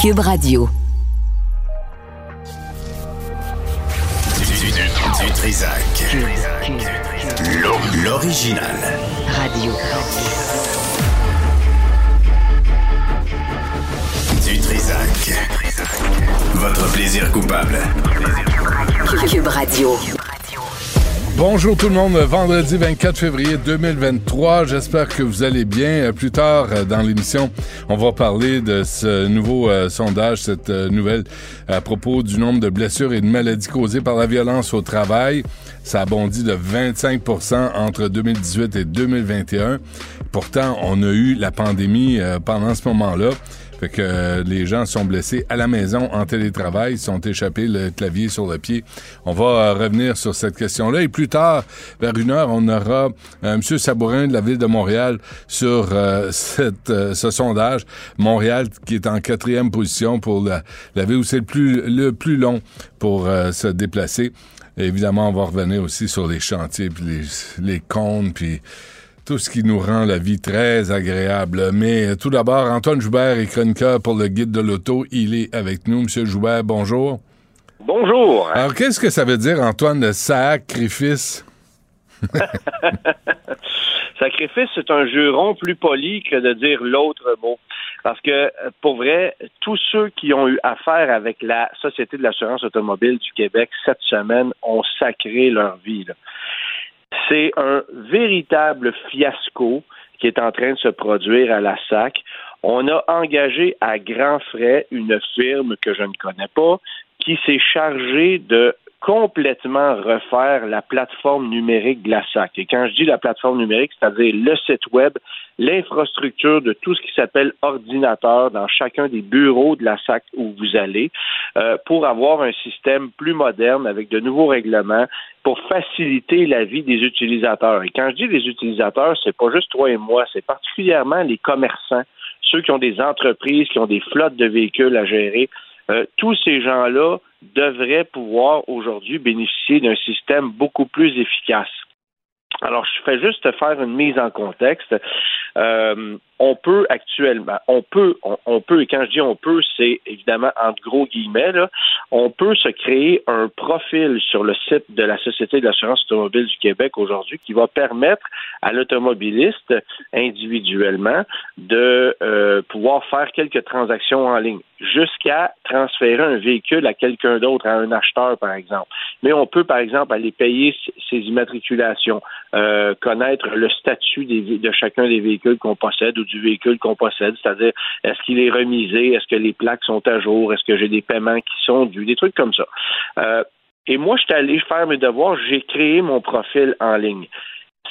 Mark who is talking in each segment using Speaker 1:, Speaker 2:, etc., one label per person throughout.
Speaker 1: Cube Radio.
Speaker 2: Du, du Trisac. L'original.
Speaker 1: Radio.
Speaker 2: Du Trisac. Votre plaisir coupable.
Speaker 1: Cube Radio.
Speaker 3: Bonjour tout le monde, vendredi 24 février 2023. J'espère que vous allez bien. Euh, Plus tard euh, dans l'émission, on va parler de ce nouveau euh, sondage, cette nouvelle à propos du nombre de blessures et de maladies causées par la violence au travail. Ça a bondi de 25% entre 2018 et 2021. Pourtant, on a eu la pandémie pendant ce moment-là. Fait que euh, les gens sont blessés à la maison en télétravail, sont échappés le clavier sur le pied. On va euh, revenir sur cette question-là. Et plus tard, vers une heure, on aura euh, M. Sabourin de la ville de Montréal sur cette, ce sondage. Montréal qui est en quatrième position pour la, la ville où c'est le plus, le plus long pour se déplacer. Évidemment, on va revenir aussi sur les chantiers, puis les, les puis tout ce qui nous rend la vie très agréable. Mais euh, tout d'abord, Antoine Joubert est chroniqueur pour le guide de l'auto. Il est avec nous. Monsieur Joubert, bonjour.
Speaker 4: Bonjour.
Speaker 3: Alors, qu'est-ce que ça veut dire, Antoine, le sacrifice?
Speaker 4: Sacrifice, c'est un juron plus poli que de dire l'autre mot. Parce que, pour vrai, tous ceux qui ont eu affaire avec la Société de l'assurance automobile du Québec cette semaine ont sacré leur vie. là. C'est un véritable fiasco qui est en train de se produire à la SAC. On a engagé à grands frais une firme que je ne connais pas qui s'est chargée de complètement refaire la plateforme numérique de la SAC. Et quand je dis la plateforme numérique, c'est-à-dire le site web, l'infrastructure de tout ce qui s'appelle ordinateur dans chacun des bureaux de la SAC où vous allez, euh, pour avoir un système plus moderne avec de nouveaux règlements pour faciliter la vie des utilisateurs. Et quand je dis les utilisateurs, c'est pas juste toi et moi, c'est particulièrement les commerçants, ceux qui ont des entreprises, qui ont des flottes de véhicules à gérer. Euh, tous ces gens-là devraient pouvoir aujourd'hui bénéficier d'un système beaucoup plus efficace. Alors, je fais juste te faire une mise en contexte. Euh, on peut actuellement, on peut, on, peut, et quand je dis on peut, c'est évidemment entre gros guillemets, là, on peut se créer un profil sur le site de la Société de l'assurance automobile du Québec aujourd'hui qui va permettre à l'automobiliste individuellement de euh, pouvoir faire quelques transactions en ligne jusqu'à transférer un véhicule à quelqu'un d'autre, à un acheteur, par exemple. Mais on peut, par exemple, aller payer ses immatriculations, euh, connaître le statut de chacun des véhicules qu'on possède ou du véhicule qu'on possède, c'est-à-dire est-ce qu'il est remisé, est-ce que les plaques sont à jour, est-ce que j'ai des paiements qui sont dus, des trucs comme ça. Euh, et moi, je suis allé faire mes devoirs, j'ai créé mon profil en ligne.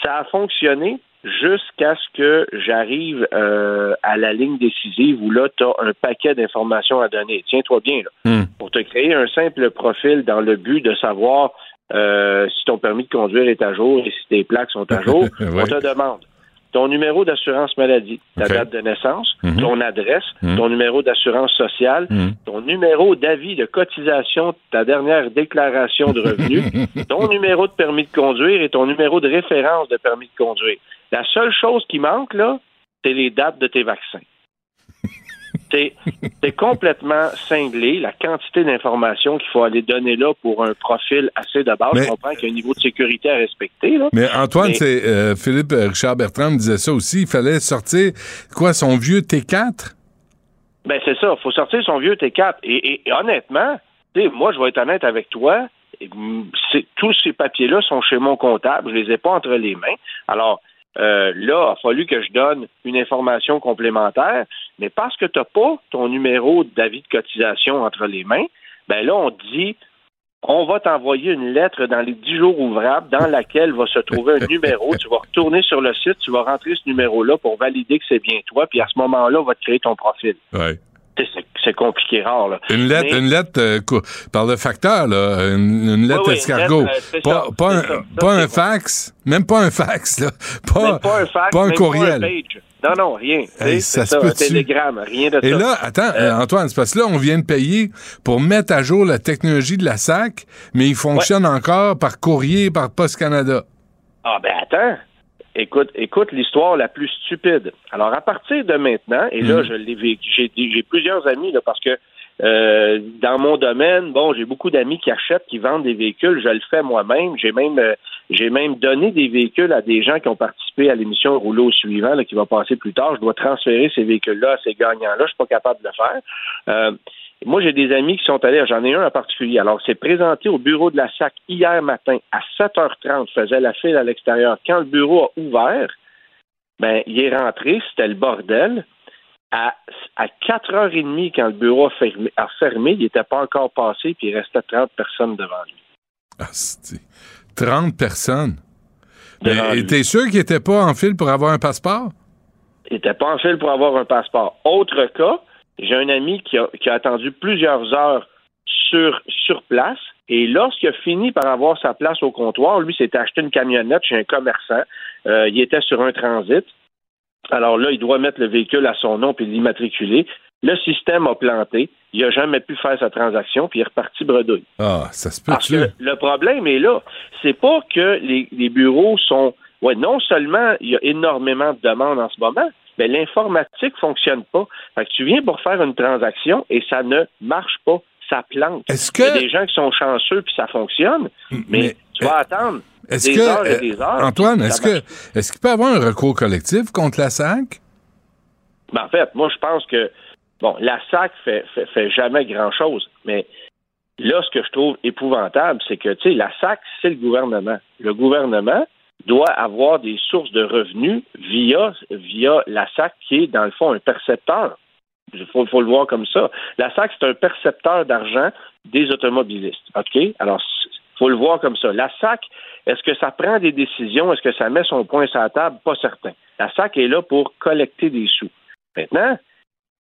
Speaker 4: Ça a fonctionné jusqu'à ce que j'arrive euh, à la ligne décisive où là, tu as un paquet d'informations à donner. Tiens-toi bien, là.
Speaker 3: Hmm.
Speaker 4: Pour te créer un simple profil dans le but de savoir euh, si ton permis de conduire est à jour et si tes plaques sont à jour,
Speaker 3: Ouais.
Speaker 4: on te demande ton numéro d'assurance maladie, ta date de naissance,
Speaker 3: Mhm.
Speaker 4: ton adresse,
Speaker 3: Mhm.
Speaker 4: ton numéro d'assurance sociale,
Speaker 3: Mhm.
Speaker 4: ton numéro d'avis de cotisation, ta dernière déclaration de revenus, ton numéro de permis de conduire et ton numéro de référence de permis de conduire. La seule chose qui manque, là, c'est les dates de tes vaccins. C'est c'est complètement cinglé, la quantité d'informations qu'il faut aller donner là pour un profil assez de base.
Speaker 3: Mais-
Speaker 4: Je comprends qu'il y a un niveau de sécurité à respecter. Là.
Speaker 3: Mais Antoine,
Speaker 4: Mais-
Speaker 3: c'est euh, Philippe euh, Richard Bertrand me disait ça aussi. Il fallait sortir quoi son vieux T4
Speaker 4: Ben c'est ça, faut sortir son vieux T4. Et, et- et honnêtement, moi je vais être honnête avec toi, mm, tous ces papiers-là sont chez mon comptable, je les ai pas entre les mains. Alors euh, là, il a fallu que je donne une information complémentaire, mais parce que tu n'as pas ton numéro d'avis de cotisation entre les mains, ben là, on te dit on va t'envoyer une lettre dans les dix jours ouvrables dans laquelle va se trouver un numéro. Tu vas retourner sur le site, tu vas rentrer ce numéro-là pour valider que c'est bien toi, puis à ce moment-là, on va te créer ton profil.
Speaker 3: Ouais.
Speaker 4: C'est c'est compliqué rare, là.
Speaker 3: Une lettre,
Speaker 4: Mais-
Speaker 3: une lettre euh, par le facteur, là, une, une lettre
Speaker 4: Oui, oui, une
Speaker 3: escargot.
Speaker 4: lettre, euh,
Speaker 3: pas
Speaker 4: ça,
Speaker 3: pas un,
Speaker 4: ça. Ça,
Speaker 3: pas un
Speaker 4: c'est
Speaker 3: fax, même pas un fax, là. Pas,
Speaker 4: pas un fax,
Speaker 3: pas un
Speaker 4: même
Speaker 3: courriel.
Speaker 4: Pas un page. Non, non, rien.
Speaker 3: Hey, ça se
Speaker 4: télégramme, rien de
Speaker 3: Et
Speaker 4: ça.
Speaker 3: là, attends,
Speaker 4: Euh,
Speaker 3: Antoine, c'est parce que là, on vient de payer pour mettre à jour la technologie de la SAC, mais il fonctionne encore par courrier, par Post Canada.
Speaker 4: Ah ben attends, écoute, écoute l'histoire la plus stupide. Alors, à partir de maintenant, et là, je l'ai vécu, j'ai, j'ai plusieurs amis, là, parce que euh, dans mon domaine, bon, j'ai beaucoup d'amis qui achètent, qui vendent des véhicules. Je le fais moi-même. J'ai même, euh, j'ai même donné des véhicules à des gens qui ont participé à l'émission Rouleau suivant, là, qui va passer plus tard. Je dois transférer ces véhicules-là à ces gagnants-là. Je suis pas capable de le faire. Euh, moi, j'ai des amis qui sont allés, j'en ai un en particulier. Alors, c'est présenté au bureau de la SAC hier matin à 7h30, faisait la file à l'extérieur. Quand le bureau a ouvert, ben, il est rentré, c'était le bordel à, à 4h30, quand le bureau a fermé, a fermé il n'était pas encore passé, puis il restait 30 personnes devant lui.
Speaker 3: Ah, 30 personnes? Mais t'es sûr qu'il n'était pas en file pour avoir un passeport?
Speaker 4: Il n'était pas en file pour avoir un passeport. Autre cas, j'ai un ami qui a, qui a, attendu plusieurs heures sur, sur place, et lorsqu'il a fini par avoir sa place au comptoir, lui s'était acheté une camionnette chez un commerçant. Euh, il était sur un transit. Alors là, il doit mettre le véhicule à son nom puis l'immatriculer. Le système a planté. Il n'a jamais pu faire sa transaction, puis il est reparti bredouille.
Speaker 3: Ah, ça se peut
Speaker 4: Parce que le problème est là. C'est pas que les, les, bureaux sont. Ouais, non seulement il y a énormément de demandes en ce moment, mais l'informatique fonctionne pas. Fait que tu viens pour faire une transaction et ça ne marche pas. Ça plante.
Speaker 3: Est-ce que...
Speaker 4: Il y a des gens qui sont chanceux puis ça fonctionne, mais, mais tu vas attendre.
Speaker 3: Est-ce que, heures, Antoine, est-ce que est-ce qu'il peut y avoir un recours collectif contre la SAC?
Speaker 4: Ben, en fait, moi, je pense que, bon, la SAC fait, fait, fait jamais grand-chose, mais là, ce que je trouve épouvantable, c'est que, tu sais, la SAC, c'est le gouvernement. Le gouvernement doit avoir des sources de revenus via, via la SAC, qui est, dans le fond, un percepteur. Il faut, le voir comme ça. La SAC, c'est un percepteur d'argent des automobilistes. OK? Alors, faut le voir comme ça. La SAC, est-ce que ça prend des décisions? Est-ce que ça met son point sur la table? Pas certain. La SAC est là pour collecter des sous. Maintenant,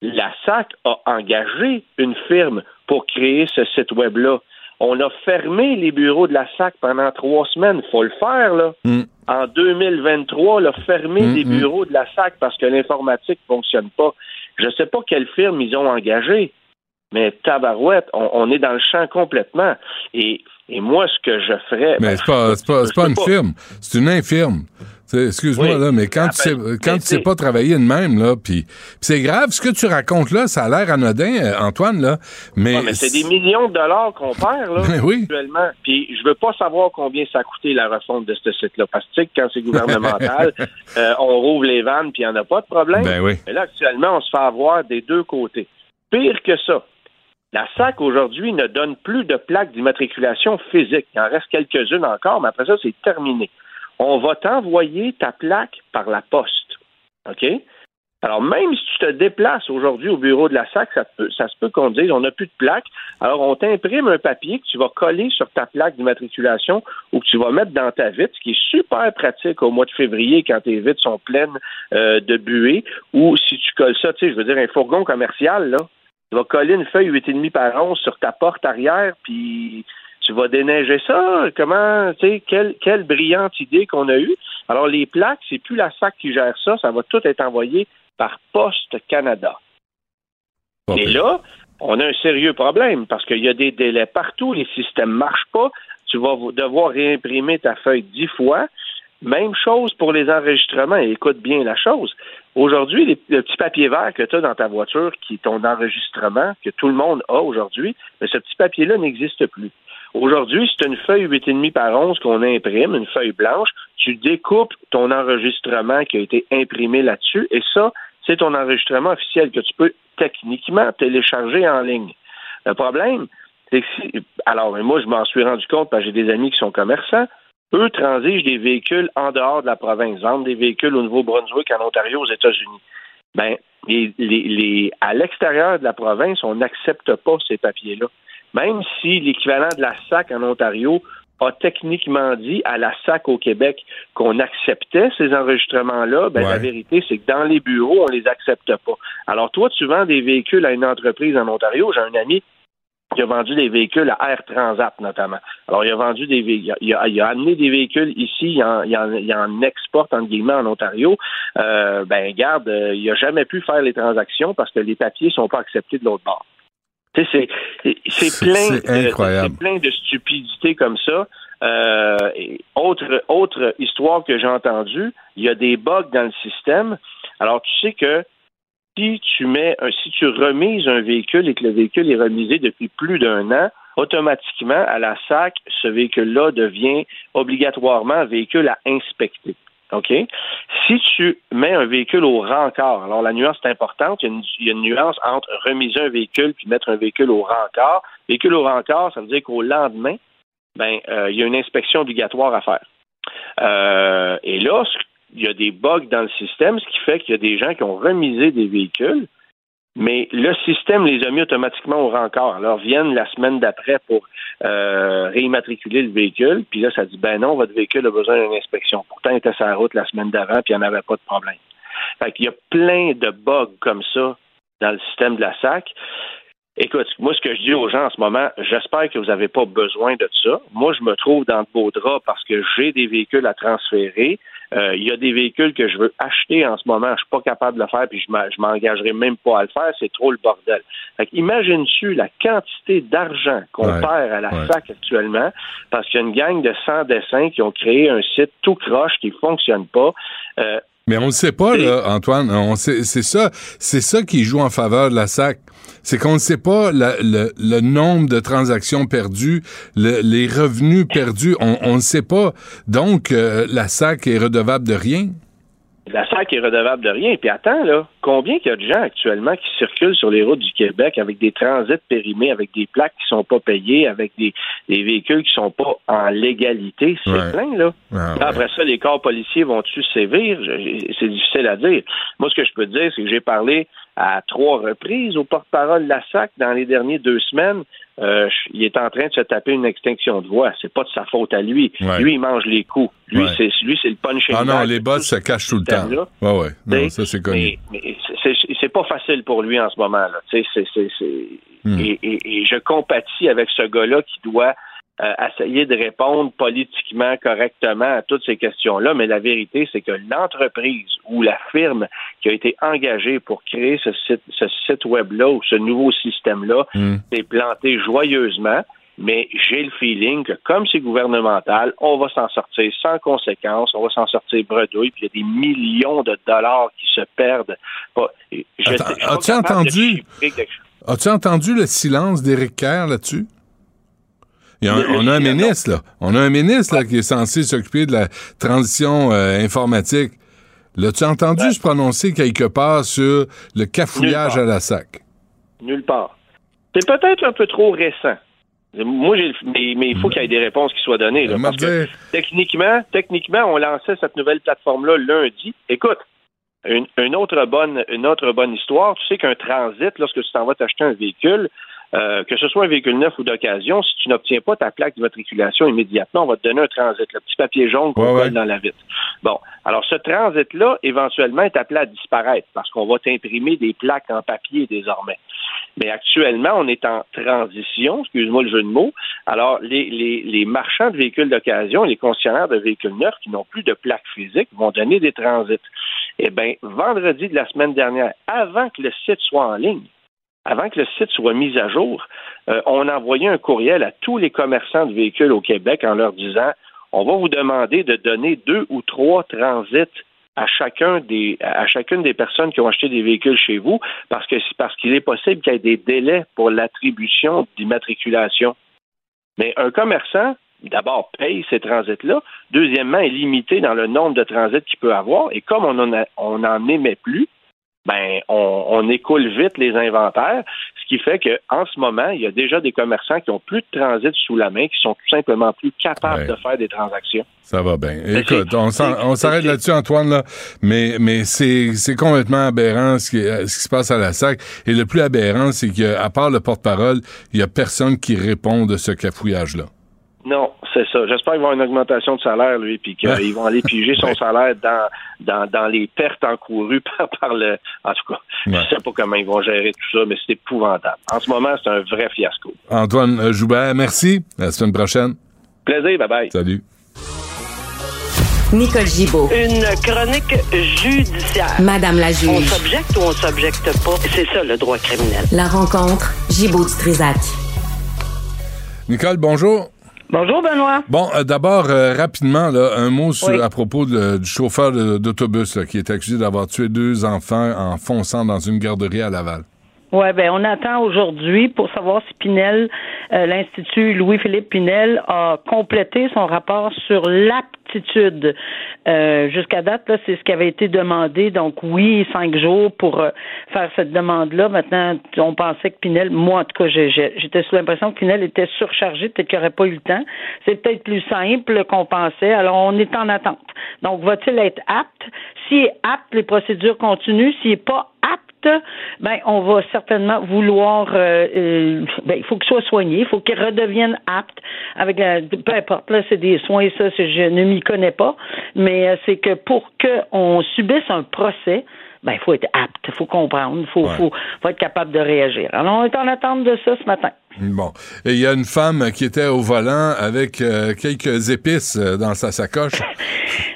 Speaker 4: la SAC a engagé une firme pour créer ce site web-là. On a fermé les bureaux de la SAC pendant trois semaines. Il faut le faire, là. Mm. En 2023, on a fermé mm, les mm. bureaux de la SAC parce que l'informatique ne fonctionne pas. Je ne sais pas quelle firme ils ont engagé, mais tabarouette, on, on est dans le champ complètement. Et et moi, ce que je ferais.
Speaker 3: Mais ben, c'est pas, pas, une firme, c'est une infirme. Excuse-moi, là, mais quand ah, tu sais, ben, quand tu sais pas travailler de même, là, puis c'est grave, ce que tu racontes là, ça a l'air anodin, euh, Antoine, là, mais...
Speaker 4: mais c'est des millions de dollars qu'on perd, là,
Speaker 3: oui.
Speaker 4: actuellement. Puis je veux pas savoir combien ça a coûté la refonte de ce site-là, parce que, quand c'est gouvernemental, euh, on rouvre les vannes, puis il n'y en a pas de problème.
Speaker 3: Ben oui.
Speaker 4: Mais là, actuellement, on se fait avoir des deux côtés. Pire que ça, la SAC aujourd'hui ne donne plus de plaques d'immatriculation physique. Il en reste quelques-unes encore, mais après ça, c'est terminé. On va t'envoyer ta plaque par la poste. OK? Alors, même si tu te déplaces aujourd'hui au bureau de la SAC, ça, se peut qu'on dise on n'a plus de plaque. Alors, on t'imprime un papier que tu vas coller sur ta plaque d'immatriculation ou que tu vas mettre dans ta vitre, ce qui est super pratique au mois de février quand tes vitres sont pleines euh, de buée. Ou si tu colles ça, tu sais, je veux dire, un fourgon commercial, là, tu vas coller une feuille 8,5 par 11 sur ta porte arrière, puis tu vas déneiger ça? Comment, tu sais, quelle, quelle brillante idée qu'on a eue. Alors, les plaques, c'est plus la SAC qui gère ça, ça va tout être envoyé par Poste Canada. Et là, on a un sérieux problème parce qu'il y a des délais partout, les systèmes ne marchent pas. Tu vas devoir réimprimer ta feuille dix fois. Même chose pour les enregistrements. écoute bien la chose. Aujourd'hui, le petit papier vert que tu as dans ta voiture, qui est ton enregistrement, que tout le monde a aujourd'hui, mais ce petit papier-là n'existe plus. Aujourd'hui, c'est une feuille 8,5 par 11 qu'on imprime, une feuille blanche. Tu découpes ton enregistrement qui a été imprimé là-dessus, et ça, c'est ton enregistrement officiel que tu peux techniquement télécharger en ligne. Le problème, c'est que alors, moi, je m'en suis rendu compte parce que j'ai des amis qui sont commerçants, eux transigent des véhicules en dehors de la province, vendent des véhicules au Nouveau-Brunswick, en Ontario, aux États-Unis. Ben, à l'extérieur de la province, on n'accepte pas ces papiers-là. Même si l'équivalent de la SAC en Ontario a techniquement dit à la SAC au Québec qu'on acceptait ces enregistrements-là, ben, la vérité, c'est que dans les bureaux, on les accepte pas. Alors, toi, tu vends des véhicules à une entreprise en Ontario. J'ai un ami il a vendu des véhicules à Air Transat, notamment. Alors, il a vendu des véhicules, il a, il a amené des véhicules ici, il en, il en, il en exporte, entre guillemets, en Ontario. Euh, ben, garde, euh, il n'a jamais pu faire les transactions parce que les papiers ne sont pas acceptés de l'autre bord. C'est plein, de, plein de stupidités comme ça. Euh, autre, autre histoire que j'ai entendue, il y a des bugs dans le système. Alors, tu sais que si tu mets, un, si tu remises un véhicule et que le véhicule est remisé depuis plus d'un an, automatiquement, à la SAC, ce véhicule-là devient obligatoirement un véhicule à inspecter. OK? Si tu mets un véhicule au rencard, alors la nuance est importante, il y, a une, nuance entre remiser un véhicule puis mettre un véhicule au rencard. Véhicule au rencard, ça veut dire qu'au lendemain, ben, euh, il y a une inspection obligatoire à faire. Euh, et là, il y a des bugs dans le système, ce qui fait qu'il y a des gens qui ont remisé des véhicules, mais le système les a mis automatiquement au rencard. Alors, viennent la semaine d'après pour euh, réimmatriculer le véhicule, puis là, ça dit, ben non, votre véhicule a besoin d'une inspection. Pourtant, il était sur la route la semaine d'avant, puis il n'y en avait pas de problème. Fait qu'il y a plein de bugs comme ça dans le système de la SAC. Écoute, moi, ce que je dis aux gens en ce moment, j'espère que vous n'avez pas besoin de ça. Moi, je me trouve dans de beaux draps parce que j'ai des véhicules à transférer. Euh, il y a des véhicules que je veux acheter en ce moment, je suis pas capable de le faire, puis je m'engagerai même pas à le faire, c'est trop le bordel. Fait imagine-tu la quantité d'argent qu'on perd à la SAC actuellement parce qu'il y a une gang de 100 dessins qui ont créé un site tout croche qui fonctionne pas.
Speaker 3: Euh, mais on ne sait pas, là, Antoine. c'est ça, c'est ça qui joue en faveur de la SAC. C'est qu'on ne sait pas le, nombre de transactions perdues, les revenus perdus. On ne sait pas. Donc, euh, la SAC est redevable de rien.
Speaker 4: La SAC est redevable de rien. Puis attends, là, combien il y a de gens actuellement qui circulent sur les routes du Québec avec des transits périmés, avec des plaques qui sont pas payées, avec des, véhicules qui sont pas en légalité? C'est plein, là. Ah, après ça, les corps policiers vont-tu sévir? C'est difficile à dire. Moi, ce que je peux dire, c'est que j'ai parlé à trois reprises au porte-parole de la SAC dans les dernières deux semaines. Euh, il est en train de se taper une extinction de voix. C'est pas de sa faute à lui. Lui, il mange les coups. Lui, c'est lui, c'est le punching.
Speaker 3: Ah non, les boss se cachent tout le temps. Ouais, ouais. Non, ça c'est connu.
Speaker 4: Mais, c'est pas facile pour lui en ce moment. Là. C'est, hmm. et, et, je compatis avec ce gars-là qui doit essayer de répondre politiquement correctement à toutes ces questions-là, mais la vérité, c'est que l'entreprise ou la firme qui a été engagée pour créer ce site, ce site web-là ou ce nouveau système-là mm. s'est plantée joyeusement. Mais j'ai le feeling que comme c'est gouvernemental, on va s'en sortir sans conséquence, on va s'en sortir bredouille, puis il y a des millions de dollars qui se perdent.
Speaker 3: As-tu entendu, as entendu le silence d'Éric Kerr là-dessus? On a un ministre, là. On a un ministre, là, qui est censé s'occuper de la transition euh, informatique. L'as-tu entendu se prononcer quelque part sur le cafouillage à la SAC?
Speaker 4: Nulle part. C'est peut-être un peu trop récent. Moi, j'ai, mais, il faut qu'il y ait des réponses qui soient données. parce que techniquement, techniquement, on lançait cette nouvelle plateforme-là lundi. Écoute, une, autre bonne, une autre bonne histoire. Tu sais qu'un transit, lorsque tu t'en vas t'acheter un véhicule, euh, que ce soit un véhicule neuf ou d'occasion, si tu n'obtiens pas ta plaque d'immatriculation immédiatement, on va te donner un transit, le petit papier jaune qu'on colle dans la vitre. Bon, alors ce transit-là, éventuellement, est appelé à disparaître parce qu'on va t'imprimer des plaques en papier désormais. Mais actuellement, on est en transition, excuse-moi le jeu de mots. Alors, les, les, les marchands de véhicules d'occasion, les concessionnaires de véhicules neufs qui n'ont plus de plaques physiques vont donner des transits. Eh bien, vendredi de la semaine dernière, avant que le site soit en ligne, avant que le site soit mis à jour, euh, on a envoyé un courriel à tous les commerçants de véhicules au Québec en leur disant on va vous demander de donner deux ou trois transits à chacun des à chacune des personnes qui ont acheté des véhicules chez vous parce que parce qu'il est possible qu'il y ait des délais pour l'attribution d'immatriculation. Mais un commerçant d'abord paye ces transits-là, deuxièmement est limité dans le nombre de transits qu'il peut avoir et comme on en on en émet plus, ben on, écoule vite les inventaires, ce qui fait qu'en ce moment, il y a déjà des commerçants qui ont plus de transit sous la main, qui sont tout simplement plus capables de faire des transactions.
Speaker 3: Ça va bien. Écoute, on s'arrête là-dessus, Antoine, là, mais, mais c'est complètement aberrant ce qui, ce qui se passe à la SAC. Et le plus aberrant, c'est qu'à part le porte-parole, il y a personne qui répond de ce cafouillage-là.
Speaker 4: Non, c'est ça. J'espère qu'il va avoir une augmentation de salaire, lui, puis qu'ils vont aller piger son salaire dans, dans, dans les pertes encourues par, par le. En tout cas, je sais pas comment ils vont gérer tout ça, mais c'est épouvantable. En ce moment, c'est un vrai fiasco.
Speaker 3: Antoine euh, Joubert, merci. À la semaine prochaine.
Speaker 4: Plaisir, bye bye.
Speaker 3: Salut.
Speaker 1: Nicole Gibaud.
Speaker 5: Une chronique judiciaire.
Speaker 1: Madame la juge.
Speaker 5: On s'objecte ou on s'objecte pas? C'est ça le droit criminel.
Speaker 1: La rencontre, Gibaud du Trisac.
Speaker 3: Nicole, bonjour.
Speaker 6: Bonjour, Benoît.
Speaker 3: Bon, euh, d'abord, euh, rapidement, là, un mot sur-
Speaker 6: Oui.
Speaker 3: à propos de- du chauffeur d'autobus qui est accusé d'avoir tué deux enfants en fonçant dans une garderie à Laval.
Speaker 6: Oui, ben on attend aujourd'hui pour savoir si Pinel, l'Institut Louis-Philippe Pinel, a complété son rapport sur l'aptitude. Euh, Jusqu'à date, là, c'est ce qui avait été demandé. Donc oui, cinq jours pour euh, faire cette demande-là. Maintenant, on pensait que Pinel, moi en tout cas, j'étais sous l'impression que Pinel était surchargé, peut-être qu'il n'aurait pas eu le temps. C'est peut-être plus simple qu'on pensait. Alors on est en attente. Donc va-t-il être apte? S'il est apte, les procédures continuent. S'il n'est pas apte, ben on va certainement vouloir euh, euh, ben, il faut qu'il soit soigné, il faut qu'il redevienne apte avec la, peu importe, là, c'est des soins, ça, je ne m'y connais pas, mais euh, c'est que pour qu'on subisse un procès, ben, il faut être apte, il faut comprendre, il faut,
Speaker 3: Ouais.
Speaker 6: faut, faut être capable de réagir. Alors, on est en attente de ça ce matin.
Speaker 3: Bon. Et il y a une femme qui était au volant avec euh, quelques épices euh, dans sa sacoche.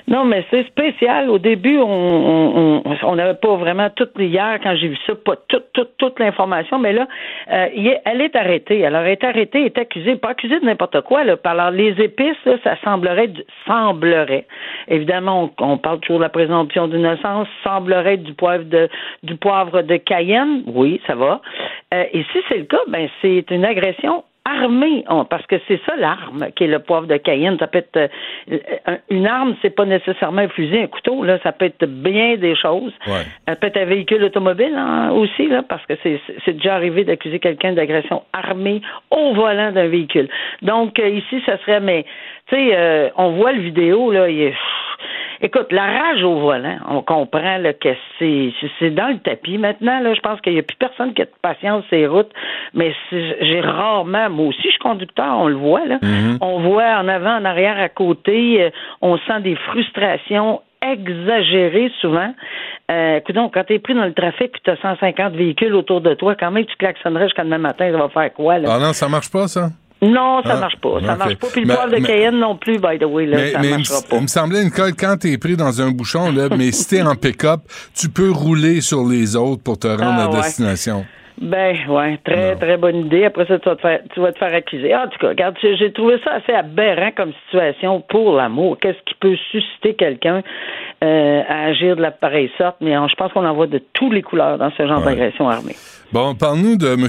Speaker 6: Non, mais c'est spécial. Au début, on n'avait pas vraiment toute hier quand j'ai vu ça, pas toute toute toute l'information, mais là, euh, elle est arrêtée. Alors, elle est arrêtée, elle est accusée, pas accusée de n'importe quoi. Là. Alors, les épices, ça semblerait semblerait. Évidemment, on, parle toujours de la présomption d'innocence. Semblerait du poivre de du poivre de Cayenne. Oui, ça va. Et si c'est le cas, ben c'est une agression armée, on- parce que c'est ça l'arme qui est le poivre de Cayenne. Ça peut être euh, un- une arme, c'est pas nécessairement un fusil, un couteau. Là, ça peut être bien des choses.
Speaker 3: Ouais.
Speaker 6: Ça peut être un véhicule automobile hein, aussi, là, parce que c'est c'est déjà arrivé d'accuser quelqu'un d'agression armée au volant d'un véhicule. Donc euh, ici, ça serait, mais tu sais, euh, on voit le vidéo là, il est Écoute, la rage au volant, on comprend là, que c'est dans le tapis. Maintenant, là, je pense qu'il n'y a plus personne qui a de patience sur les routes, mais j'ai rarement, moi aussi, je suis conducteur, on le voit, là. On voit en avant, en arrière, à côté, euh, on sent des frustrations exagérées souvent. Euh, écoute donc, quand t'es pris dans le trafic puis t'as 150 véhicules autour de toi, quand même tu klaxonnerais jusqu'à demain matin, ça va faire quoi, là?
Speaker 3: Ah non, ça marche pas, ça?
Speaker 6: Non, ça
Speaker 3: Ah,
Speaker 6: marche pas. Ça marche pas. Puis le
Speaker 3: Mais-
Speaker 6: poivre de
Speaker 3: mais-
Speaker 6: Cayenne non plus, by the way, là,
Speaker 3: mais
Speaker 6: ça marchera pas.
Speaker 3: il me semblait, Nicole, quand t'es pris dans un bouchon, là, mais si t'es en pick-up, tu peux rouler sur les autres pour te rendre
Speaker 6: Ah,
Speaker 3: à
Speaker 6: ouais.
Speaker 3: destination.
Speaker 6: Ben, ouais, très,
Speaker 3: Non.
Speaker 6: très bonne idée. Après ça, tu vas te faire, tu vas te faire accuser. En tout cas, regarde, j'ai trouvé ça assez aberrant comme situation pour l'amour. Qu'est-ce qui peut susciter quelqu'un euh, à agir de la pareille sorte? Mais euh, je pense qu'on en voit de tous les couleurs dans ce genre
Speaker 3: Ouais.
Speaker 6: d'agression armée.
Speaker 3: Bon, parle-nous de M.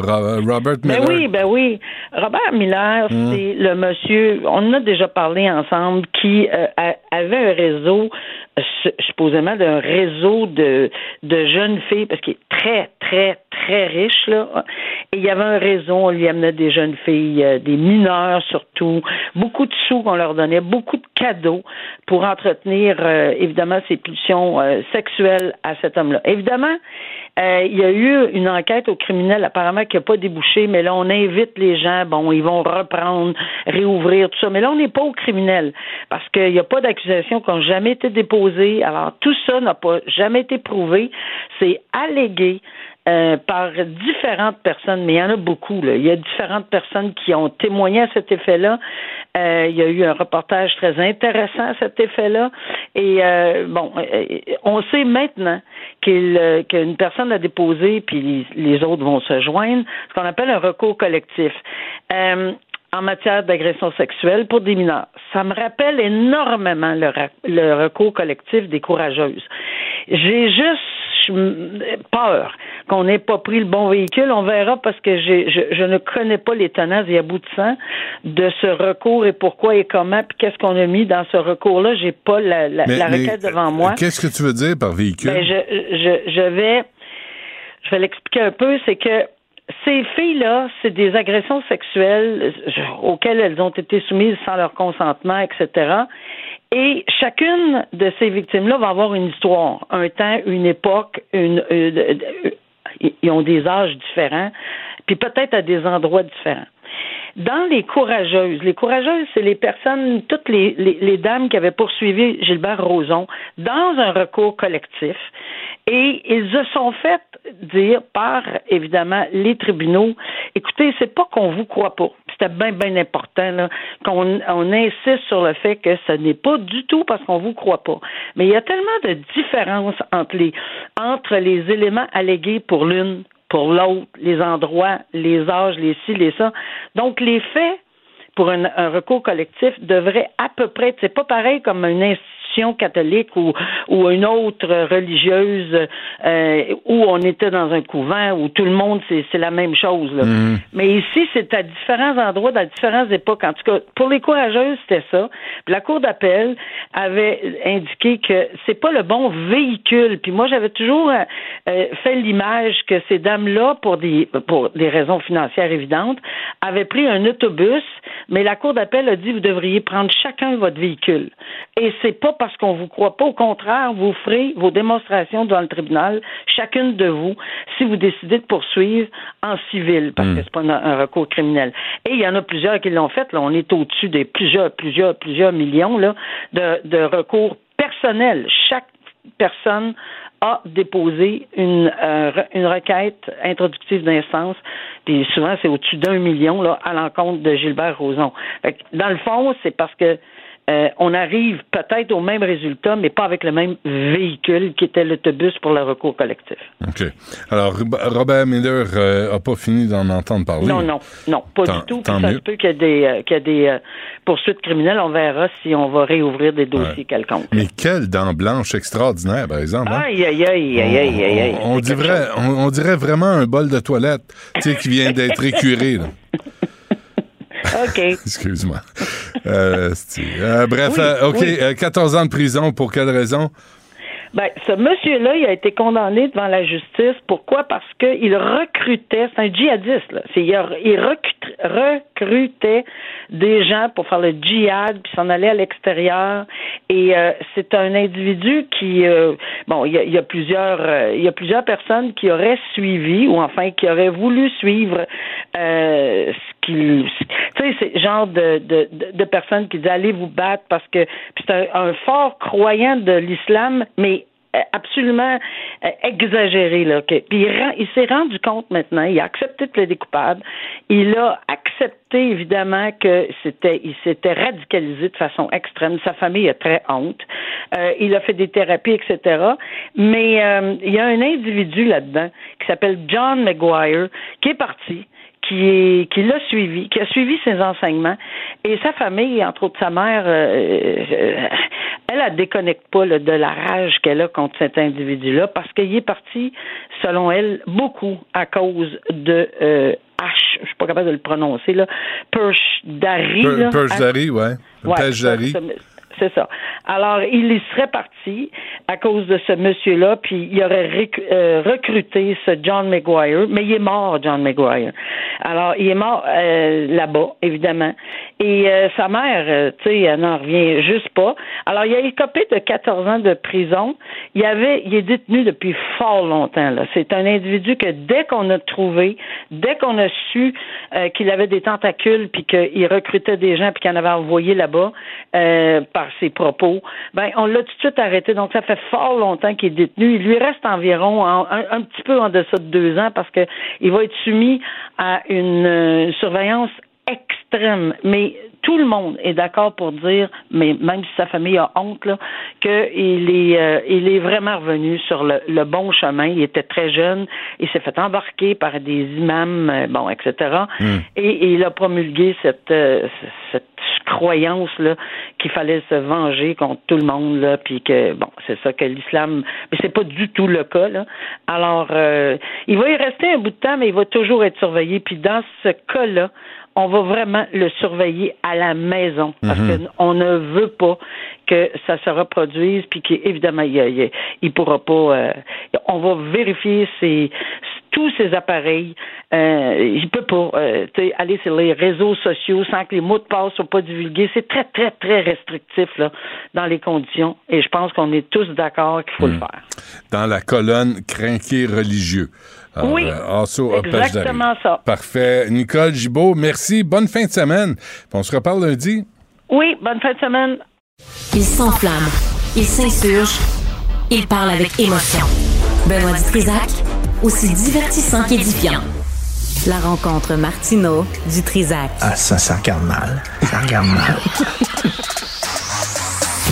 Speaker 3: Ro- Robert
Speaker 6: Ben
Speaker 3: Miller.
Speaker 6: oui, ben oui. Robert Miller,
Speaker 3: Hum.
Speaker 6: c'est le monsieur, on en a déjà parlé ensemble, qui euh, a- avait un réseau, supposément d'un réseau de, de jeunes filles, parce qu'il est très, très, très riche, là. Et il y avait un réseau, on lui amenait des jeunes filles, euh, des mineurs surtout, beaucoup de sous qu'on leur donnait, beaucoup de cadeaux pour entretenir, euh, évidemment, ses pulsions euh, sexuelles à cet homme-là. Évidemment, il y a eu une enquête au criminel apparemment qui n'a pas débouché, mais là, on invite les gens, bon, ils vont reprendre, réouvrir, tout ça. Mais là, on n'est pas au criminel parce qu'il n'y a pas d'accusation qui n'ont jamais été déposées. Alors, tout ça n'a pas jamais été prouvé. C'est allégué. euh, par différentes personnes, mais il y en a beaucoup. Il y a différentes personnes qui ont témoigné à cet effet-là. Euh, il y a eu un reportage très intéressant à cet effet-là. Et euh, bon, on sait maintenant qu'une personne a déposé, puis les autres vont se joindre, ce qu'on appelle un recours collectif. En matière d'agression sexuelle pour des mineurs. Ça me rappelle énormément le, recours collectif des courageuses. J'ai juste peur qu'on n'ait pas pris le bon véhicule. On verra parce que je, je ne connais pas les tenants et aboutissants de ce recours et pourquoi et comment, puis qu'est-ce qu'on a mis dans ce recours-là. J'ai pas la, la,
Speaker 3: Mais-
Speaker 6: la
Speaker 3: mais,
Speaker 6: requête devant moi.
Speaker 3: Qu'est-ce que tu veux dire par véhicule?
Speaker 6: Ben, je, je, je vais, je vais l'expliquer un peu. C'est que ces filles-là, c'est des agressions sexuelles auxquelles elles ont été soumises sans leur consentement, etc. Et chacune de ces victimes-là va avoir une histoire, un temps, une époque, une, une- une- ils ont des âges différents, puis peut-être à des endroits différents. Dans les courageuses, les courageuses, c'est les personnes, toutes les, les, les dames qui avaient poursuivi Gilbert Rozon dans un recours collectif. Et ils se sont fait dire par, évidemment, les tribunaux, écoutez, c'est pas qu'on vous croit pas. C'était bien, bien important qu'on on insiste sur le fait que ce n'est pas du tout parce qu'on vous croit pas. Mais il y a tellement de différences entre les, entre les éléments allégués pour l'une pour l'autre, les endroits, les âges, les ci, les ça. Donc, les faits pour un, un recours collectif devrait à peu près, c'est pas pareil comme une institution catholique ou, ou une autre religieuse euh, où on était dans un couvent où tout le monde c'est c'est la même chose. là. Mais ici, c'est à différents endroits, dans différentes époques. En tout cas, pour les courageuses, c'était ça. Puis la Cour d'appel avait indiqué que c'est pas le bon véhicule. Puis moi, j'avais toujours euh, euh, fait l'image que ces dames-là, pour des pour des raisons financières évidentes, avaient pris un autobus, mais la Cour d'appel a dit vous devriez prendre chacun votre véhicule. Et c'est pas parce qu'on vous croit pas. Au contraire, vous ferez vos démonstrations devant le tribunal, chacune de vous, si vous décidez de poursuivre en civil, parce que c'est pas un, recours criminel. Et il y en a plusieurs qui l'ont fait. Là, on est au-dessus des plusieurs, plusieurs, plusieurs millions là, de, de recours personnels. Chaque personne a déposé une, euh, une requête introductive d'instance, puis souvent c'est au-dessus d'un million là, à l'encontre de Gilbert Rozon. Dans le fond, c'est parce que euh, on arrive peut-être au même résultat, mais pas avec le même véhicule qui était l'autobus pour le recours collectif.
Speaker 3: OK. Alors, Rob- Robert Miller n'a pas fini d'en entendre parler.
Speaker 6: Non, non, non, pas
Speaker 3: Tant-
Speaker 6: du tout.
Speaker 3: Tant
Speaker 6: ça
Speaker 3: mieux.
Speaker 6: se peut qu'il y ait des, euh, y ait des euh, poursuites criminelles. On verra si on va réouvrir des dossiers
Speaker 3: Ouais.
Speaker 6: quelconques.
Speaker 3: Mais quelle dent blanche extraordinaire, par exemple. hein?
Speaker 6: Aïe, aïe, aïe, aïe, aïe, aïe.
Speaker 3: On, dirait,
Speaker 6: chose.
Speaker 3: on, on dirait vraiment un bol de toilette, tu sais, qui vient d'être écuré. là.
Speaker 6: OK.
Speaker 3: Excuse-moi. Euh, euh, bref,
Speaker 6: Oui,
Speaker 3: euh, OK,
Speaker 6: oui.
Speaker 3: euh, 14 ans de prison, pour quelle raison?
Speaker 6: Ben, ce monsieur-là, il a été condamné devant la justice. Pourquoi? Parce qu'il recrutait, c'est un djihadiste, là. C'est, il, a- il recrut- recrutait des gens pour faire le djihad, puis s'en aller à l'extérieur. Et euh, c'est un individu qui, euh, bon, il y a, il y a plusieurs, euh, il y a plusieurs personnes qui auraient suivi, ou enfin qui auraient voulu suivre ce qu'il, tu sais, c'est genre de, de, de, personnes qui disent allez vous battre parce que c'est un, un fort croyant de l'islam, mais euh, absolument euh, exagéré là. puis il, il s'est rendu compte maintenant, il a accepté de plaider coupable, il a accepté évidemment que c'était, il s'était radicalisé de façon extrême. Sa famille a très honte. Euh, il a fait des thérapies, etc. Mais euh, il y a un individu là-dedans qui s'appelle John McGuire qui est parti qui est qui l'a suivi, qui a suivi ses enseignements et sa famille, entre autres sa mère, euh, euh, elle elle déconnecte pas là, de la rage qu'elle a contre cet individu-là parce qu'il est parti, selon elle, beaucoup à cause de euh, H, je suis pas capable de le prononcer là, Perch Dari, là,
Speaker 3: Purge
Speaker 6: H-
Speaker 3: Dari, ouais.
Speaker 6: Ouais,
Speaker 3: Dari.
Speaker 6: C'est ça. Alors, il y serait parti à cause de ce monsieur-là, puis il aurait euh, recruté ce John McGuire, mais il est mort, John McGuire. Alors, il est mort euh, là-bas, évidemment. Et euh, sa mère, tu sais, elle n'en revient juste pas. Alors, il a écopé de 14 ans de prison. Il avait, il est détenu depuis fort longtemps. Là. C'est un individu que dès qu'on a trouvé, dès qu'on a su qu'il avait des tentacules, puis qu'il recrutait des gens, puis qu'il en avait envoyé là-bas ses propos, ben on l'a tout de suite arrêté. Donc ça fait fort longtemps qu'il est détenu. Il lui reste environ en- un, un petit peu en deçà de deux ans parce que il va être soumis à une, euh, surveillance extrême. Mais tout le monde est d'accord pour dire, mais même si sa famille a honte, là, qu'il est, euh, il est vraiment revenu sur le, le bon chemin. Il était très jeune, il s'est fait embarquer par des imams, euh, bon, etc. Et, et il a promulgué cette, euh, cette croyance là qu'il fallait se venger contre tout le monde là, puis que bon, c'est ça que l'islam, mais c'est pas du tout le cas là. Alors, euh, il va y rester un bout de temps, mais il va toujours être surveillé. Puis dans ce cas-là, on va vraiment le surveiller à la maison parce qu'on ne veut pas que ça se reproduise puis qu'évidemment il, il pourra pas euh, on va vérifier ses tous ses appareils euh, il peut pas euh, aller sur les réseaux sociaux sans que les mots de passe soient pas divulgués. C'est très très très restrictif là dans les conditions et je pense qu'on est tous d'accord qu'il faut le faire.
Speaker 3: Dans la colonne crinqué religieux. Alors,
Speaker 6: Oui,
Speaker 3: euh, Asso Opage Dari.
Speaker 6: exactement ça.
Speaker 3: Parfait. Nicole Gibault, merci. Bonne fin de semaine. Puis On se reparle lundi.
Speaker 6: oui bonne fin de semaine
Speaker 1: Il s'enflamme. Il s'insurge. Il parle avec émotion. Benoît Dutrisac, aussi divertissant qu'édifiant. La rencontre Martino du Trisac.
Speaker 7: Ah, ça, ça regarde mal. Ça regarde mal.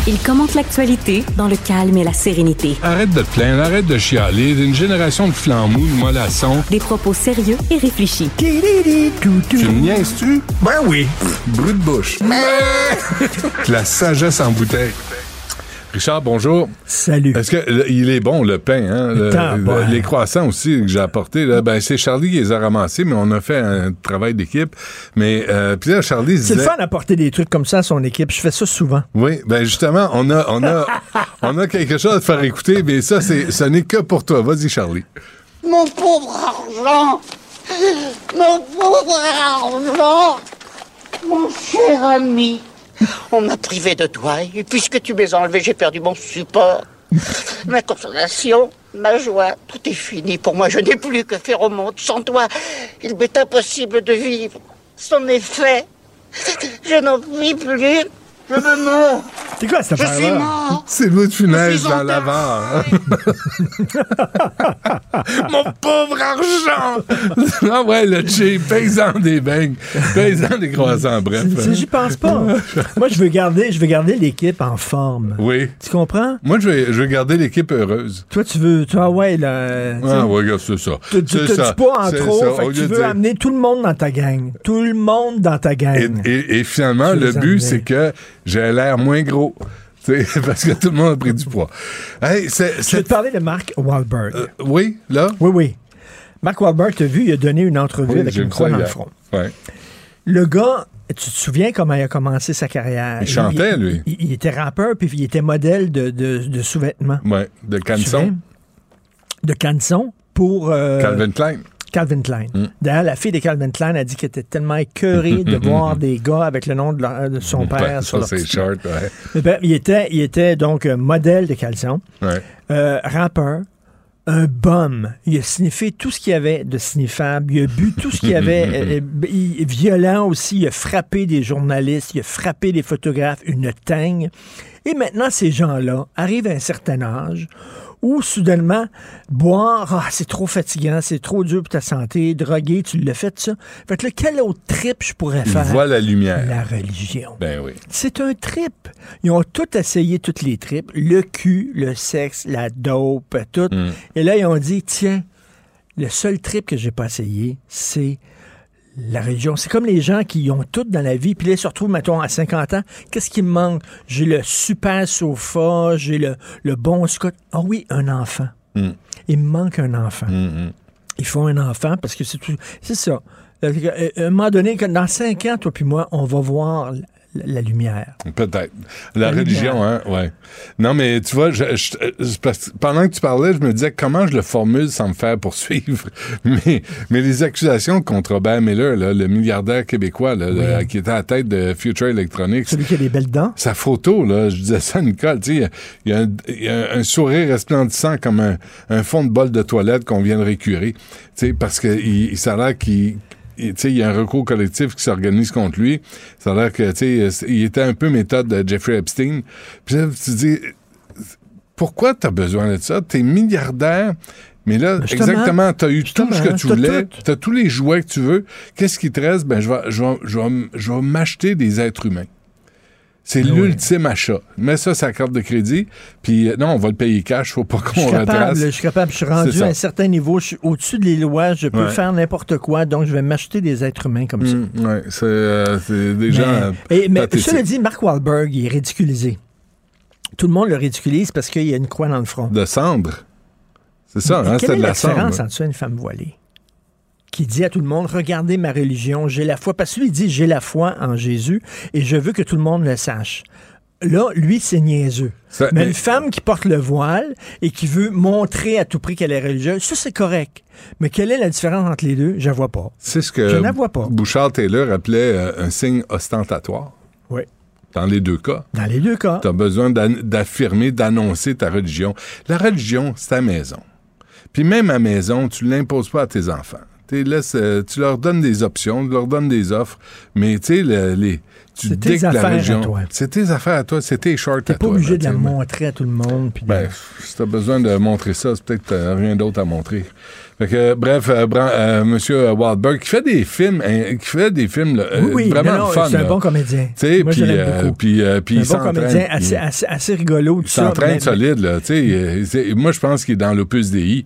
Speaker 1: Il commente l'actualité dans le calme et la sérénité.
Speaker 3: Arrête de te plaindre, arrête de chialer. Une génération de flambous, de mollassons.
Speaker 1: Des propos sérieux et réfléchis.
Speaker 3: Tu me niaises-tu?
Speaker 7: Ben oui.
Speaker 3: Brut de bouche. La sagesse en bouteille. Richard, bonjour.
Speaker 7: Salut.
Speaker 3: Est-ce que il est bon le pain, hein? le- le- les croissants aussi que j'ai apportés, là, ben c'est Charlie qui les a ramassés, mais on a fait un travail d'équipe. Mais euh, puis là, Charlie
Speaker 7: C'est le fun d'apporter des trucs comme ça à son équipe. Je fais ça souvent.
Speaker 3: oui, ben justement, on a, on a, on a quelque chose à te faire écouter, mais ça, c'est, ce n'est que pour toi. Vas-y, Charlie.
Speaker 8: Mon pauvre argent Mon pauvre argent Mon cher ami On m'a privé de toi, et puisque tu m'es enlevé, j'ai perdu mon support. Ma consolation, ma joie, tout est fini. Pour moi, je n'ai plus que faire au monde. Sans toi, il m'est impossible de vivre. C'en est fait. Je n'en vis plus. Je me meurs.
Speaker 7: C'est quoi cette
Speaker 8: Je suis mort.
Speaker 3: C'est Louis de Funès dans
Speaker 8: en
Speaker 3: l'avare. Mon pauvre argent! ah ouais, le cheap, paysan des beignes, paysan des croissants, bref.
Speaker 7: J'y pense pas. Moi, je veux garder, je veux garder l'équipe en forme.
Speaker 3: Oui.
Speaker 7: Tu comprends?
Speaker 3: Moi, je vais, je vais garder l'équipe heureuse.
Speaker 7: Toi, tu veux, toi, ouais, là.
Speaker 3: Ah, ouais, regarde, c'est ça.
Speaker 7: Tu
Speaker 3: ça.
Speaker 7: du poids en trop, fait que tu veux
Speaker 3: dire-
Speaker 7: amener tout le monde dans ta gang. Tout le monde dans ta gang.
Speaker 3: et- et finalement,
Speaker 7: Tu
Speaker 3: le but, c'est que j'ai l'air moins gros. Parce que tout le monde a pris du poids. Hey,
Speaker 7: Je vais te parler de Mark Wahlberg.
Speaker 3: euh, oui, là?
Speaker 7: oui, oui. Mark Wahlberg, t'as vu, il a donné une entrevue
Speaker 3: Oui,
Speaker 7: avec une croix dans le front.
Speaker 3: Ouais.
Speaker 7: Le gars, tu te souviens comment il a commencé sa carrière?
Speaker 3: Il chantait, lui.
Speaker 7: Il, il était rappeur, puis il était modèle de, de, de sous-vêtements.
Speaker 3: Ouais, de Canson.
Speaker 7: De canson pour euh,
Speaker 3: Calvin Klein.
Speaker 7: Calvin Klein.
Speaker 3: Mm.
Speaker 7: D'ailleurs, la fille de Calvin Klein a dit qu'elle était tellement écœurée de voir des gars avec le nom de, leur- de son père sur
Speaker 3: Ben, ça,
Speaker 7: leur
Speaker 3: c'est
Speaker 7: petit-
Speaker 3: short, ouais.
Speaker 7: Bref, il était, il était donc euh, modèle de caleçon,
Speaker 3: ouais.
Speaker 7: euh, rappeur, un bum. Il a sniffé tout ce qu'il y avait de sniffable. Il a bu tout ce qu'il y avait. euh, euh, il- violent aussi. Il a frappé des journalistes. Il a frappé des photographes. Une teigne. Et maintenant, ces gens-là arrivent à un certain âge où, soudainement, boire, ah, c'est trop fatigant, c'est trop dur pour ta santé, droguer, tu l'as fait, ça. Fait que là, quel autre trip je pourrais faire?
Speaker 3: voit la lumière.
Speaker 7: La religion.
Speaker 3: Ben oui.
Speaker 7: C'est un trip. Ils ont tout essayé, toutes les tripes. Le cul, le sexe, la dope, tout.
Speaker 3: Mm.
Speaker 7: Et là, ils ont dit, tiens, le seul trip que j'ai pas essayé, c'est la religion. C'est comme les gens qui ont tout dans la vie, puis là, ils se retrouvent, mettons, à 50 ans. Qu'est-ce qui me manque? J'ai le super sofa, j'ai le, le bon Scott. Ah oui, un enfant.
Speaker 3: Mm.
Speaker 7: Il me manque un enfant.
Speaker 3: Mm, mm.
Speaker 7: Il faut un enfant parce que c'est tout. C'est ça. Euh, À un moment donné, dans 5 ans, toi puis moi, on va voir la, lumière.
Speaker 3: Peut-être. La,
Speaker 7: La
Speaker 3: religion, hein, ouais. Non, mais tu vois, je, je- pendant que tu parlais, je me disais comment je le formule sans me faire poursuivre? Mais, mais les accusations contre Robert Miller, là, le milliardaire québécois, là, qui était à la tête de Future Electronics,
Speaker 7: Celui qui a des belles dents.
Speaker 3: sa photo, là, je disais ça à Nicole, tu sais, il y a, un, il y a un sourire resplendissant comme un, un fond de bol de toilette qu'on vient de récurer, tu sais, parce que il, ça a l'air qu'il il- y a un recours collectif qui s'organise contre lui. Ça a l'air que, tu sais, il était un peu méthode de Jeffrey Epstein. Puis là, tu dis, pourquoi tu as besoin de ça? Tu es milliardaire, mais là,
Speaker 7: Justement.
Speaker 3: exactement, tu as eu tout ce que tu voulais, tu as tous les jouets que tu veux. Qu'est-ce qui te reste? Ben, je vais, je vais, je vais, je vais m'acheter des êtres humains. C'est
Speaker 7: Ben
Speaker 3: l'ultime achat. Mets ça la carte de crédit, puis euh, non, on va le payer cash, faut pas qu'on retrace.
Speaker 7: je suis capable, je suis rendu
Speaker 3: C'est
Speaker 7: à un certain niveau, je suis au-dessus des lois, je peux
Speaker 3: Ouais.
Speaker 7: faire n'importe quoi, donc je vais m'acheter des êtres humains comme ça.
Speaker 3: Ouais, c'est euh, c'est des gens
Speaker 7: Mais, mais cela dit, Mark Wahlberg, il est ridiculisé. Tout le monde le ridiculise parce qu'il y a une croix dans le front.
Speaker 3: De cendre. C'est ça, hein,
Speaker 7: quelle
Speaker 3: c'était
Speaker 7: est
Speaker 3: de
Speaker 7: la
Speaker 3: la cendre.
Speaker 7: différence entre ça et une femme voilée? Qui dit à tout le monde, regardez ma religion, j'ai la foi. Parce que lui, il dit, j'ai la foi en Jésus et je veux que tout le monde le sache. Là, lui, c'est niaiseux.
Speaker 3: Ça-
Speaker 7: mais,
Speaker 3: mais-
Speaker 7: une femme qui porte le voile et qui veut montrer à tout prix qu'elle est religieuse, ça, c'est correct. Mais quelle est la différence entre les deux? Je la vois pas.
Speaker 3: C'est ce que
Speaker 7: Je vois pas.
Speaker 3: Bouchard Taylor appelait euh, un signe ostentatoire.
Speaker 7: Oui.
Speaker 3: Dans les deux cas.
Speaker 7: Dans les deux cas.
Speaker 3: Tu as besoin d'affirmer, d'annoncer ta religion. La religion, c'est ta maison. Puis même à maison, tu ne l'imposes pas à tes enfants. Tu laisses, euh, tu leur donnes des options, tu leur donnes des offres, mais tu sais, le- les, tu
Speaker 7: C'est tes
Speaker 3: dictes la
Speaker 7: affaires à
Speaker 3: religion.
Speaker 7: toi.
Speaker 3: C'est tes affaires à toi, c'est tes shorts à
Speaker 7: T'es pas
Speaker 3: toi.
Speaker 7: obligé
Speaker 3: là,
Speaker 7: de la montrer à tout le monde. puis de-
Speaker 3: Ben, si t'as besoin de montrer ça, c'est peut-être que t'as rien d'autre à montrer. Fait que, bref, euh, euh, Monsieur Waldberg, qui fait des films, hein, qui fait des films là, euh,
Speaker 7: Oui, oui,
Speaker 3: vraiment
Speaker 7: non, non,
Speaker 3: fun.
Speaker 7: c'est un bon comédien.
Speaker 3: Puis,
Speaker 7: l'aime beaucoup.
Speaker 3: puis, puis il s'entraîne.
Speaker 7: comédien, assez, assez, assez rigolo,
Speaker 3: il s'entraîne solide, là. Euh, moi, je pense qu'il est dans l'opus DI.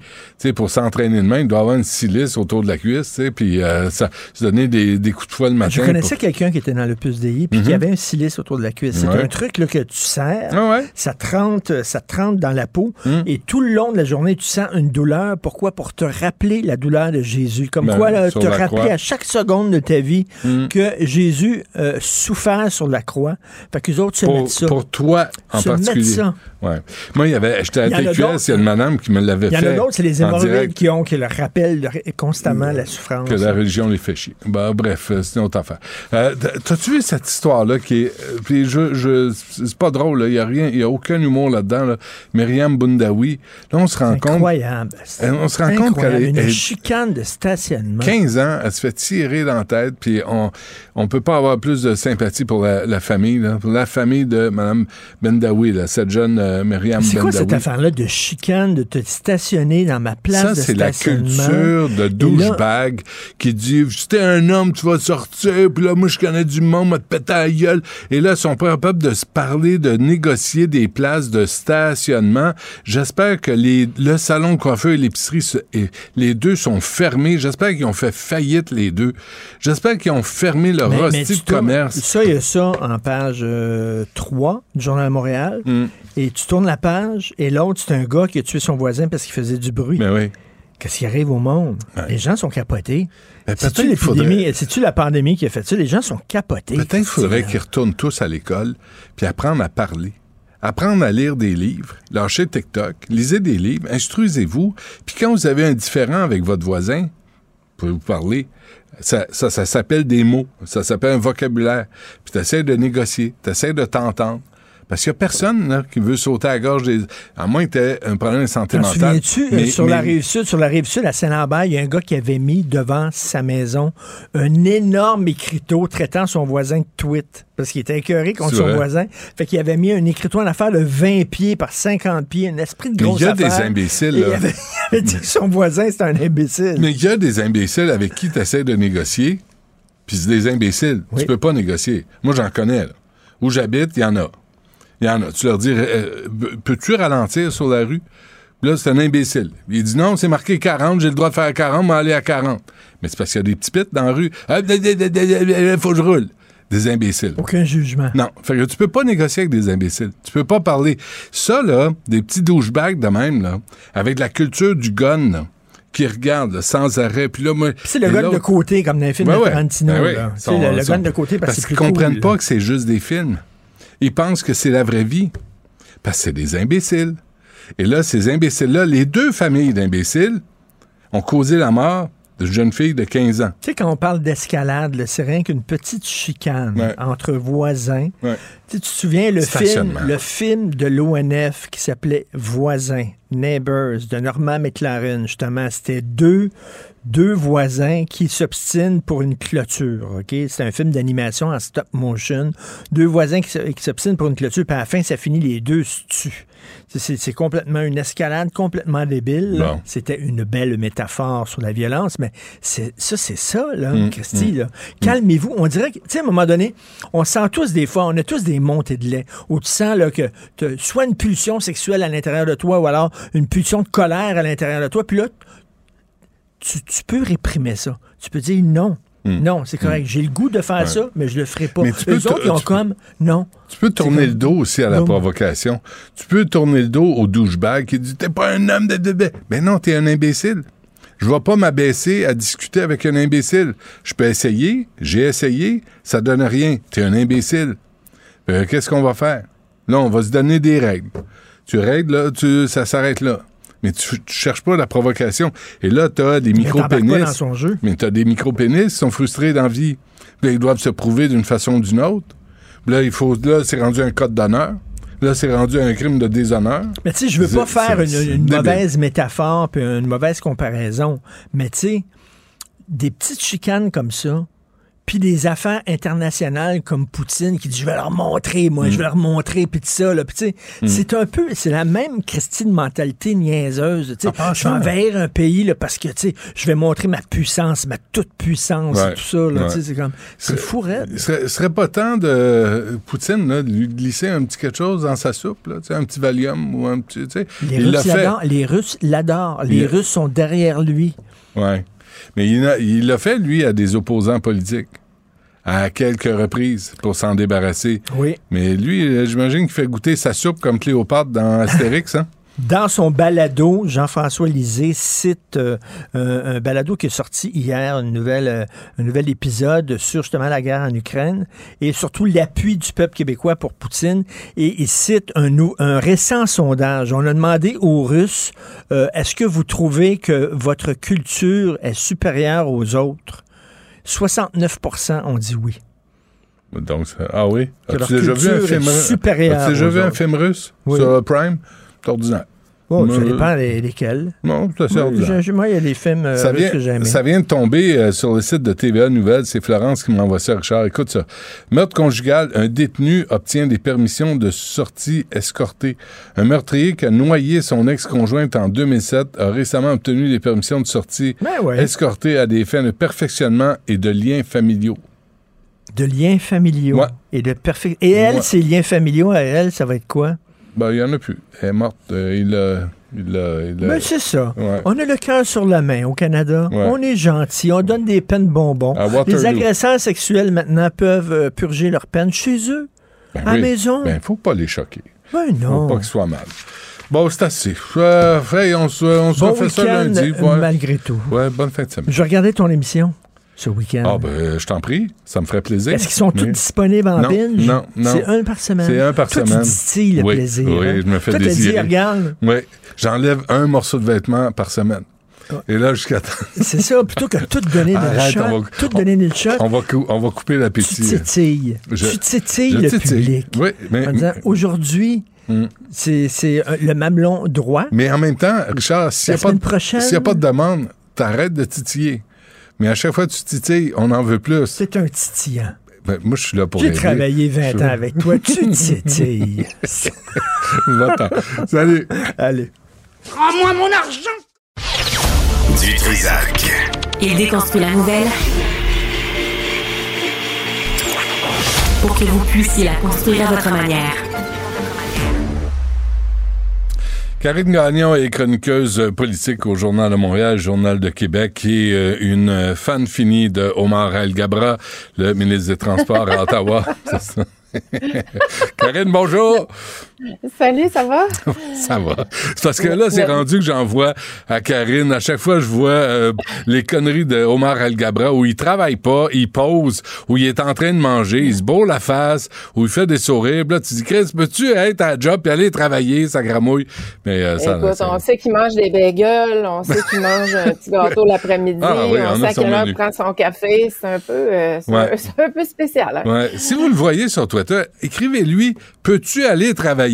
Speaker 3: Pour s'entraîner de main, il doit avoir une silice autour de la cuisse, puis euh, ça, se donner des, des coups de fouet le matin.
Speaker 7: Je connaissais
Speaker 3: pour-
Speaker 7: quelqu'un qui était dans le puce DI puis qui avait un silice autour de la cuisse. C'est
Speaker 3: Ouais.
Speaker 7: un truc là, que tu serres,
Speaker 3: Ah ouais?
Speaker 7: ça te rentre, ça dans la peau
Speaker 3: Hum.
Speaker 7: et tout le long de la journée, tu sens une douleur. Pourquoi? Pour te rappeler la douleur de Jésus. Comme
Speaker 3: Ben,
Speaker 7: quoi, là, te rappeler
Speaker 3: croix.
Speaker 7: à chaque seconde de ta vie
Speaker 3: Hum.
Speaker 7: que Jésus euh, souffert sur la croix. Fait que les autres se
Speaker 3: Pour,
Speaker 7: mettent ça.
Speaker 3: pour toi, en
Speaker 7: Se
Speaker 3: particulier.
Speaker 7: ça.
Speaker 3: Ouais. Moi, il y avait, j'étais à TQS, il y a une madame qui me l'avait
Speaker 7: Il y en
Speaker 3: fait.
Speaker 7: a d'autres, c'est les hémorroïdes qui ont, qui leur rappellent constamment la souffrance.
Speaker 3: que la religion les fait chier. Ben, bref, euh, c'est une autre affaire. Euh, T'as-tu vu cette histoire-là qui est. euh, Puis je, je, c'est pas drôle, il n'y a rien, il y a aucun humour là-dedans. Là. Myriam Bundawi. Là, on se rend compte.
Speaker 7: Incroyable.
Speaker 3: Euh, on se rend compte
Speaker 7: Une
Speaker 3: elle-
Speaker 7: chicane de stationnement.
Speaker 3: 15 ans, elle se fait tirer dans la tête, puis on on peut pas avoir plus de sympathie pour la, la famille, là, pour la famille de Mme Bendawi, là, cette jeune euh, Myriam
Speaker 7: C'est quoi
Speaker 3: Bendawi.
Speaker 7: cette affaire-là de chicane, de te stationner dans ma place
Speaker 3: Ça,
Speaker 7: de
Speaker 3: c'est la
Speaker 7: stationnement?
Speaker 3: culture de douchebag qui dit si t'es un homme, tu vas sortir, puis là, moi, je connais du monde, m'a te péter à la gueule. Et là, ils sont pas capables de se parler, de négocier des places de stationnement. J'espère que les, le salon de coiffeur et l'épicerie, se- et les deux sont fermés. J'espère qu'ils ont fait faillite, les deux. J'espère qu'ils ont fermé leur
Speaker 7: Mais- mais
Speaker 3: hostie
Speaker 7: tu
Speaker 3: de
Speaker 7: tournes-
Speaker 3: commerce.
Speaker 7: Ça, il y a ça en page euh, 3 du Journal de Montréal.
Speaker 3: Mm.
Speaker 7: Et tu tournes la page, et l'autre, c'est un gars qui a tué son voisin parce qu'il faisait du bruit.
Speaker 3: Mais oui.
Speaker 7: Qu'est-ce qui arrive au monde? Les gens sont capotés.
Speaker 3: Mais
Speaker 7: C'est-tu
Speaker 3: faudrait-
Speaker 7: la pandémie qui a fait ça? Les gens sont capotés.
Speaker 3: Peut-être qu'il faudrait qu'ils retournent tous à l'école, puis apprendre à parler. Apprendre à lire des livres, lâcher TikTok, lisez des livres, instruisez-vous, puis quand vous avez un différent avec votre voisin, vous pouvez vous parler? Ça, ça, ça s'appelle des mots, ça s'appelle un vocabulaire. Puis tu essaies de négocier, tu essaies de t'entendre. Parce qu'il n'y a personne là, qui veut sauter à la gorge des. À moins que tu aies un problème de santé mentale.
Speaker 7: euh,
Speaker 3: Mais-
Speaker 7: sur la rive sud, sur la rive sud, à Saint-Lambert, il y a un gars qui avait mis devant sa maison un énorme écriteau traitant son voisin de tweet. Parce qu'il était écœuré contre son voisin. Fait qu'il avait mis un écriteau en affaire de 20 pieds par 50 pieds, un esprit de
Speaker 3: Mais
Speaker 7: grosse
Speaker 3: il y a des
Speaker 7: affaire.
Speaker 3: imbéciles, là.
Speaker 7: Il avait, il avait dit que son voisin, c'était un imbécile.
Speaker 3: Mais il y a des imbéciles avec qui tu essaies de négocier, puis c'est des imbéciles.
Speaker 7: Oui.
Speaker 3: Tu peux pas négocier. Moi, j'en connais. là. Où j'habite, il y en a. Il y en a. Tu leur dis, euh, peux-tu ralentir sur la rue? Puis Là, c'est un imbécile. Il dit non, c'est marqué 40, j'ai le droit de faire 40, mais aller à 40. Mais c'est parce qu'il y a des petits pits dans la rue. Ah, Il faut que je roule. Des imbéciles.
Speaker 7: Aucun jugement.
Speaker 3: Non, fait que tu peux pas négocier avec des imbéciles. Tu peux pas parler. Ça, là, des petits douchebags de même, là, avec la culture du gun, là, qui regardent là, sans arrêt. Puis là, moi.
Speaker 7: C'est le gun de côté, comme dans les films
Speaker 3: Ouais,
Speaker 7: de. Tarantino.
Speaker 3: Ben oui.
Speaker 7: là. Le, gun de côté parce,
Speaker 3: Parce qu'ils comprennent
Speaker 7: cool,
Speaker 3: pas que c'est juste des films. Ils pensent que c'est la vraie vie. Parce que c'est des imbéciles. Et là, ces imbéciles-là, les deux familles d'imbéciles ont causé la mort de jeune fille de 15 ans.
Speaker 7: Tu sais, quand on parle d'escalade, c'est rien qu'une petite chicane
Speaker 3: Ouais.
Speaker 7: entre voisins.
Speaker 3: Ouais.
Speaker 7: Tu te souviens le film, le film de l'ONF qui s'appelait Voisins, Neighbors, de Norman McLaren, justement. C'était deux, deux voisins qui s'obstinent pour une clôture. C'est un film d'animation en stop motion. Deux voisins qui s'obstinent pour une clôture, puis à la fin, ça finit, les deux se tuent. C'est- complètement une escalade complètement débile.
Speaker 3: Bon.
Speaker 7: C'était une belle métaphore sur la violence, mais ça, c'est ça, là,
Speaker 3: Mm,
Speaker 7: Christy. là. Calmez-vous. On dirait que, tu sais, à un moment donné, on sent tous des fois, on a tous des montées de lait, où tu sens là, que tu as soit une pulsion sexuelle à l'intérieur de toi, ou alors une pulsion de colère à l'intérieur de toi, puis là, tu, tu peux réprimer ça. Tu peux dire non. Non, c'est correct. J'ai le goût de faire ça, mais je le ferai pas.
Speaker 3: Hmm. Mais tu peux
Speaker 7: Eux autres, ils ont comme non.
Speaker 3: Tu peux tourner
Speaker 7: comme-
Speaker 3: le dos aussi à la
Speaker 7: Non.
Speaker 3: provocation. Tu peux tourner le dos au douchebag qui dit T'es pas un homme de bébé. Ben non, t'es un imbécile. Je vais pas m'abaisser à discuter avec un imbécile. Je peux essayer, j'ai essayé, ça donne rien. T'es un imbécile. Euh, Qu'est-ce qu'on va faire? Là, on va se donner des règles. Tu règles, là, tu, ça s'arrête là. Mais tu, tu cherches pas la provocation. Et là, des
Speaker 7: Mais t'embarques pas
Speaker 3: micro-pénis.
Speaker 7: dans son jeu.
Speaker 3: Mais t'as des micro-pénis qui sont frustrés dans la vie. Puis là, ils doivent se prouver d'une façon ou d'une autre. Là, il faut, là, c'est rendu un code d'honneur. Là, c'est rendu un crime de déshonneur.
Speaker 7: Mais tu sais, je veux pas faire une, une mauvaise métaphore puis une mauvaise comparaison. Mais tu sais, des petites chicanes comme ça, puis des affaires internationales comme Poutine qui dit je vais leur montrer, moi, je vais leur montrer, puis tout ça. Là. Puis, tu sais, c'est un peu, c'est la même Christine mentalité niaiseuse. Tu sais,
Speaker 3: Ah,
Speaker 7: je vais envahir un pays là, parce que tu sais, je vais montrer ma puissance, ma toute puissance,
Speaker 3: Ouais.
Speaker 7: et tout ça. Là,
Speaker 3: Ouais.
Speaker 7: tu sais, c'est comme, c'est fou, raide.
Speaker 3: Serait, serait pas temps de Poutine là, de lui glisser un petit quelque chose dans sa soupe, là, tu sais, un petit Valium ou un petit. tu sais.
Speaker 7: Les Russes l'adorent. Les Russes l'adorent. Les
Speaker 3: Il-
Speaker 7: Russes sont derrière lui.
Speaker 3: Ouais. Mais il l'a fait, lui, à des opposants politiques. À quelques reprises pour s'en débarrasser.
Speaker 7: Oui.
Speaker 3: Mais lui, euh, j'imagine qu'il fait goûter sa soupe comme Cléopâtre dans Astérix, hein?
Speaker 7: Dans son balado, Jean-François Lisée cite euh, un, un balado qui est sorti hier, une nouvelle, euh, un nouvel épisode sur justement la guerre en Ukraine et surtout l'appui du peuple québécois pour Poutine. Et il cite un, récent sondage. On a demandé aux Russes, euh, est-ce que vous trouvez que votre culture est supérieure aux autres? 69% ont dit oui.
Speaker 3: Donc, ah oui? As-tu
Speaker 7: leur
Speaker 3: déjà vu un film déjà vu un film russe?
Speaker 7: Oui.
Speaker 3: sur Prime? C'est ordinaire.
Speaker 7: Oh, ça
Speaker 3: Mais-
Speaker 7: dépend les- lesquels.
Speaker 3: Non, c'est assez ordinaire.
Speaker 7: moi, il y a des films euh,
Speaker 3: Ça
Speaker 7: russes
Speaker 3: vient,
Speaker 7: que j'ai aimés.
Speaker 3: ça vient de tomber euh, sur le site de TVA Nouvelles. C'est Florence qui m'envoie ça, Richard. Écoute ça. Meurtre conjugal. Un détenu obtient des permissions de sortie escortée. Un meurtrier qui a noyé son ex-conjointe en 2007 a récemment obtenu des permissions de sortie
Speaker 7: Ben ouais.
Speaker 3: escortée à des fins de perfectionnement et de liens familiaux.
Speaker 7: De liens familiaux.
Speaker 3: Ouais.
Speaker 7: Et de perfect. Et elle,
Speaker 3: Ouais.
Speaker 7: ces liens familiaux, à elle, ça va être quoi?
Speaker 3: Ben, il y en a plus. Elle est morte. Euh, il a... Il a, il a-
Speaker 7: Ben, c'est ça.
Speaker 3: Ouais.
Speaker 7: On a le cœur sur la main au Canada.
Speaker 3: Ouais.
Speaker 7: On est gentil. On donne des peines bonbons. Les agresseurs sexuels, maintenant, peuvent euh, purger leur peine chez eux,
Speaker 3: Ben
Speaker 7: à la
Speaker 3: oui.
Speaker 7: maison.
Speaker 3: Ben, faut pas les choquer.
Speaker 7: Ben
Speaker 3: Faut
Speaker 7: non.
Speaker 3: pas qu'ils soient mal. Bon, c'est assez. Euh, hey, on se, on se
Speaker 7: Bon
Speaker 3: refait ça lundi.
Speaker 7: euh,
Speaker 3: Ouais.
Speaker 7: malgré tout.
Speaker 3: Ouais, bonne fin de semaine.
Speaker 7: Je regardais ton émission ce week-end.
Speaker 3: Ah, ben, je t'en prie, ça me ferait plaisir.
Speaker 7: Est-ce qu'ils sont tous disponibles en
Speaker 3: Non,
Speaker 7: binge?
Speaker 3: non, non.
Speaker 7: C'est un par semaine.
Speaker 3: C'est un par
Speaker 7: Toi,
Speaker 3: semaine.
Speaker 7: tu distilles le
Speaker 3: Oui,
Speaker 7: plaisir.
Speaker 3: oui,
Speaker 7: hein?
Speaker 3: je me fais
Speaker 7: Toi, dit,
Speaker 3: désirer.
Speaker 7: regarde,
Speaker 3: Oui, j'enlève un morceau de vêtement par semaine. Et là, jusqu'à temps,
Speaker 7: c'est ça, plutôt que tout donner dans le shot,
Speaker 3: on va-
Speaker 7: tout donner dans le shot,
Speaker 3: on va, cou- on va couper
Speaker 7: tu
Speaker 3: l'appétit.
Speaker 7: titilles.
Speaker 3: Je-
Speaker 7: tu titilles
Speaker 3: Je
Speaker 7: le
Speaker 3: titille.
Speaker 7: public.
Speaker 3: Oui, mais,
Speaker 7: En disant, aujourd'hui,
Speaker 3: Mm.
Speaker 7: c'est euh, le mamelon droit.
Speaker 3: mais en même temps, Richard, s'il n'y a, pas de- y a pas de demande, t'arrêtes de titiller. Mais à chaque fois que tu titilles, on en veut plus.
Speaker 7: C'est un titillant.
Speaker 3: Ben, moi, je suis là pour
Speaker 7: J'ai travaillé 20
Speaker 3: Je-
Speaker 7: ans avec toi. Tu titilles.
Speaker 3: Va-t'en. Salut.
Speaker 7: Allez.
Speaker 8: Rends-moi mon argent
Speaker 2: Du Trisac.
Speaker 1: Il déconstruit la nouvelle pour que vous puissiez la construire à votre manière.
Speaker 3: Karine Gagnon est chroniqueuse politique au Journal de Montréal, Journal de Québec, et euh, une euh, fan finie de Omar El-Gabra, le ministre des Transports à Ottawa. Karine, bonjour.
Speaker 9: Salut, ça va?
Speaker 3: Ça va. C'est parce que là, c'est rendu que j'envoie à Karine. À chaque fois, je vois euh, les conneries de Omar El-Gabra où il travaille pas, il pose, où il est en train de manger, il se bourre la face, où il fait des sourires. Puis Là, tu dis, Chris, peux-tu être à la job et aller travailler, ça gramouille? Mais euh, ça,
Speaker 9: Écoute,
Speaker 3: ça-
Speaker 9: on sait qu'il mange des bagels, on sait qu'il mange un petit gâteau l'après-midi,
Speaker 3: Ah oui, on
Speaker 9: sait à
Speaker 3: son
Speaker 9: quelle heure
Speaker 3: menu.
Speaker 9: il prend son café. C'est un peu, euh,
Speaker 3: Ouais.
Speaker 9: un, un peu spécial. hein?
Speaker 3: Ouais. Si vous le voyez sur Twitter, écrivez-lui Peux-tu aller travailler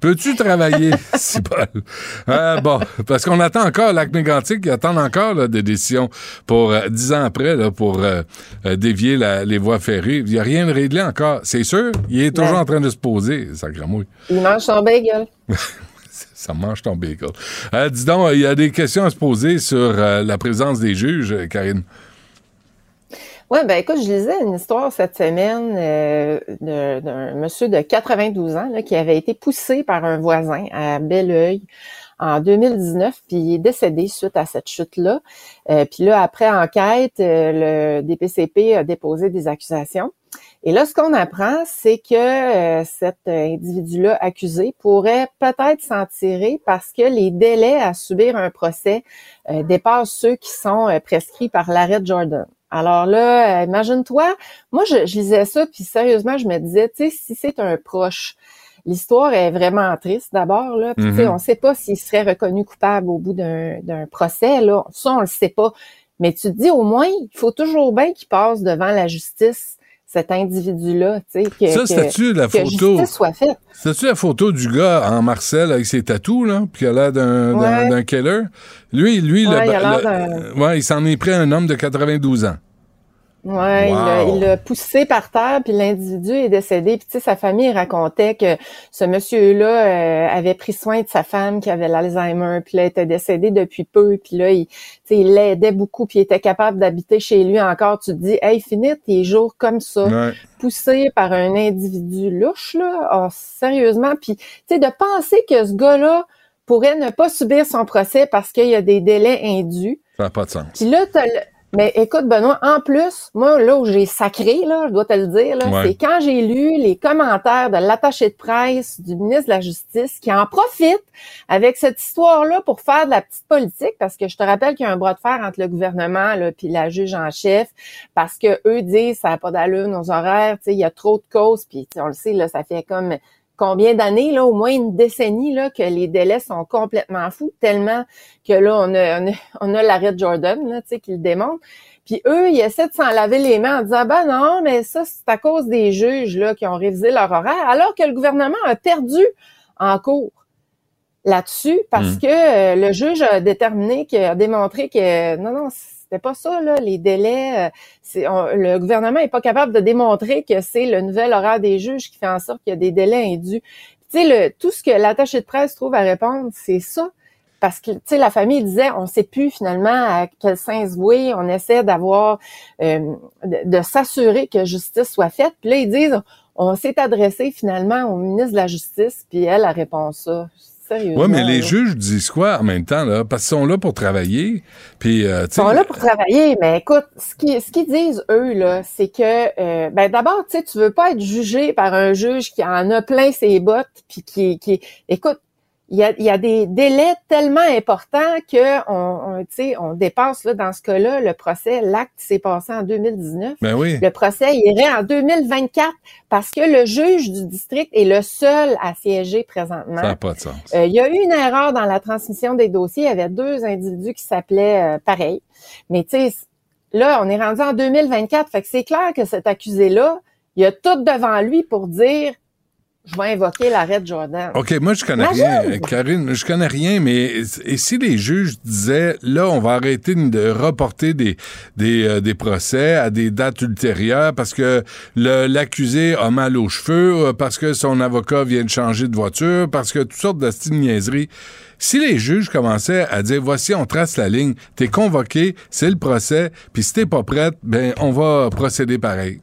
Speaker 3: Peux-tu travailler Si bon. Euh, bon, parce qu'on attend encore, Lac Mégantic, ils attendent encore là, des décisions pour euh, dix ans après là, pour euh, euh, dévier la- les voies ferrées. Il n'y a rien de réglé encore. C'est sûr, il est toujours
Speaker 9: Ouais.
Speaker 3: en train de se poser, ça gramouille.
Speaker 9: Il mange son bagel.
Speaker 3: Ça mange ton bagel. Euh, dis donc, il y a des questions à se poser sur euh, la présence des juges, euh, Karine.
Speaker 9: Oui, ben écoute, je lisais une histoire cette semaine euh, d'un monsieur de 92 ans là, qui avait été poussé par un voisin à Belleuil en 2019, puis il est décédé suite à cette chute-là. Euh, puis là, après enquête, euh, le DPCP a déposé des accusations. Et là, ce qu'on apprend, c'est que euh, cet individu-là accusé pourrait peut-être s'en tirer parce que les délais à subir un procès euh, dépassent ceux qui sont euh, prescrits par l'arrêt Jordan. Alors là, euh, imagine-toi, moi je, je lisais ça, puis sérieusement, je me disais, tu sais, si c'est un proche, l'histoire est vraiment triste d'abord, là. Puis, tu sais,
Speaker 3: Mhm.
Speaker 9: on sait pas s'il serait reconnu coupable au bout d'un d'un procès, là. Ça, on le sait pas. Mais tu te dis, au moins, il faut toujours bien qu'il passe devant la justice, cet individu-là, tu sais, que,
Speaker 3: Ça,
Speaker 9: que-
Speaker 3: c'était-tu la photo?
Speaker 9: justice soit faite.
Speaker 3: C'est-tu la photo du gars en Marcel avec ses tatous, là, puis qui a l'air d'un d'un-
Speaker 9: Ouais.
Speaker 3: d'un killer? Lui, lui,
Speaker 9: Ouais,
Speaker 3: le,
Speaker 9: il
Speaker 3: le- ouais, il s'en est pris un homme de 92 ans.
Speaker 9: Ouais, il l'a-
Speaker 3: Wow.
Speaker 9: il l'a poussé par terre, puis l'individu est décédé. Puis tu sais, sa famille racontait que ce monsieur-là euh, avait pris soin de sa femme qui avait l'Alzheimer, puis là, était décédée depuis peu, puis là, il, tu sais, il l'aidait beaucoup, puis il était capable d'habiter chez lui encore. Tu te dis, hey, finis tes jours comme ça,
Speaker 3: Ouais.
Speaker 9: poussé par un individu louche, là, Ah, sérieusement. Puis, tu sais, de penser que ce gars-là pourrait ne pas subir son procès parce qu'il y a des délais indus.
Speaker 3: Ça n'a pas de sens.
Speaker 9: Puis là, t'as le- mais écoute, Benoît, en plus, moi, là où j'ai sacré, là, je dois te le dire, là,
Speaker 3: Ouais.
Speaker 9: c'est quand j'ai lu les commentaires de l'attaché de presse du ministre de la Justice qui en profite avec cette histoire-là pour faire de la petite politique, parce que je te rappelle qu'il y a un bras de fer entre le gouvernement là, puis la juge en chef, parce que eux disent ça n'a pas d'allure nos horaires, tu sais, il y a trop de causes, puis on le sait, là, ça fait comme combien d'années, là, au moins une décennie, là, que les délais sont complètement fous, tellement que là, on a, on a, on a l'arrêt de Jordan, là, tu sais, qui le démontre. Puis eux, ils essaient de s'en laver les mains en disant, ben non, mais ça, c'est à cause des juges, là, qui ont révisé leur horaire, alors que le gouvernement a perdu en cours là-dessus parce
Speaker 3: Mm.
Speaker 9: que euh, le juge a déterminé, a démontré que non, non, c'était pas ça, là, les délais. euh, on- le gouvernement est pas capable de démontrer que c'est le nouvel horaire des juges qui fait en sorte qu'il y a des délais indus. Tu sais, le, tout ce que l'attaché de presse trouve à répondre, c'est ça. Parce que, tu sais, la famille disait, on sait plus finalement à quel sens se vouer, on essaie d'avoir, euh, de, de s'assurer que justice soit faite. Puis là, ils disent, on s'est adressé finalement au ministre de la Justice, puis elle a répondu ça. Sérieusement.
Speaker 3: Ouais, mais les
Speaker 9: là.
Speaker 3: juges disent quoi en même temps, là? Parce qu'ils sont là pour travailler. Puis, euh,
Speaker 9: Ils sont là pour travailler, mais écoute, ce qu'ils ce qu'ils disent eux là, c'est que euh, ben d'abord, tu sais, tu veux pas être jugé par un juge qui en a plein ses bottes, puis qui, qui, écoute, il y a, il y a des délais tellement importants que on, on tu sais, on dépasse là dans ce cas-là le procès, l'acte s'est passé en 2019.
Speaker 3: Ben oui.
Speaker 9: Le procès irait en 2024 parce que le juge du district est le seul à siéger présentement.
Speaker 3: Ça n'a pas de sens.
Speaker 9: Euh, il y a eu une erreur dans la transmission des dossiers. Il y avait deux individus qui s'appelaient euh, pareil. Mais tu sais, là, on est rendu en 2024. Fait que c'est clair que cet accusé-là, il a tout devant lui pour dire je vais invoquer l'arrêt de Jordan.
Speaker 3: OK, moi, je connais
Speaker 9: Imagine!
Speaker 3: rien. Karine, je connais rien, mais et si les juges disaient, là, on va arrêter de reporter des, des, euh, des procès à des dates ultérieures parce que l'accusé a mal aux cheveux, euh, parce que son avocat vient de changer de voiture, parce que toutes sortes de niaiseries. Si les juges commençaient à dire, voici, on trace la ligne, t'es convoqué, c'est le procès, puis si t'es pas prête, ben, on va procéder pareil.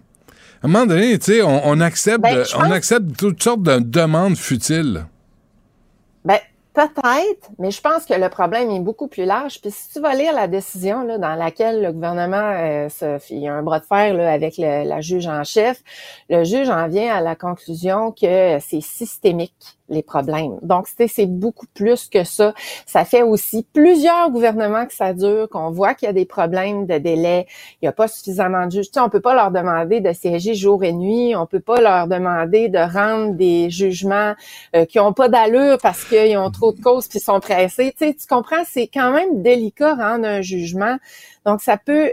Speaker 3: À un moment donné, tu sais, on, on accepte,
Speaker 9: Ben,
Speaker 3: on accepte toutes sortes de demandes futiles.
Speaker 9: Ben, peut-être, mais je pense que le problème est beaucoup plus large. Puis si tu vas lire la décision là, dans laquelle le gouvernement euh, se, il y a un bras de fer là, avec le- la juge en chef, le juge en vient à la conclusion que c'est systémique les problèmes. Donc, c'est beaucoup plus que ça. Ça fait aussi plusieurs gouvernements que ça dure, qu'on voit qu'il y a des problèmes de délai, il n'y a pas suffisamment de juges. Tu sais, on peut pas leur demander de siéger jour et nuit, on peut pas leur demander de rendre des jugements euh, qui ont pas d'allure parce qu'ils ont trop de causes puis sont pressés. Tu sais, tu comprends, c'est quand même délicat rendre un jugement. Donc, ça peut...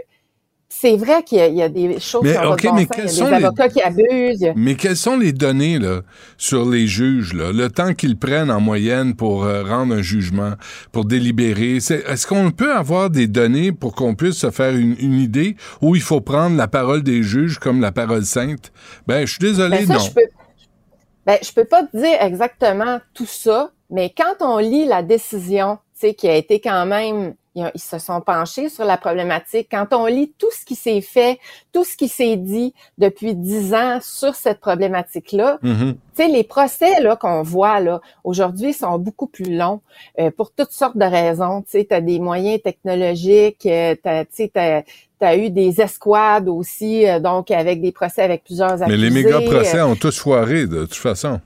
Speaker 9: C'est vrai qu'il y, a- il y a des choses
Speaker 3: Mais,
Speaker 9: qui ont
Speaker 3: OK,
Speaker 9: pas de bon
Speaker 3: mais quels
Speaker 9: Il y
Speaker 3: sont
Speaker 9: a des
Speaker 3: les-
Speaker 9: avocats qui abusent.
Speaker 3: Mais quelles sont les données là, sur les juges, là, le temps qu'ils prennent en moyenne pour euh, rendre un jugement, pour délibérer? Est-ce qu'on peut avoir des données pour qu'on puisse se faire une, une idée où il faut prendre la parole des juges comme la parole sainte? Ben, je suis désolé,
Speaker 9: Ben, ça,
Speaker 3: non.
Speaker 9: je peux, ben, je peux pas te dire exactement tout ça, mais quand on lit la décision, tu sais, qui a été quand même, ils, se sont penchés sur la problématique. Quand on lit tout ce qui s'est fait, tout ce qui s'est dit depuis dix ans sur cette problématique-là,
Speaker 3: Mhm.
Speaker 9: tu sais, les procès là qu'on voit là aujourd'hui sont beaucoup plus longs euh, pour toutes sortes de raisons. Tu sais, t'as des moyens technologiques, euh, t'as, tu sais, t'as, t'as eu des escouades aussi, euh, donc avec des procès avec plusieurs accusés.
Speaker 3: Mais les méga procès ont tous foiré, de toute façon.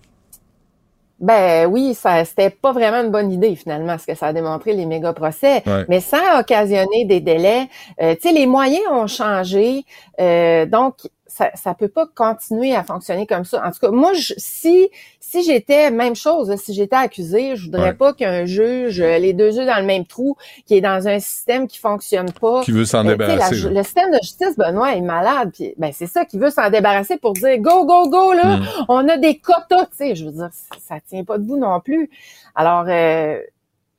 Speaker 9: Ben oui, ça c'était pas vraiment une bonne idée finalement, ce que ça a démontré les méga procès.
Speaker 3: Ouais.
Speaker 9: Mais ça a occasionné des délais. Euh, tu sais, les moyens ont changé, euh, donc ça, ça peut pas continuer à fonctionner comme ça. En tout cas, moi, je, si si j'étais même chose, si j'étais accusé, je voudrais
Speaker 3: Ouais.
Speaker 9: pas qu'un juge euh, les deux yeux dans le même trou, qui est dans un système qui fonctionne pas.
Speaker 3: Qui veut s'en
Speaker 9: la
Speaker 3: débarrasser.
Speaker 9: le système de justice, Benoît, est malade. Puis, ben, c'est ça qui veut s'en débarrasser pour dire go, go, go, là.
Speaker 3: Mm.
Speaker 9: On a des quotas, tu sais. Je veux dire, ça tient pas debout non plus. Alors, euh,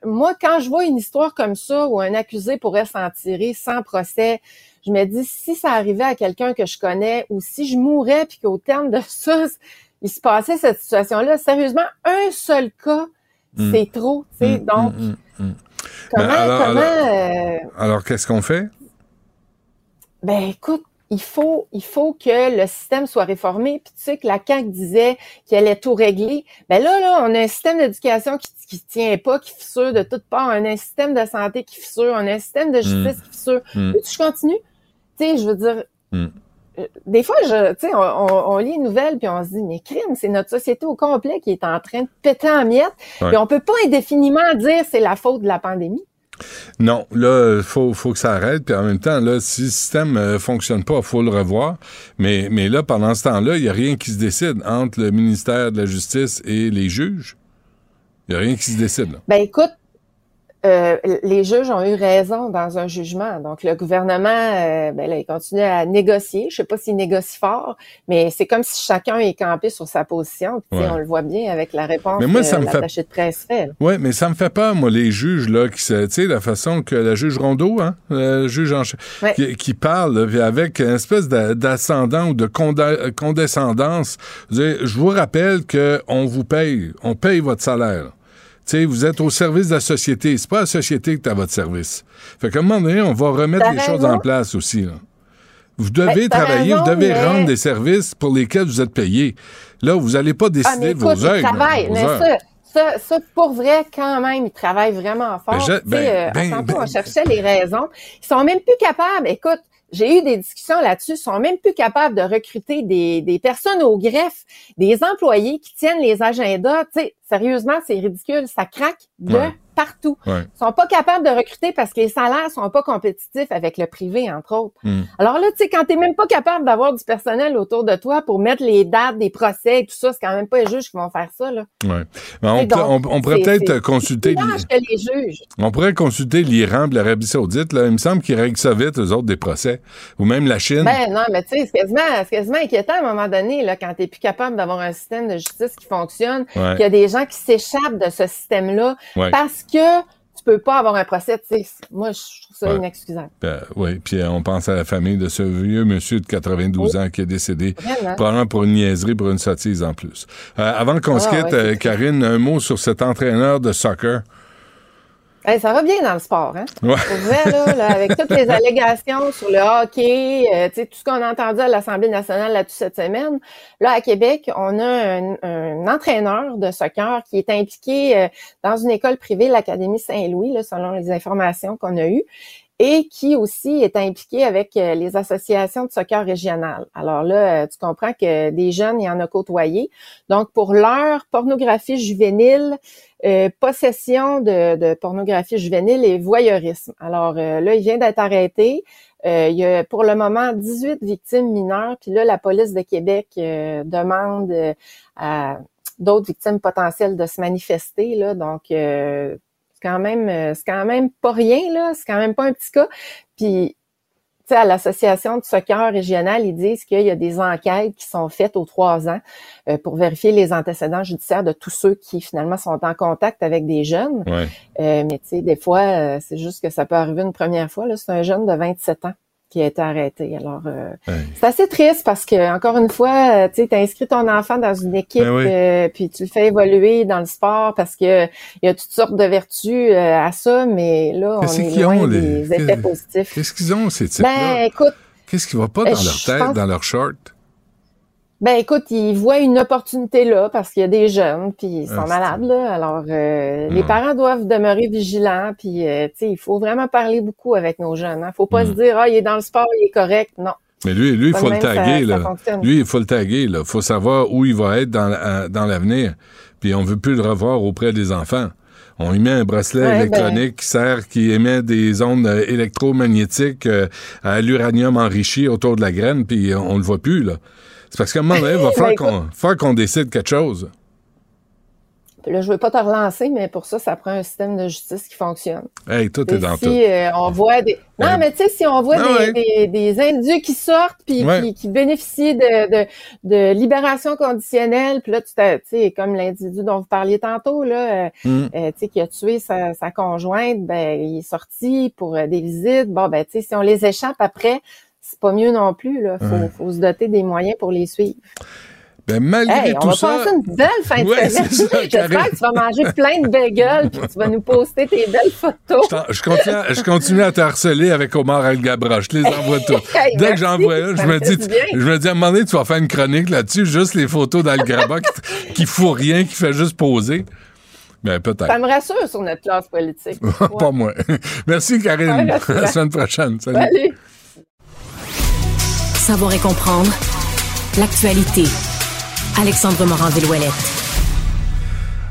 Speaker 9: moi, quand je vois une histoire comme ça où un accusé pourrait s'en tirer sans procès, je me dis si ça arrivait à quelqu'un que je connais ou si je mourais puis qu'au terme de ça, il se passait cette situation-là, sérieusement, un seul cas,
Speaker 3: Mm.
Speaker 9: c'est trop. tu sais.
Speaker 3: Mm,
Speaker 9: Donc,
Speaker 3: mm, mm, mm.
Speaker 9: comment,
Speaker 3: Ben, alors-
Speaker 9: comment,
Speaker 3: alors-
Speaker 9: euh,
Speaker 3: Alors, qu'est-ce qu'on fait?
Speaker 9: Ben écoute, il faut, il faut que le système soit réformé. Puis tu sais que la CAQ disait qu'elle allait tout régler. Ben là, là, on a un système d'éducation qui, qui tient pas, qui fissure de toutes parts. On a un système de santé qui fissure. On a un système de justice qui fissure. Que je continue? Tu sais, je veux dire.
Speaker 3: Mm.
Speaker 9: euh, Des fois, je, tu sais, on, on- on lit une nouvelle puis on se dit, mais crime, c'est notre société au complet qui est en train de péter en miettes.
Speaker 3: Ouais.
Speaker 9: Puis on peut pas indéfiniment dire c'est la faute de la pandémie.
Speaker 3: Non, là, il faut, faut que ça arrête. Puis en même temps, là, si le système euh, fonctionne pas, il faut le revoir. Mais, mais là, pendant ce temps-là, il n'y a rien qui se décide entre le ministère de la Justice et les juges. Il n'y a rien qui se décide. Là.
Speaker 9: Ben écoute, euh, les juges ont eu raison dans un jugement. Donc le gouvernement, euh, ben là, il continue à négocier. Je sais pas s'il négocie fort, mais c'est comme si chacun est campé sur sa position. Puis,
Speaker 3: Ouais.
Speaker 9: On le voit bien avec la réponse
Speaker 3: Mais moi, ça me fait-
Speaker 9: de presse fait.
Speaker 3: Oui, mais ça me fait peur, moi, les juges, là, qui se, tu sais, la façon que la juge Rondeau, hein, juge en
Speaker 9: Ouais.
Speaker 3: qui, qui parle, là, avec une espèce d'a- d'ascendant ou de condescendance. Je vous rappelle qu'on vous paye, on paye votre salaire. Sais, vous êtes au service de la société. C'est pas la société qui est à votre service. Fait qu'à un moment donné, on va remettre les choses en place aussi, là. Vous devez
Speaker 9: Ben, t'as
Speaker 3: travailler,
Speaker 9: raison,
Speaker 3: vous devez
Speaker 9: mais-
Speaker 3: rendre des services pour lesquels vous êtes payé. Là, vous n'allez pas
Speaker 9: Ah,
Speaker 3: décider
Speaker 9: mais
Speaker 3: de vos vos
Speaker 9: Mais
Speaker 3: heures.
Speaker 9: ça, ça, ça, pour vrai, quand même, ils travaillent vraiment fort.
Speaker 3: Ben, je-
Speaker 9: Tu sais,
Speaker 3: ben,
Speaker 9: euh,
Speaker 3: ben, ben-
Speaker 9: on cherchait les raisons. Ils sont même plus capables. Écoute, j'ai eu des discussions là-dessus. Ils sont même plus capables de recruter des, des personnes au greffe, des employés qui tiennent les agendas. Tu sais, sérieusement, c'est ridicule. Ça craque de. Partout.
Speaker 3: Ouais.
Speaker 9: Ils sont pas capables de recruter parce que les salaires sont pas compétitifs avec le privé, entre autres.
Speaker 3: Hmm.
Speaker 9: Alors là, tu sais, quand t'es même pas capable d'avoir du personnel autour de toi pour mettre les dates des procès et tout ça, c'est quand même pas les juges qui vont faire ça, là.
Speaker 3: Ouais. Mais on,
Speaker 9: Et
Speaker 3: peut-
Speaker 9: donc,
Speaker 3: on- on pourrait peut-être consulter.
Speaker 9: Que les juges.
Speaker 3: On pourrait consulter l'Iran et l'Arabie Saoudite. Là. Il me semble qu'ils règlent ça vite, eux autres, des procès. Ou même la Chine.
Speaker 9: Ben non, mais tu sais, c'est quasiment, c'est quasiment inquiétant à un moment donné, là, quand t'es plus capable d'avoir un système de justice qui fonctionne,
Speaker 3: Ouais.
Speaker 9: qu'il y a des gens qui s'échappent de ce système-là
Speaker 3: Ouais.
Speaker 9: parce que tu peux pas avoir un procès, tu sais. Moi, je trouve ça
Speaker 3: Ouais.
Speaker 9: inexcusable.
Speaker 3: Ben, oui, puis euh, on pense à la famille de ce vieux monsieur de 92 ans qui est décédé,
Speaker 9: Vraiment?
Speaker 3: probablement pour une niaiserie, pour une sottise en plus. Euh, avant qu'on se
Speaker 9: Ah,
Speaker 3: quitte,
Speaker 9: ouais,
Speaker 3: euh, Karine, un mot sur cet entraîneur de soccer.
Speaker 9: Hey, ça va bien dans le sport, hein?
Speaker 3: Ouais.
Speaker 9: Pour vrai, là, là, avec toutes les allégations sur le hockey, euh, tu sais, tout ce qu'on a entendu à l'Assemblée nationale là-dessus cette semaine, là, à Québec, on a un, un entraîneur de soccer qui est impliqué euh, dans une école privée, l'Académie Saint-Louis, selon les informations qu'on a eues, et qui aussi est impliqué avec euh, les associations de soccer régionales. Alors là, euh, tu comprends que des jeunes, il y en a côtoyé. Donc, pour l'heure, pornographie juvénile, euh, possession de, de pornographie juvénile et voyeurisme. Alors euh, là, il vient d'être arrêté. Euh, il y a pour le moment 18 victimes mineures. Puis là, la police de Québec euh, demande à d'autres victimes potentielles de se manifester. Là, donc c'est quand même euh, c'est quand même pas rien là. C'est quand même pas un petit cas. Puis tu sais, à l'association de soccer régional, ils disent qu'il y a des enquêtes qui sont faites aux trois ans euh, pour vérifier les antécédents judiciaires de tous ceux qui finalement sont en contact avec des jeunes.
Speaker 3: Ouais.
Speaker 9: Euh, mais tu sais, des fois, euh, c'est juste que ça peut arriver une première fois. Là, c'est un jeune de 27 ans qui a été arrêté. Alors, euh,
Speaker 3: Ouais.
Speaker 9: c'est assez triste parce que encore une fois, euh, tu sais, inscrit ton enfant dans une équipe,
Speaker 3: Ben oui.
Speaker 9: euh, puis tu le fais évoluer dans le sport parce que il y a toutes sortes de vertus euh, à ça, mais là, on est loin
Speaker 3: ont, les-
Speaker 9: des effets positifs.
Speaker 3: Qu'est-ce qu'ils ont, ces types-là?
Speaker 9: Ben, écoute,
Speaker 3: Qu'est-ce qui va pas dans leur
Speaker 9: je
Speaker 3: tête,
Speaker 9: pense-
Speaker 3: dans leur short?
Speaker 9: Ben écoute, ils voient une opportunité là parce qu'il y a des jeunes puis ils
Speaker 3: Ah,
Speaker 9: sont
Speaker 3: c'est-
Speaker 9: malades là. Alors euh, les
Speaker 3: Ouais.
Speaker 9: parents doivent demeurer vigilants puis euh, tu sais, il faut vraiment parler beaucoup avec nos jeunes. Hein. Faut pas se dire ah il est dans le sport, il est correct. Non.
Speaker 3: Mais lui, lui, il faut le taguer,
Speaker 9: ça
Speaker 3: là. Lui, il faut le taguer, là. faut savoir où il va être dans, la- dans l'avenir. Puis on veut plus le revoir auprès des enfants. On y met un bracelet
Speaker 9: Ouais,
Speaker 3: électronique qui sert, qui émet des ondes euh, électromagnétiques euh, à l'uranium enrichi autour de la graine, puis on le voit plus, là. C'est parce qu'à un moment donné, il va falloir
Speaker 9: Ben,
Speaker 3: qu'on falloir qu'on décide quelque chose.
Speaker 9: Là, je veux pas te relancer, mais pour ça, ça prend un système de justice qui fonctionne.
Speaker 3: Hey, tout est dans
Speaker 9: si
Speaker 3: tout.
Speaker 9: euh, on voit des. Non,
Speaker 3: Ouais.
Speaker 9: mais tu sais, si on voit
Speaker 3: Ah
Speaker 9: des, des, des indus qui sortent puis
Speaker 3: Ouais.
Speaker 9: qui, qui bénéficient de, de, de libération conditionnelle, puis là, tu sais, comme l'individu dont vous parliez tantôt, là, euh,
Speaker 3: Mm.
Speaker 9: euh, tu sais, qui a tué sa, sa conjointe, ben, il est sorti pour euh, des visites. Bon, ben, tu sais, si on les échappe après, c'est pas mieux non plus, là. Faut,
Speaker 3: Ouais.
Speaker 9: faut se doter des moyens pour les suivre.
Speaker 3: Ben, malgré
Speaker 9: Hey, on
Speaker 3: tout
Speaker 9: va
Speaker 3: ça.
Speaker 9: passer une belle fin de
Speaker 3: Ouais,
Speaker 9: semaine. J'espère que tu vas manger plein de bagels puis tu vas nous poster tes belles photos.
Speaker 3: Je, continue, à- je continue à te harceler avec Omar El Gabra. Je les envoie toutes.
Speaker 9: Hey,
Speaker 3: Dès que j'envoie une, je me dis, je me dis, à un moment donné, tu vas faire une chronique là-dessus, juste les photos d'Al Graba qui, qui fout rien, qui fait juste poser. Ben, peut-être.
Speaker 9: Ça me rassure sur notre classe politique.
Speaker 3: Pas moi. Merci, Karine. À la semaine prochaine. Salut.
Speaker 9: Salut.
Speaker 1: Savoir et comprendre l'actualité. Alexandre Morand-Villouellette.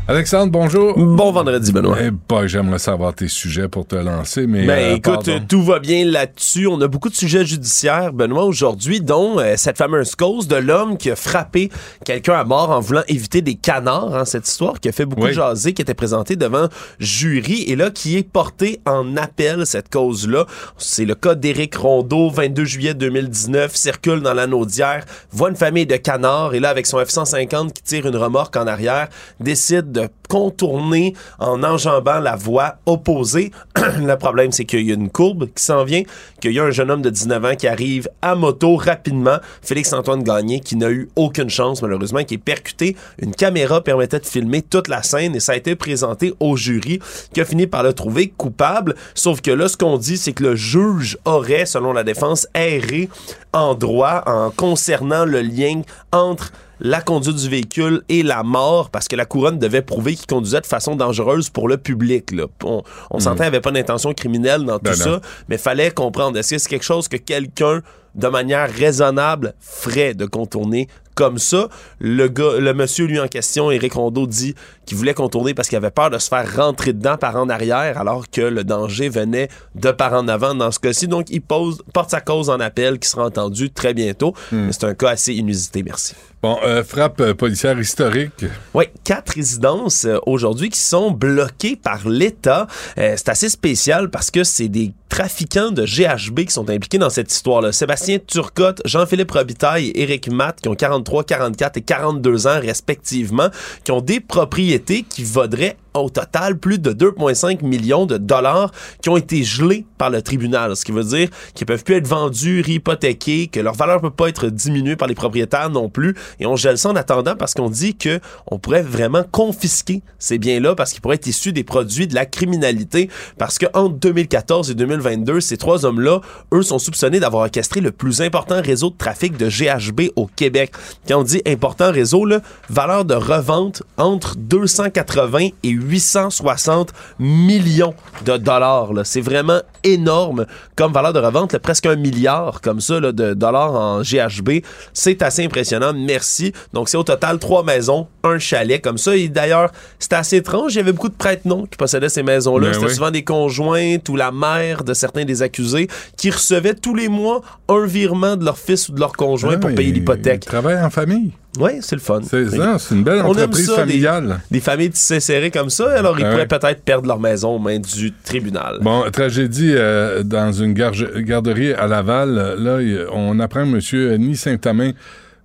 Speaker 3: Alexandre, bonjour.
Speaker 10: Bon vendredi, Benoît.
Speaker 3: Eh boy, j'aimerais savoir tes sujets pour te lancer, mais.
Speaker 10: Ben
Speaker 3: euh,
Speaker 10: écoute,
Speaker 3: pardon.
Speaker 10: tout va bien là-dessus. On a beaucoup de sujets judiciaires, Benoît, aujourd'hui, dont euh, cette fameuse cause de l'homme qui a frappé quelqu'un à mort en voulant éviter des canards, hein, cette histoire qui a fait beaucoup
Speaker 3: Oui.
Speaker 10: jaser, qui était présentée devant jury et là qui est portée en appel, cette cause-là. C'est le cas d'Éric Rondeau, 22 juillet 2019, circule dans l'anneau d'hier, voit une famille de canards et là, avec son F-150 qui tire une remorque en arrière, décide de contourner en enjambant la voie opposée. le problème, c'est qu'il y a une courbe qui s'en vient, qu'il y a un jeune homme de 19 ans qui arrive à moto rapidement, Félix-Antoine Gagné, qui n'a eu aucune chance, malheureusement, qui est percuté. Une caméra permettait de filmer toute la scène et ça a été présenté au jury qui a fini par le trouver coupable. Sauf que là, ce qu'on dit, c'est que le juge aurait, selon la défense, erré en droit en concernant le lien entre la conduite du véhicule et la mort parce que la couronne devait prouver qu'il conduisait de façon dangereuse pour le public. Là. On, on s'entend, il avait pas d'intention criminelle dans
Speaker 3: Ben
Speaker 10: tout
Speaker 3: non.
Speaker 10: ça, mais fallait comprendre, est-ce que c'est quelque chose que quelqu'un de manière raisonnable ferait de contourner comme ça? Le gars, le monsieur lui en question, Éric Rondeau, dit qu'il voulait contourner parce qu'il avait peur de se faire rentrer dedans par en arrière, alors que le danger venait de par en avant dans ce cas-ci. Donc, il pose, porte sa cause en appel qui sera entendu très bientôt. Mais c'est un cas assez inusité, merci.
Speaker 3: Bon, euh, frappe euh, policière historique.
Speaker 10: Oui, quatre résidences euh, aujourd'hui qui sont bloquées par l'État. Euh, c'est assez spécial parce que c'est des trafiquants de GHB qui sont impliqués dans cette histoire-là. Sébastien Turcotte, Jean-Philippe Robitaille et Éric Matt, qui ont 43, 44 et 42 ans respectivement, qui ont des propriétés qui vaudraient au total plus de 2,5 millions de dollars qui ont été gelés par le tribunal, ce qui veut dire qu'ils peuvent plus être vendus, réhypothéqués, que leur valeur peut pas être diminuée par les propriétaires non plus, et on gèle ça en attendant parce qu'on dit que on pourrait vraiment confisquer ces biens-là parce qu'ils pourraient être issus des produits de la criminalité, parce que entre 2014 et 2022, ces trois hommes-là, eux, sont soupçonnés d'avoir orchestré le plus important réseau de trafic de GHB au Québec. Quand on dit important réseau, là, valeur de revente entre 280 et 860 millions de dollars. C'est vraiment énorme comme valeur de revente, là, presque un milliard comme ça là, de dollars en GHB. C'est assez impressionnant. Merci. Donc c'est au total trois maisons, un chalet comme ça. Et d'ailleurs, c'était assez étrange. Il y avait beaucoup de prêtres non qui possédaient ces maisons-là.
Speaker 3: Ben
Speaker 10: C'était
Speaker 3: oui.
Speaker 10: souvent des conjointes ou la mère de certains des accusés qui recevaient tous les mois un virement de leur fils ou de leur conjoint pour
Speaker 3: Ah,
Speaker 10: payer l'hypothèque.
Speaker 3: il travaille en famille.
Speaker 10: Oui, c'est le fun.
Speaker 3: C'est ça, c'est une belle entreprise
Speaker 10: ça,
Speaker 3: familiale.
Speaker 10: Des familles serrées comme ça, alors ils
Speaker 3: Ah
Speaker 10: pourraient peut-être perdre leur maison aux mains du tribunal.
Speaker 3: Bon, tragédie euh, dans une garge- garderie à Laval. Euh, Là, on apprend monsieur Ni Saint-Amand,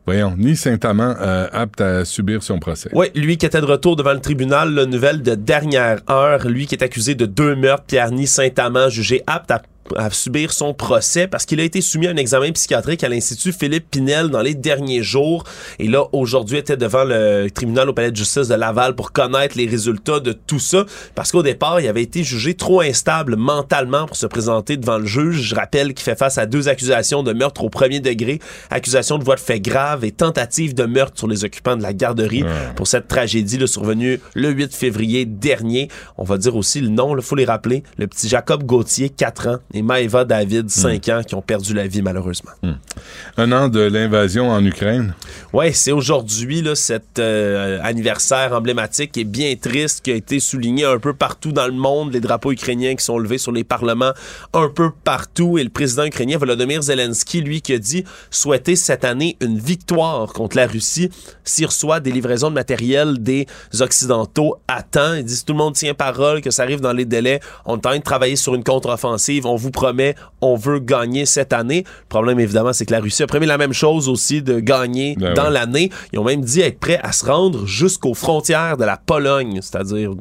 Speaker 3: voyons, Ni Saint-Amand, euh, apte à subir son procès.
Speaker 10: Oui, lui qui était de retour devant le tribunal, la nouvelle de dernière heure, lui qui est accusé de deux meurtres, Pierre-Ny Saint-Amand, jugé apte à à subir son procès parce qu'il a été soumis à un examen psychiatrique à l'Institut Philippe Pinel dans les derniers jours. Et là, aujourd'hui, était devant le tribunal au palais de justice de Laval pour connaître les résultats de tout ça. Parce qu'au départ, il avait été jugé trop instable mentalement pour se présenter devant le juge. Je rappelle qu'il fait face à deux accusations de meurtre au premier degré, accusation de voie de fait grave et tentative de meurtre sur les occupants de la garderie pour cette tragédie là, survenue le 8 février dernier. On va dire aussi le nom, il faut les rappeler, le petit Jacob Gauthier, 4 ans, et Maeva David, 5 ans, qui ont perdu la vie malheureusement.
Speaker 3: Un an de l'invasion en Ukraine.
Speaker 10: Ouais, c'est aujourd'hui cet euh, anniversaire emblématique et bien triste qui a été souligné un peu partout dans le monde. Les drapeaux ukrainiens qui sont levés sur les parlements un peu partout. Et le président ukrainien Volodymyr Zelensky, lui, qui a dit souhaiter cette année une victoire contre la Russie s'il reçoit des livraisons de matériel des Occidentaux à temps. Il dit si tout le monde tient parole, que ça arrive dans les délais, on est en train de travailler sur une contre-offensive, on vous promet, on veut gagner cette année. Le problème, évidemment, c'est que la Russie a promis la même chose aussi de gagner
Speaker 3: Ben
Speaker 10: dans
Speaker 3: ouais.
Speaker 10: l'année. Ils ont même dit être prêts à se rendre jusqu'aux frontières de la Pologne, c'est-à-dire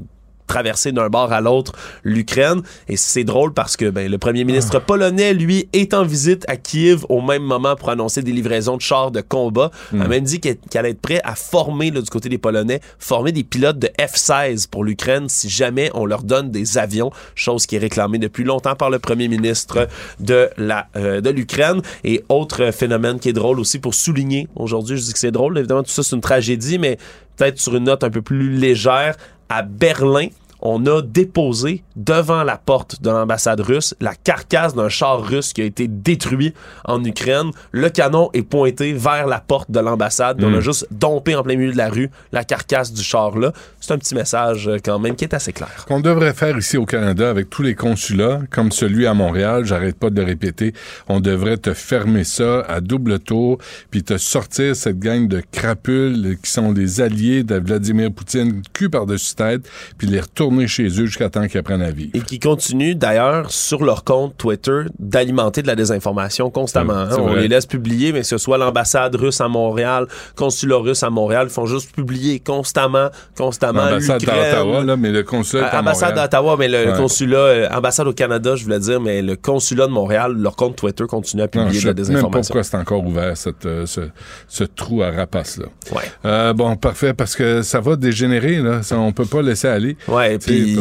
Speaker 10: traverser d'un bord à l'autre l'Ukraine. Et c'est drôle parce que ben, le premier ministre polonais, lui, est en visite à Kiev au même moment pour annoncer des livraisons de chars de combat. Il a même dit qu'elle qu'elle allait être prêt à former, là, du côté des Polonais, former des pilotes de F-16 pour l'Ukraine si jamais on leur donne des avions, chose qui est réclamée depuis longtemps par le premier ministre de la euh, de l'Ukraine. Et autre phénomène qui est drôle aussi pour souligner aujourd'hui, je dis que c'est drôle, évidemment tout ça c'est une tragédie, mais peut-être sur une note un peu plus légère, à Berlin, on a déposé devant la porte de l'ambassade russe la carcasse d'un char russe qui a été détruit en Ukraine. Le canon est pointé vers la porte de l'ambassade. puis On a juste dompé en plein milieu de la rue la carcasse du char-là. C'est un petit message euh, quand même qui est assez clair.
Speaker 3: Qu'on devrait faire ici au Canada avec tous les consulats, comme celui à Montréal, j'arrête pas de le répéter, on devrait te fermer ça à double tour, puis te sortir cette gang de crapules qui sont des alliés de Vladimir Poutine, cul par-dessus tête, puis les retourner chez eux jusqu'à temps qu'ils apprennent à vivre.
Speaker 10: Et qui continuent d'ailleurs sur leur compte Twitter d'alimenter de la désinformation constamment. hein. On les laisse publier, mais que ce soit l'ambassade russe à Montréal, consulat russe à Montréal, ils font juste publier constamment, constamment.
Speaker 3: L'ambassade d'Ottawa, là, mais le consulat
Speaker 10: Euh,
Speaker 3: à
Speaker 10: ambassade d'Ottawa, mais le
Speaker 3: Ouais.
Speaker 10: consulat, euh, ambassade au Canada, je voulais dire, mais le consulat de Montréal, leur compte Twitter continue à
Speaker 3: Non,
Speaker 10: publier
Speaker 3: je
Speaker 10: de la
Speaker 3: sais même
Speaker 10: désinformation.
Speaker 3: pourquoi c'est encore ouvert, cette, euh, ce, ce trou à rapace-là.
Speaker 10: Ouais.
Speaker 3: Euh, bon, parfait, parce que ça va dégénérer, là. Ça, on peut pas laisser aller.
Speaker 10: Ouais, puis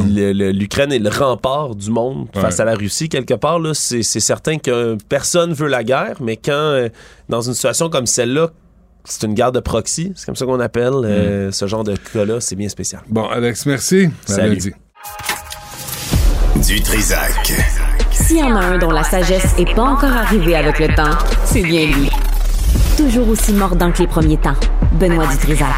Speaker 10: l'Ukraine est le rempart du monde face à la Russie. Quelque part, là, c'est certain que personne veut la guerre, mais quand, euh, dans une situation comme celle-là, c'est une guerre de proxy, c'est comme ça qu'on appelle euh,
Speaker 3: Mm.
Speaker 10: ce genre de cas-là, c'est bien spécial.
Speaker 3: Bon, Alex, merci.
Speaker 10: Salut.
Speaker 3: lundi.
Speaker 2: Du Trisac.
Speaker 1: S'il y en a un dont la sagesse est pas encore arrivée avec le temps, c'est bien lui. Toujours aussi mordant que les premiers temps. Benoît Dutrisac.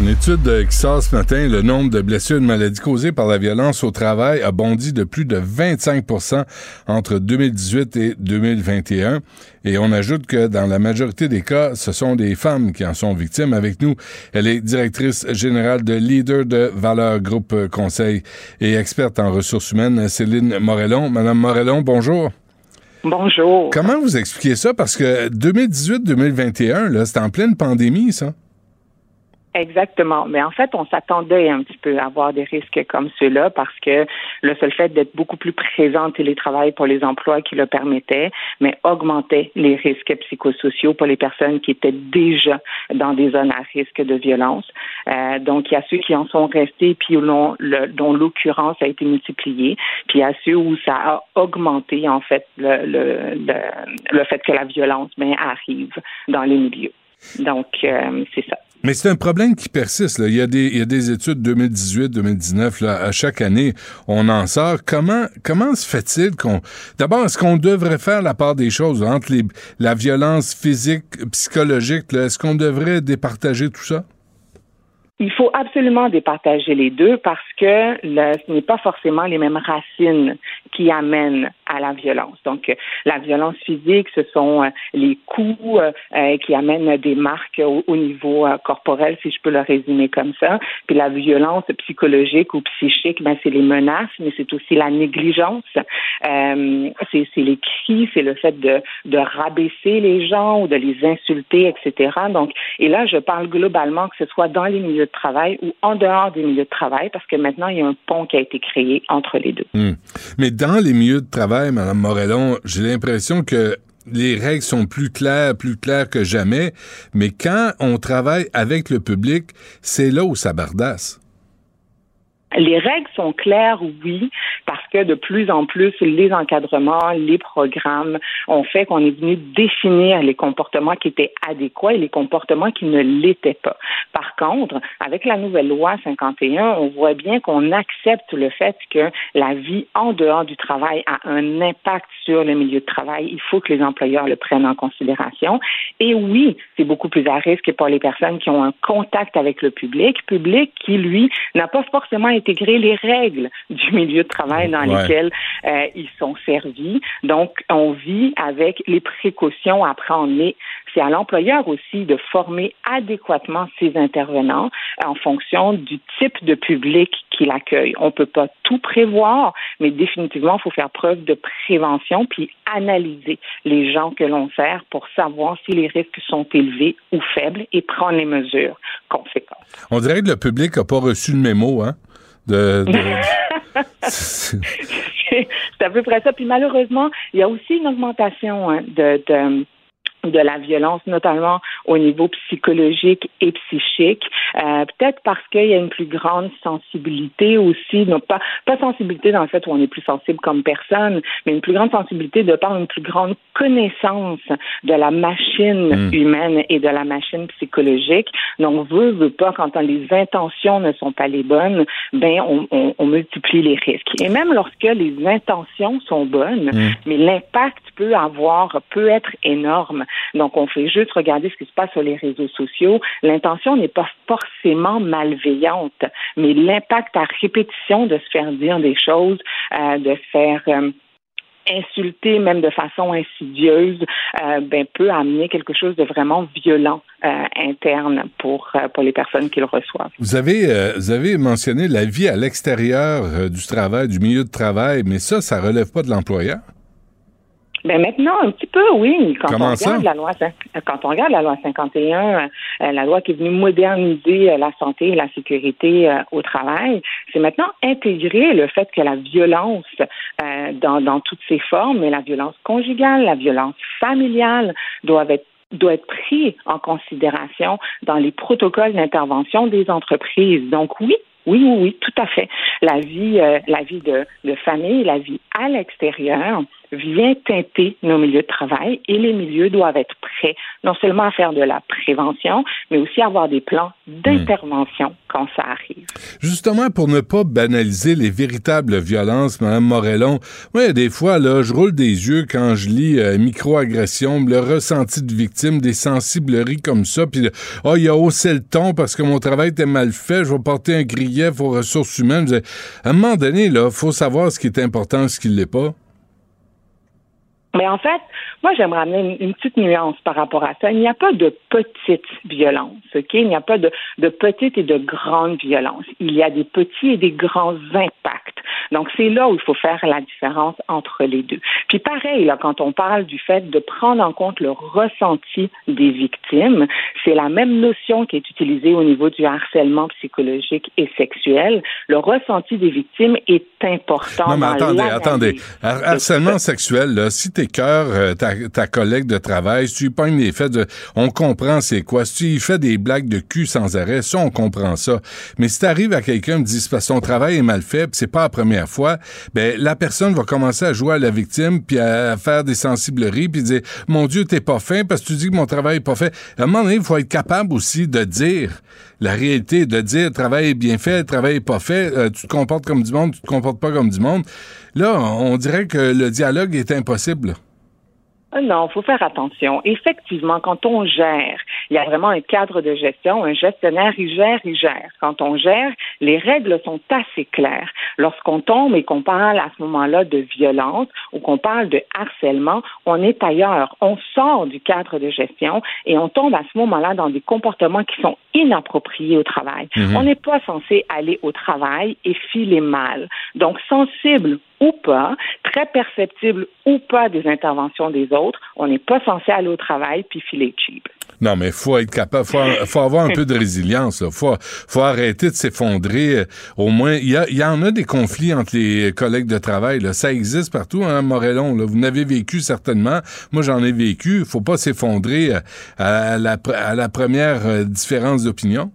Speaker 3: Une étude qui sort ce matin, le nombre de blessures et de maladies causées par la violence au travail a bondi de plus de 25% entre 2018 et 2021. Et on ajoute que dans la majorité des cas, ce sont des femmes qui en sont victimes. Avec nous, elle est directrice générale de Leader de Valeur Groupe Conseil et experte en ressources humaines, Céline Morellon. Madame Morellon, bonjour.
Speaker 11: Bonjour.
Speaker 3: Comment vous expliquez ça? Parce que 2018-2021, là, c'était en pleine pandémie, ça.
Speaker 11: Exactement. Mais en fait, on s'attendait un petit peu à avoir des risques comme ceux-là parce que le seul fait d'être beaucoup plus présent en télétravail pour les emplois qui le permettaient, mais augmentait les risques psychosociaux pour les personnes qui étaient déjà dans des zones à risque de violence. Euh, donc, il y a ceux qui en sont restés puis l'on- le- dont l'occurrence a été multipliée, puis il y a ceux où ça a augmenté en fait le, le, le, fait que la violence ben, arrive dans les milieux. Donc, euh, c'est ça.
Speaker 3: Mais c'est un problème qui persiste. Là. Il, y a des, il y a des études 2018-2019. Là, à chaque année, on en sort. Comment, comment se fait-il qu'on... D'abord, est-ce qu'on devrait faire la part des choses entre les, la violence physique, psychologique? là? Est-ce qu'on devrait départager tout ça?
Speaker 11: Il faut absolument départager les deux parce que le- ce n'est pas forcément les mêmes racines qui amènent à la violence. Donc, euh, la violence physique, ce sont euh, les coups euh, qui amènent des marques au, au niveau corporel, si je peux le résumer comme ça. Puis la violence psychologique ou psychique, ben, c'est les menaces, mais c'est aussi la négligence. Euh, c'est les cris, c'est le fait de, de rabaisser les gens ou de les insulter, etc. Donc, et là, je parle globalement que ce soit dans les milieux de travail ou en dehors des milieux de travail, parce que maintenant, il y a un pont qui a été créé entre les deux.
Speaker 3: Hmm. Dans les milieux de travail, Mme Morellon, j'ai l'impression que les règles sont plus claires, plus claires que jamais. Mais quand on travaille avec le public, c'est là où ça bardasse.
Speaker 11: Les règles sont claires, oui, parce que de plus en plus, les encadrements, les programmes ont fait qu'on est venu définir les comportements qui étaient adéquats et les comportements qui ne l'étaient pas. Par contre, avec la nouvelle loi 51, on voit bien qu'on accepte le fait que la vie en dehors du travail a un impact sur le milieu de travail. Il faut que les employeurs le prennent en considération. Et oui, c'est beaucoup plus à risque pour les personnes qui ont un contact avec le public, public qui, lui, n'a pas forcément intégrer les règles du milieu de travail dans lesquelles euh, ils sont servis. Donc, on vit avec les précautions à prendre. Mais c'est à l'employeur aussi de former adéquatement ses intervenants en fonction du type de public qu'il accueille. On ne peut pas tout prévoir, mais définitivement, il faut faire preuve de prévention puis analyser les gens que l'on sert pour savoir si les risques sont élevés ou faibles et prendre les mesures conséquentes.
Speaker 3: On dirait que le public n'a pas reçu le mémo, hein?
Speaker 11: c'est à peu près ça. Puis malheureusement, il y a aussi une augmentation hein, de, de de la violence, notamment au niveau psychologique et psychique. Euh, Peut-être parce qu'il y a une plus grande sensibilité aussi, non pas pas sensibilité dans le fait où on est plus sensible comme personne, mais une plus grande sensibilité de par une plus grande connaissance de la machine mm. humaine et de la machine psychologique. Donc, veut, veut pas, quand les intentions ne sont pas les bonnes, ben on, on, on multiplie les risques. Et même lorsque les intentions sont bonnes, mm. mais l'impact peut avoir, peut être énorme. Donc, on fait juste regarder ce qui se passe sur les réseaux sociaux. L'intention n'est pas forcément malveillante, mais l'impact à répétition de se faire dire des choses, euh, de se faire euh, insulter même de façon insidieuse euh, ben, peut amener quelque chose de vraiment violent interne pour, pour les personnes qui le reçoivent.
Speaker 3: Vous avez, vous avez mentionné la vie à l'extérieur du travail, du milieu de travail, mais ça, ça relève pas de l'employeur?
Speaker 11: Ben maintenant, un petit peu, oui. Quand on regarde la loi, quand on regarde la loi 51, euh, la loi qui est venue moderniser euh, la santé et la sécurité euh, au travail, c'est maintenant intégrer le fait que la violence dans, dans toutes ses formes, mais la violence conjugale, la violence familiale, doivent être doit être pris en considération dans les protocoles d'intervention des entreprises. Donc oui, oui, oui, oui, tout à fait. La vie, la vie de, de famille, la vie à l'extérieur, vient teinter nos milieux de travail et les milieux doivent être prêts non seulement à faire de la prévention, mais aussi à avoir des plans d'intervention quand ça arrive.
Speaker 3: Justement, pour ne pas banaliser les véritables violences, Mme Morellon, oui, des fois, là, je roule des yeux quand je lis euh, microagression, le ressenti de victime, des sensibleries comme ça, puis oh, il a haussé le ton parce que mon travail était mal fait, je vais porter un grief aux ressources humaines. À un moment donné, là, faut savoir ce qui est important, ce qui ne l'est pas.
Speaker 11: Mais en fait, moi, j'aimerais amener une, petite nuance par rapport à ça. Il n'y a pas de petite violence, OK? Il n'y a pas de, de petite et de grande violence. Il y a des petits et des grands impacts. Donc, c'est là où il faut faire la différence entre les deux. Puis pareil, là, quand on parle du fait de prendre en compte le ressenti des victimes, c'est la même notion qui est utilisée au niveau du harcèlement psychologique et sexuel. Le ressenti des victimes est important.
Speaker 3: Non, mais attendez, attendez. Harcèlement sexuel, là, si t'écœures euh, ta, ta collègue de travail, si tu lui pognes les faits de... On comprend c'est quoi. Si tu fais des blagues de cul sans arrêt, ça, on comprend ça. Mais si t'arrives à quelqu'un me dis, parce que ton travail est mal fait, c'est pas la première fois, ben, la personne va commencer à jouer à la victime, puis à, faire des sensibleries, puis dire, mon Dieu, t'es pas fin parce que tu dis que mon travail est pas fait. À un moment donné, il faut être capable aussi de dire la réalité, de dire, travail bien fait, travail pas fait, euh, tu te comportes comme du monde, tu te comportes pas comme du monde. Là, on dirait que le dialogue est impossible.
Speaker 11: Euh, non, faut faire attention. Effectivement, quand on gère, il y a vraiment un cadre de gestion. Un gestionnaire, il gère, il gère. Quand on gère, les règles sont assez claires. Lorsqu'on tombe et qu'on parle à ce moment-là de violence ou qu'on parle de harcèlement, on est ailleurs. On sort du cadre de gestion et on tombe à ce moment-là dans des comportements qui sont inappropriés au travail. Mhm. On n'est pas censé aller au travail et filer mal. Donc, sensible ou pas, très perceptible ou pas des interventions des autres, on n'est pas censé aller au travail puis filer cheap.
Speaker 3: Non, mais faut être capable, faut, faut avoir un peu de résilience. Il Faut, faut arrêter de s'effondrer. Au moins, il y, y, en a des conflits entre les collègues de travail. Là. Ça existe partout, hein, Morellon. Là. Vous n'avez vécu certainement. Moi, j'en ai vécu. Faut pas s'effondrer à, la, à la première euh, différence d'opinion.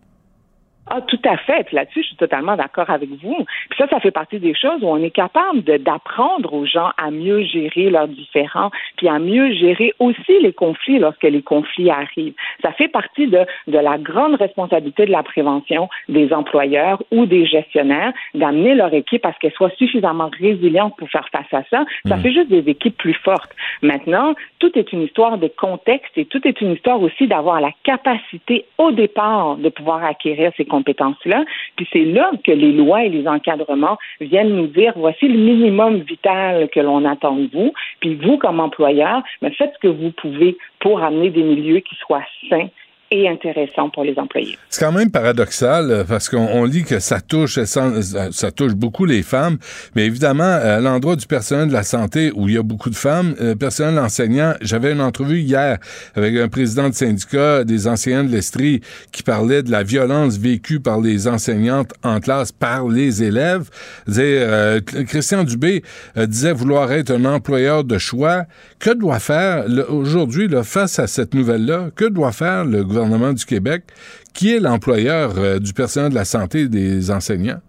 Speaker 11: Ah, tout à fait. Puis là-dessus, je suis totalement d'accord avec vous. Puis ça, ça fait partie des choses où on est capable d'apprendre aux gens à mieux gérer leurs différends, puis à mieux gérer aussi les conflits lorsque les conflits arrivent. Ça fait partie de, de la grande responsabilité de la prévention des employeurs ou des gestionnaires d'amener leur équipe à ce qu'elle soit suffisamment résiliente pour faire face à ça. Ça
Speaker 12: Mm.
Speaker 11: fait juste des équipes plus fortes. Maintenant, tout est une histoire de contexte et tout est une histoire aussi d'avoir la capacité au départ de pouvoir acquérir ces Puis c'est là que les lois et les encadrements viennent nous dire voici le minimum vital que l'on attend de vous. Puis vous, comme employeur, mais faites ce que vous pouvez pour amener des milieux qui soient sains et intéressants pour les employés.
Speaker 3: C'est quand même paradoxal euh, parce qu'on on lit que ça touche ça, ça touche beaucoup les femmes, mais évidemment à l'endroit du personnel de la santé où il y a beaucoup de femmes, euh, personnel enseignant, j'avais une entrevue hier avec un président de syndicat des enseignants de l'Estrie qui parlait de la violence vécue par les enseignantes en classe par les élèves. Euh, Christian Dubé euh, disait vouloir être un employeur de choix. Que doit faire le- aujourd'hui face à cette nouvelle-là Que doit faire le gouvernement du Québec, qui est l'employeur euh, du personnel de la santé et des enseignants?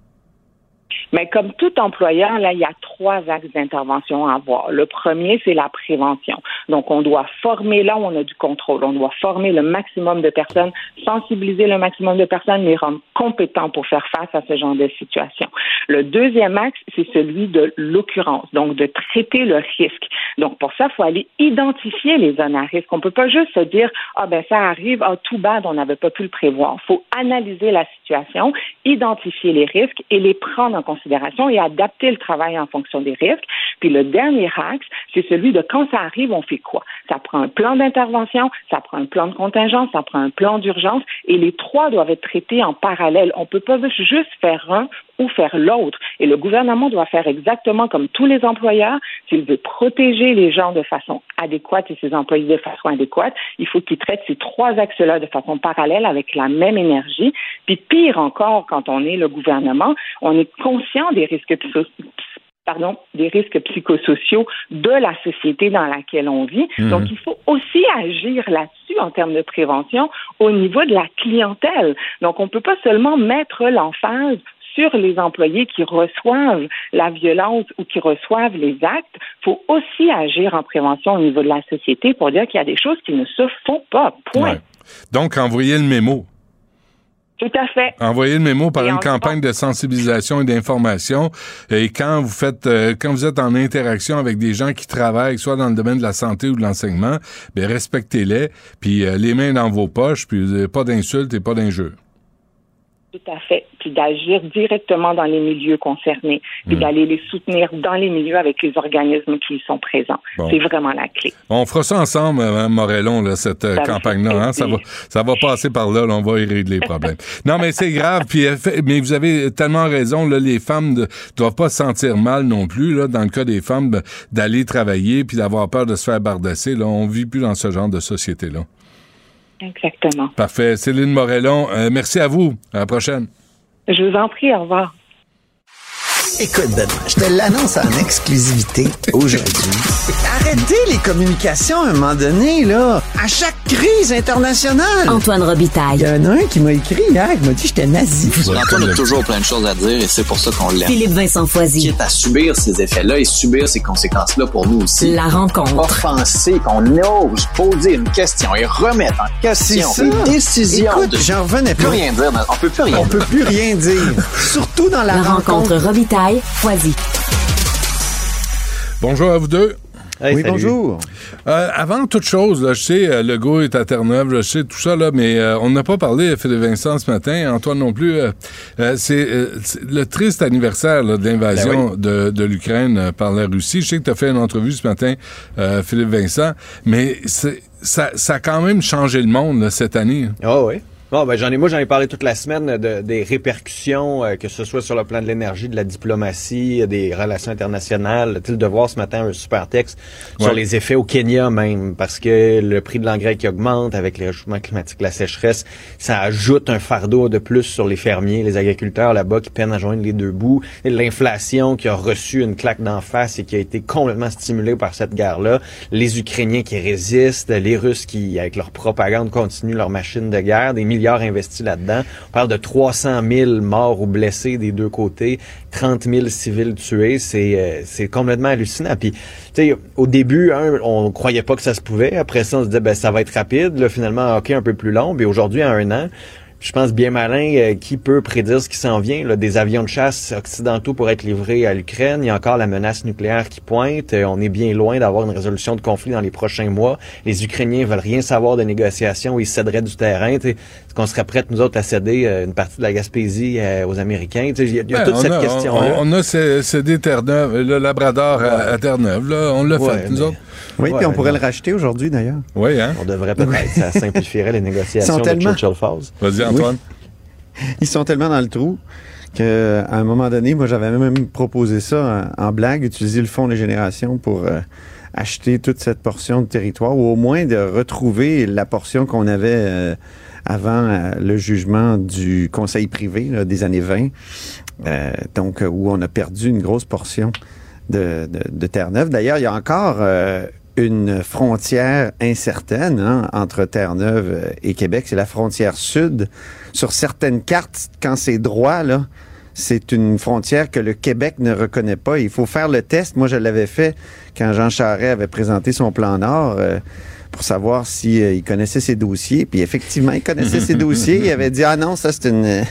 Speaker 11: Mais comme tout employeur, là, il y a trois axes d'intervention à avoir. Le premier, c'est la prévention. Donc, on doit former là où on a du contrôle. On doit former le maximum de personnes, sensibiliser le maximum de personnes, les rendre compétents pour faire face à ce genre de situation. Le deuxième axe, c'est celui de l'occurrence, donc de traiter le risque. Donc, pour ça, il faut aller identifier les zones à risque. On peut pas juste se dire, ah ben ça arrive, ah tout bad, on n'avait pas pu le prévoir. Faut analyser la situation, identifier les risques et les prendre en considération et adapter le travail en fonction des risques. Puis le dernier axe, c'est celui de quand ça arrive, on fait quoi? Ça prend un plan d'intervention, ça prend un plan de contingence, ça prend un plan d'urgence et les trois doivent être traités en parallèle. On peut pas juste faire un ou faire l'autre. Et le gouvernement doit faire exactement comme tous les employeurs. S'il veut protéger les gens de façon adéquate et ses employés de façon adéquate, il faut qu'il traite ces trois axes-là de façon parallèle avec la même énergie. Puis pire encore, quand on est le gouvernement, on est conscient des risques pardon, des risques psychosociaux de la société dans laquelle on vit.
Speaker 12: Mhm.
Speaker 11: Donc, il faut aussi agir là-dessus en termes de prévention au niveau de la clientèle. Donc, on ne peut pas seulement mettre l'emphase sur les employés qui reçoivent la violence ou qui reçoivent les actes, il faut aussi agir en prévention au niveau de la société pour dire qu'il y a des choses qui ne se font pas. Point.
Speaker 3: Ouais. Donc, envoyer le mémo.
Speaker 11: Tout à fait.
Speaker 3: Envoyer le mémo par
Speaker 11: Et
Speaker 3: une campagne de sensibilisation et d'information. Et quand vous faites, euh, quand vous êtes en interaction avec des gens qui travaillent, soit dans le domaine de la santé ou de l'enseignement, ben respectez-les, puis euh, les mains dans vos poches, puis euh, pas d'insultes et pas d'injures.
Speaker 11: Tout à fait. Puis d'agir directement dans les milieux concernés, puis
Speaker 3: Mm.
Speaker 11: d'aller les soutenir dans les milieux avec les organismes qui y sont présents.
Speaker 3: Bon.
Speaker 11: C'est vraiment la clé.
Speaker 3: On fera ça ensemble, euh, Morellon, là, cette euh, campagne-là. Hein? Ça, va, ça va passer par là, là, on va y régler les problèmes. non, mais c'est grave. Puis, euh, mais vous avez tellement raison. Là, les femmes ne doivent pas se sentir mal non plus. Là, dans le cas des femmes, d'aller travailler puis d'avoir peur de se faire bardasser. Là, on vit plus dans ce genre de société-là.
Speaker 11: Exactement.
Speaker 3: Parfait. Céline Morellon, euh, merci à vous. À la prochaine.
Speaker 11: Je vous en prie, au revoir.
Speaker 13: Écoute, Benoît, je te l'annonce en exclusivité aujourd'hui. Arrêtez les communications à un moment donné, là. À chaque crise internationale.
Speaker 1: Antoine Robitaille.
Speaker 13: Il y en a un qui m'a écrit hier, qui m'a dit que j'étais nazi.
Speaker 14: Antoine a toujours plein de choses à dire et c'est pour ça qu'on l'aime.
Speaker 1: Philippe Vincent Foisy.
Speaker 14: Quitte à subir ces effets-là et subir ces conséquences-là pour nous aussi.
Speaker 1: La rencontre.
Speaker 14: Offenser, qu'on ose poser une question et remettre en question les décisions.
Speaker 13: Écoute,
Speaker 14: de...
Speaker 13: j'en revenais
Speaker 14: On peut
Speaker 13: pas.
Speaker 14: rien dire. On peut plus rien
Speaker 13: On
Speaker 14: dire.
Speaker 13: peut plus rien dire. Surtout dans la,
Speaker 1: La rencontre Robitaille, Foisy.
Speaker 3: Bonjour à vous deux.
Speaker 13: oui, bonjour.
Speaker 3: Euh, avant toute chose, là, je sais, euh, Legault est à Terre-Neuve, je sais tout ça, là, mais euh, on n'a pas parlé à Philippe Vincent ce matin, Antoine non plus. euh, c'est euh, le triste anniversaire là, de l'invasion
Speaker 13: Ben
Speaker 3: de, de l'Ukraine par la Russie. Je sais que tu as fait une entrevue ce matin, euh, Philippe Vincent, mais ça, ça a quand même changé le monde là, cette année.
Speaker 15: Ah oui. Bon, ben, j'en ai, moi, j'en ai parlé toute la semaine de, des répercussions, euh, que ce soit sur le plan de l'énergie, de la diplomatie, euh, des relations internationales. Tu le devoir ce matin, un super texte sur les effets au Kenya même, parce que le prix de l'engrais qui augmente avec les réchauffements climatiques, la sécheresse, ça ajoute un fardeau de plus sur les fermiers, les agriculteurs là-bas qui peinent à joindre les deux bouts. L'inflation qui a reçu une claque d'en face et qui a été complètement stimulée par cette guerre-là. Les Ukrainiens qui résistent, les Russes qui, avec leur propagande, continuent leur machine de guerre, des milliards investis là-dedans. On parle de 300 000 morts ou blessés des deux côtés, 30 000 civils tués. C'est euh, c'est complètement hallucinant. Puis, tu sais, au début, hein, on croyait pas que ça se pouvait. Après ça, on se disait, ben, ça va être rapide. Là, finalement, OK, un peu plus long. Puis aujourd'hui, à un an, je pense bien malin, euh, qui peut prédire ce qui s'en vient? Là, des avions de chasse occidentaux pour être livrés à l'Ukraine. Il y a encore la menace nucléaire qui pointe. Euh, on est bien loin d'avoir une résolution de conflit dans les prochains mois. Les Ukrainiens veulent rien savoir de négociations où ils céderaient du terrain. Est-ce qu'on serait prêts, nous autres, à céder euh, une partie de la Gaspésie aux Américains? Il y a, il y a
Speaker 3: Ben,
Speaker 15: toute
Speaker 3: on
Speaker 15: cette
Speaker 3: a-
Speaker 15: question-là.
Speaker 3: On, on a cé- cédé Terre-Neuve, le Labrador à, à Terre-Neuve. Là, on l'a
Speaker 15: Ouais,
Speaker 3: fait, nous autres.
Speaker 13: Oui,
Speaker 15: Ouais,
Speaker 13: puis on pourrait
Speaker 15: non.
Speaker 13: le racheter aujourd'hui, d'ailleurs.
Speaker 3: Oui, hein?
Speaker 15: On devrait peut-être, ça simplifierait les négociations
Speaker 13: sont
Speaker 15: de
Speaker 13: tellement-
Speaker 15: Churchill Falls.
Speaker 3: Vas-y, Antoine.
Speaker 13: Ils sont tellement dans le trou qu'à un moment donné, moi, j'avais même proposé ça en, en blague, utiliser le fonds des générations pour euh, acheter toute cette portion de territoire, ou au moins de retrouver la portion qu'on avait euh, avant euh, le jugement du conseil privé là, des années 20, euh, donc où on a perdu une grosse portion de, de, de Terre-Neuve. D'ailleurs, il y a encore une frontière incertaine hein, entre Terre-Neuve euh, et Québec. C'est la frontière sud. Sur certaines cartes, quand c'est droit, là, c'est une frontière que le Québec ne reconnaît pas. Il faut faire le test. Moi, je l'avais fait quand Jean Charest avait présenté son plan Nord. euh, pour savoir si euh, il connaissait ses dossiers. Puis effectivement, il connaissait ses dossiers. Il avait dit ah non, ça c'est une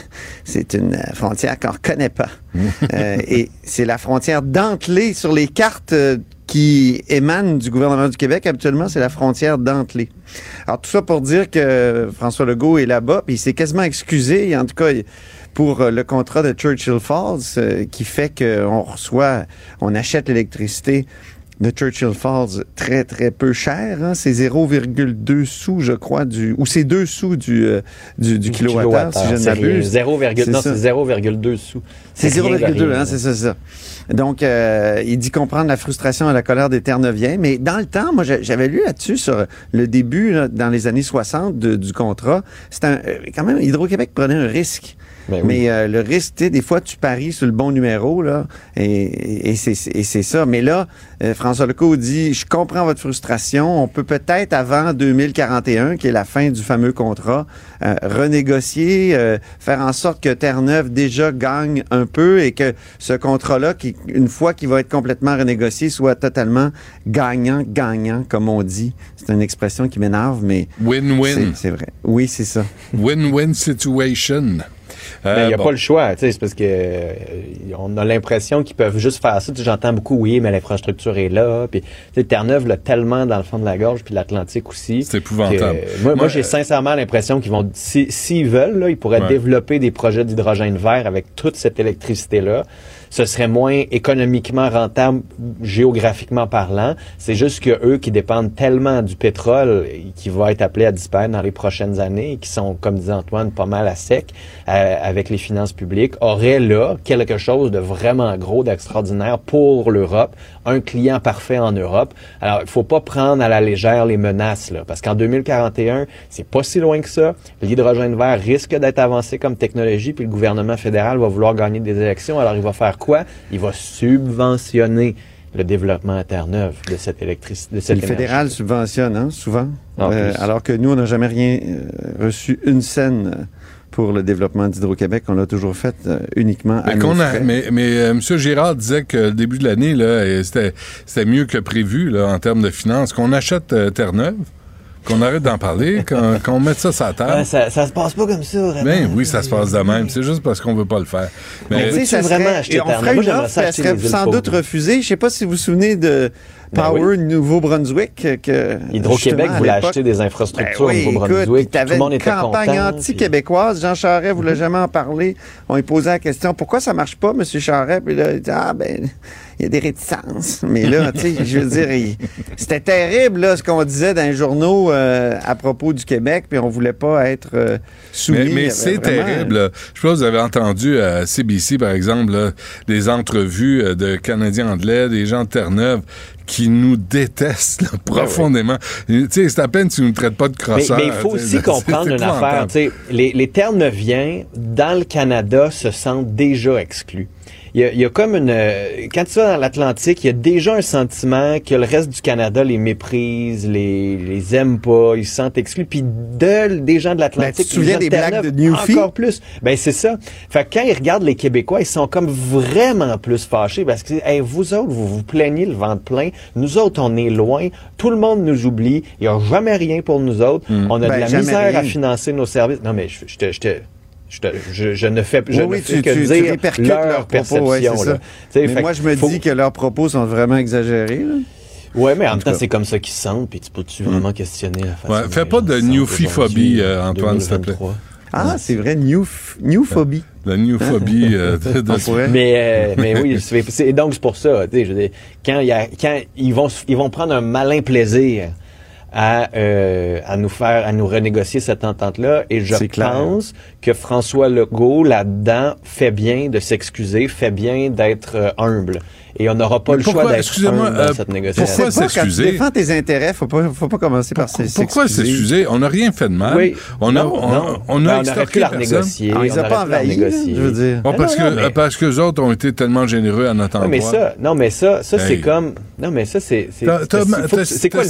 Speaker 13: c'est une frontière qu'on reconnaît pas. Euh, et c'est la frontière dentelée sur les cartes qui émanent du gouvernement du Québec. Habituellement, c'est la frontière dentelée. Alors tout ça pour dire que François Legault est là-bas, puis il s'est quasiment excusé. En tout cas. Pour euh, le contrat de Churchill Falls, euh, qui fait qu'on reçoit, on achète l'électricité de Churchill Falls très, très peu cher. hein. C'est 0,2 sous, je crois, du, ou c'est 2 sous du, euh, du, du kilowattheure, si je ne m'abuse.
Speaker 15: 0, non,
Speaker 13: ça.
Speaker 15: c'est 0,2 sous.
Speaker 13: C'est
Speaker 15: rien de
Speaker 13: 0,2,
Speaker 15: rien.
Speaker 13: hein, c'est ça, c'est ça. Donc, euh, il dit comprendre la frustration et la colère des Terre-Neuviens. Mais dans le temps, moi, j'a- j'avais lu là-dessus sur le début, là, dans les années 60 de- du contrat. Un- euh, quand même, Hydro-Québec prenait un risque.
Speaker 15: Ben oui.
Speaker 13: Mais euh, le risque, tu sais, des fois, tu paries sur le bon numéro, là, et, et c'est ça. Mais là, euh, François Legault dit, je comprends votre frustration. On peut peut-être, avant 2041, qui est la fin du fameux contrat, euh, renégocier, euh, faire en sorte que Terre-Neuve déjà gagne un peu et que ce contrat-là, qui, une fois qu'il va être complètement renégocié, soit totalement gagnant-gagnant, comme on dit. C'est une expression qui m'énerve, mais
Speaker 3: Win-win.
Speaker 13: c'est vrai. Oui, c'est ça.
Speaker 3: Win-win situation. Euh,
Speaker 15: Mais il n'y a
Speaker 3: bon.
Speaker 15: pas le choix, tu sais, c'est parce que euh, on a l'impression qu'ils peuvent juste faire ça. J'entends beaucoup, oui, mais l'infrastructure est là. Puis, tu sais, Terre-Neuve l'a tellement dans le fond de la gorge, puis l'Atlantique aussi.
Speaker 3: C'est épouvantable.
Speaker 15: que, moi, moi,
Speaker 3: Moi,
Speaker 15: j'ai
Speaker 3: euh,
Speaker 15: sincèrement l'impression qu'ils vont, si- s'ils veulent, là, ils pourraient
Speaker 3: Ouais.
Speaker 15: développer des projets d'hydrogène vert avec toute cette électricité-là. Ce serait moins économiquement rentable, géographiquement parlant. C'est juste que eux qui dépendent tellement du pétrole, qui va être appelé à disparaître dans les prochaines années, et qui sont, comme disait Antoine, pas mal à sec euh, avec les finances publiques, auraient là quelque chose de vraiment gros, d'extraordinaire pour l'Europe, un client parfait en Europe. Alors, il faut pas prendre à la légère les menaces, là, parce qu'en 2041, c'est pas si loin que ça. L'hydrogène vert risque d'être avancé comme technologie, puis le gouvernement fédéral va vouloir gagner des élections. Alors, il va faire quoi? Il va subventionner le développement à Terre-Neuve de cette électricité, de
Speaker 13: C'est
Speaker 15: cette
Speaker 13: le
Speaker 15: énergie?
Speaker 13: fédéral subventionne, hein, souvent.
Speaker 15: En
Speaker 13: Euh, alors que nous, on n'a jamais rien euh, reçu une scène euh, pour le développement d'Hydro-Québec. On l'a toujours fait euh, uniquement à
Speaker 3: Mais,
Speaker 13: nos
Speaker 3: a-
Speaker 13: frais.
Speaker 3: mais, mais euh, M. Girard disait que le début de l'année, c'était, c'était mieux que prévu là, en termes de finances. Qu'on achète euh, Terre-Neuve, qu'on arrête d'en parler, qu'on, mette ça sur la table.
Speaker 15: Ouais, ça, ça se passe pas comme ça, vraiment.
Speaker 3: Ben oui, ça se passe de même. C'est juste parce qu'on veut pas le faire.
Speaker 13: Mais
Speaker 3: Mais,
Speaker 13: tu sais, ça
Speaker 15: vraiment
Speaker 13: serait,
Speaker 15: acheter
Speaker 13: et on ferait une offre,
Speaker 15: ça
Speaker 13: elle serait sans doute refusée. Je sais pas si vous vous souvenez de
Speaker 15: Ben
Speaker 13: Power Nouveau-Brunswick. que
Speaker 15: Hydro-Québec voulait acheter des
Speaker 13: Ben
Speaker 15: infrastructures
Speaker 13: oui,
Speaker 15: au
Speaker 13: écoute,
Speaker 15: Nouveau-Brunswick. Tout le monde
Speaker 13: une
Speaker 15: était
Speaker 13: campagne
Speaker 15: content.
Speaker 13: anti-québécoise. Jean Charest voulait jamais en parler. On lui posait la question pourquoi ça marche pas, M. Charest? Puis là, il dit ah ben il y a des réticences. Mais là, tu sais, je veux dire, c'était terrible là ce qu'on disait dans les journaux euh, à propos du Québec, puis on voulait pas être euh, soumis.
Speaker 3: mais, mais c'est terrible. là. Je sais pas vous avez entendu à CBC, par exemple, là, des entrevues euh, de Canadiens anglais, des gens de Terre-Neuve qui nous détestent là, profondément. Tu sais, c'est à peine si nous ne traitent pas de crosseurs.
Speaker 15: mais il faut aussi comprendre une affaire. tu sais, Les, les Terre-Neuviens, dans le Canada, se sentent déjà exclus. Il y a, il y a comme une... euh, Quand tu vas dans l'Atlantique, il y a déjà un sentiment que le reste du Canada les méprise, les, les aime pas, ils se sentent exclus. Puis de, des gens de
Speaker 13: Ben, tu
Speaker 15: l'Atlantique...
Speaker 13: te souviens des blagues de Newfie?
Speaker 15: Encore plus. Ben c'est ça. Fait que quand ils regardent les Québécois, ils sont comme vraiment plus fâchés parce que hey, vous autres, vous vous plaignez le ventre plein. Nous autres, on est loin. Tout le monde nous oublie. Il n'y a jamais rien pour nous autres. On a
Speaker 13: Ben,
Speaker 15: de la
Speaker 13: jamais
Speaker 15: misère à financer nos services. Non mais je, je te... Je te je, te- je- je ne fais, je
Speaker 13: Oui,
Speaker 15: ne
Speaker 13: oui,
Speaker 15: fais
Speaker 13: tu,
Speaker 15: que
Speaker 13: tu, tu
Speaker 15: dire
Speaker 13: répercutes
Speaker 15: leur
Speaker 13: leurs
Speaker 15: perception.
Speaker 13: propos, ouais, c'est
Speaker 15: là.
Speaker 13: Mais
Speaker 15: fait
Speaker 13: moi, je me
Speaker 15: faut-
Speaker 13: dis que leurs propos sont vraiment exagérés. là.
Speaker 15: Ouais, mais en,
Speaker 13: En
Speaker 15: même temps, c'est comme ça qu'ils se sentent, puis tu peux-tu vraiment questionner la façon
Speaker 3: Ouais, fais pas de newfie-phobie, euh, Antoine, s'il te plaît.
Speaker 15: 2023.
Speaker 13: Ah, c'est vrai, new, newphobie.
Speaker 3: La newphobie euh, de, de-.
Speaker 15: Mais, euh, mais oui, c'est donc c'est pour ça. tu sais, Je veux dire, quand, il y a, quand ils vont ils vont prendre un malin plaisir à, euh, à nous faire à nous renégocier cette entente là et je
Speaker 13: C'est clair.
Speaker 15: pense que François Legault là-dedans fait bien de s'excuser, fait bien d'être euh, humble et on n'aura pas
Speaker 3: Mais
Speaker 15: le
Speaker 3: pourquoi-
Speaker 15: choix d'être dans
Speaker 3: euh,
Speaker 15: cette négociation.
Speaker 3: Pourquoi
Speaker 13: quand tu
Speaker 3: s'excuser?
Speaker 13: défends tes intérêts, faut pas, faut pas commencer par s'excuser?
Speaker 3: Pourquoi s'excuser? On n'a rien fait de mal.
Speaker 15: Oui.
Speaker 3: On a,
Speaker 15: Non,
Speaker 3: on,
Speaker 15: non.
Speaker 3: on
Speaker 15: Ben,
Speaker 3: a
Speaker 15: on aurait
Speaker 3: extorqué
Speaker 15: pu la renégocier.
Speaker 13: Ah, ils
Speaker 15: on
Speaker 13: ont
Speaker 15: aurait
Speaker 13: pas
Speaker 15: pu la
Speaker 13: envahi, là,
Speaker 15: renégocier.
Speaker 13: je veux dire.
Speaker 3: Bon,
Speaker 15: Non,
Speaker 3: parce,
Speaker 15: non,
Speaker 3: que,
Speaker 15: mais-
Speaker 3: parce que les autres ont été tellement généreux à notre
Speaker 15: Non mais
Speaker 3: endroit.
Speaker 15: ça, non mais ça, ça c'est comme, non mais ça c'est, c'est, quoi le but? C'est quoi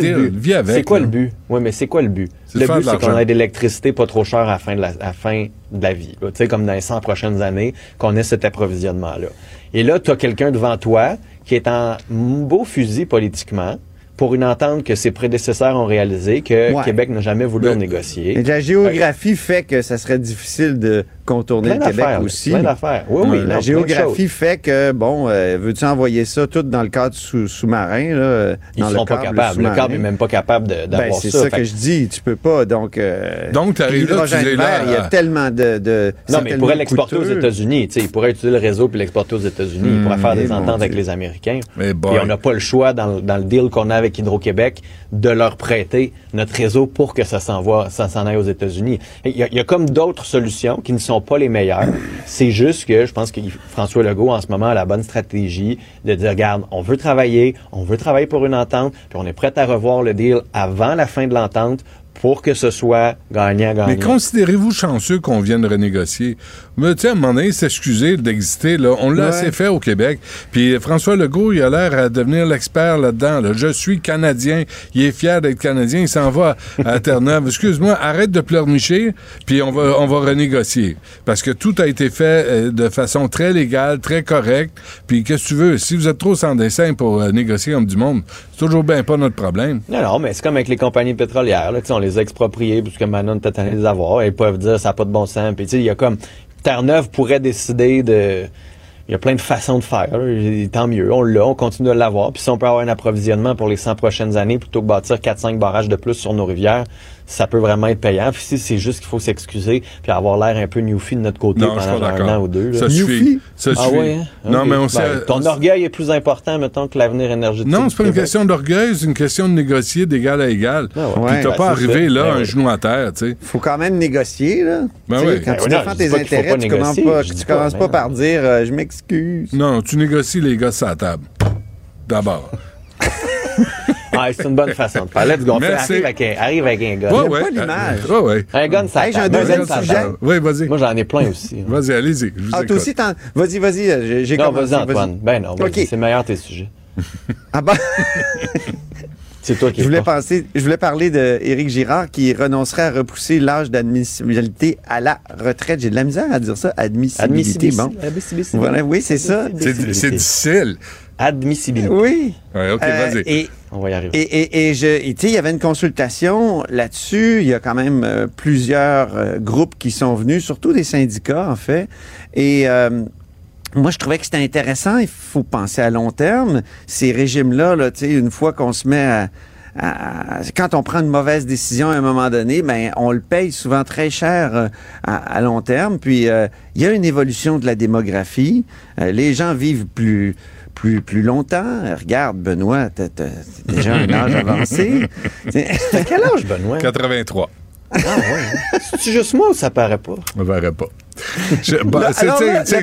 Speaker 15: le but?
Speaker 3: Vis avec,
Speaker 15: C'est quoi
Speaker 3: là.
Speaker 15: le but? Oui, mais c'est quoi le but? Le but c'est qu'on ait de l'électricité pas trop chère à la fin de la, à la fin de la vie. Tu sais comme dans les 100 prochaines années, qu'on ait cet approvisionnement là. Et là, tu as quelqu'un devant toi qui est en beau fusil politiquement pour une entente que ses prédécesseurs ont réalisée que
Speaker 13: Ouais.
Speaker 15: Québec n'a jamais voulu
Speaker 3: Mais-
Speaker 15: négocier.
Speaker 13: La géographie fait que ça serait difficile de contourner
Speaker 15: Plein
Speaker 13: le Québec aussi.
Speaker 15: Plein d'affaires. Oui, oui,
Speaker 13: Ouais,
Speaker 15: non,
Speaker 13: la géographie fait que, bon, euh, veux-tu envoyer ça tout dans le cadre sous- sous-marin? là,
Speaker 15: Ils
Speaker 13: dans le
Speaker 15: seront pas capables. Le
Speaker 13: sous-marin?
Speaker 15: câble est même pas capable de- d'avoir
Speaker 13: Ben, c'est
Speaker 15: ça.
Speaker 13: ça,
Speaker 15: Fait
Speaker 13: que je dis. Tu peux pas. Donc, euh,
Speaker 3: Donc,
Speaker 13: l'hydrogène
Speaker 3: tu dis là,
Speaker 13: vert, il y a
Speaker 3: euh,
Speaker 13: tellement de. de
Speaker 15: Non, mais il pourrait l'exporter aux. États-Unis. tu sais, Il pourrait utiliser le réseau puis l'exporter aux États-Unis. il pourrait faire
Speaker 13: eh
Speaker 15: des ententes avec les Américains.
Speaker 3: Mais
Speaker 15: Et on n'a pas le choix dans, le- dans le deal qu'on a avec Hydro-Québec de leur prêter notre réseau pour que ça s'envoie, ça s'en aille aux États-Unis. Il y, il y a comme d'autres solutions qui ne sont pas les meilleures. C'est juste que je pense que François Legault en ce moment a la bonne stratégie de dire regarde, on veut travailler, on veut travailler pour une entente, puis on est prêt à revoir le deal avant la fin de l'entente pour que ce soit gagnant-gagnant.
Speaker 3: Mais considérez-vous chanceux qu'on vienne renégocier? Mais tu sais, à un moment donné, s'excuser d'exister, là, on l'a
Speaker 13: Ouais.
Speaker 3: assez fait au Québec. Puis François Legault, il a l'air à devenir l'expert là-dedans. là. Je suis Canadien. Il est fier d'être Canadien. Il s'en va à Terre-Neuve. Excuse-moi, arrête de pleurnicher, puis on va, on va renégocier. Parce que tout a été fait euh, de façon très légale, très correcte. Puis qu'est-ce que tu veux? Si vous êtes trop sans dessin pour euh, négocier comme du monde, c'est toujours bien pas notre problème.
Speaker 15: Non, non, mais c'est comme avec les compagnies pétrolières. Là, on les a expropriées puisque maintenant allé les avoir. Ils peuvent dire ça n'a pas de bon sens. Puis tu sais, il y a comme Terre-Neuve pourrait décider de. Il y a plein de façons de faire. Tant mieux, on l'a, on continue de l'avoir. Puis si on peut avoir un approvisionnement pour les 100 prochaines années plutôt que bâtir 4-5 barrages de plus sur nos rivières, ça peut vraiment être payant. Puis si c'est juste qu'il faut s'excuser puis avoir l'air un peu newfie de notre côté
Speaker 3: Non, je suis
Speaker 15: pendant
Speaker 3: pas
Speaker 15: genre
Speaker 3: d'accord.
Speaker 15: un an ou deux. là.
Speaker 3: Ça suffit. Ça
Speaker 15: Ah
Speaker 3: suffit.
Speaker 15: ouais, hein?
Speaker 3: Non, mais on
Speaker 15: Ben,
Speaker 3: sait.
Speaker 15: ton orgueil est plus important, mettons, que l'avenir énergétique.
Speaker 3: Non, c'est pas une question d'orgueil, c'est une question de négocier d'égal à égal.
Speaker 15: Ah ouais.
Speaker 3: Puis t'as
Speaker 15: ben,
Speaker 3: pas arrivé
Speaker 15: ça.
Speaker 3: là,
Speaker 15: Ben
Speaker 3: un genou à terre, tu sais.
Speaker 13: faut quand même négocier, là.
Speaker 3: Ben oui.
Speaker 13: Quand
Speaker 15: Ben
Speaker 13: tu défends tes intérêts, tu commences pas, tu commences pas par dire euh, je m'excuse.
Speaker 3: Non, tu négocies les gars sur la table. D'abord.
Speaker 15: Ah, c'est une bonne façon de faire. Let's go.
Speaker 3: Merci.
Speaker 15: Arrive avec un, arrive avec un gun.
Speaker 3: Ouais,
Speaker 13: pas l'image.
Speaker 3: Ouais, ouais.
Speaker 15: Un gun, ça
Speaker 13: Hey, j'ai un deuxième sujet.
Speaker 3: Oui, vas-y.
Speaker 15: Moi, j'en ai plein aussi. hein.
Speaker 3: Vas-y, allez-y. Je vous
Speaker 13: Ah,
Speaker 3: écoute.
Speaker 13: toi aussi, t'en- vas-y, vas-y, euh, j'ai
Speaker 15: Non,
Speaker 13: commencé.
Speaker 15: vas-y, Antoine. Ben non, c'est meilleur tes sujets.
Speaker 13: Ah ben,
Speaker 15: C'est toi qui
Speaker 13: je voulais, penser, je voulais parler d'Éric Girard qui renoncerait à repousser l'âge d'admissibilité à la retraite. J'ai de la misère à dire ça, admissibilité. Bon.
Speaker 15: Admissibilité.
Speaker 13: Voilà, oui, c'est ça.
Speaker 3: C'est c'est difficile.
Speaker 15: Admissibilité.
Speaker 13: Oui.
Speaker 3: Ouais, OK,
Speaker 13: Euh,
Speaker 3: vas-y.
Speaker 13: et
Speaker 15: On va y arriver.
Speaker 13: Et, et, et je, tu sais, il y avait une consultation là-dessus. Il y a quand même euh, plusieurs euh, groupes qui sont venus, surtout des syndicats, en fait. Et euh, moi, je trouvais que c'était intéressant. Il faut penser à long terme. Ces régimes-là, là, tu sais, une fois qu'on se met à, quand on prend une mauvaise décision à un moment donné, ben on le paye souvent très cher euh, à, long terme. Puis il y a une évolution de la démographie. Les gens vivent plus plus plus longtemps. Regarde, Benoît, t'as déjà un âge avancé.
Speaker 15: T'as quel âge, Benoît?
Speaker 3: 83.
Speaker 15: Ah ouais. hein? C'est juste moi ou ça paraît pas?
Speaker 3: On verrait pas. Je- bah, c'est-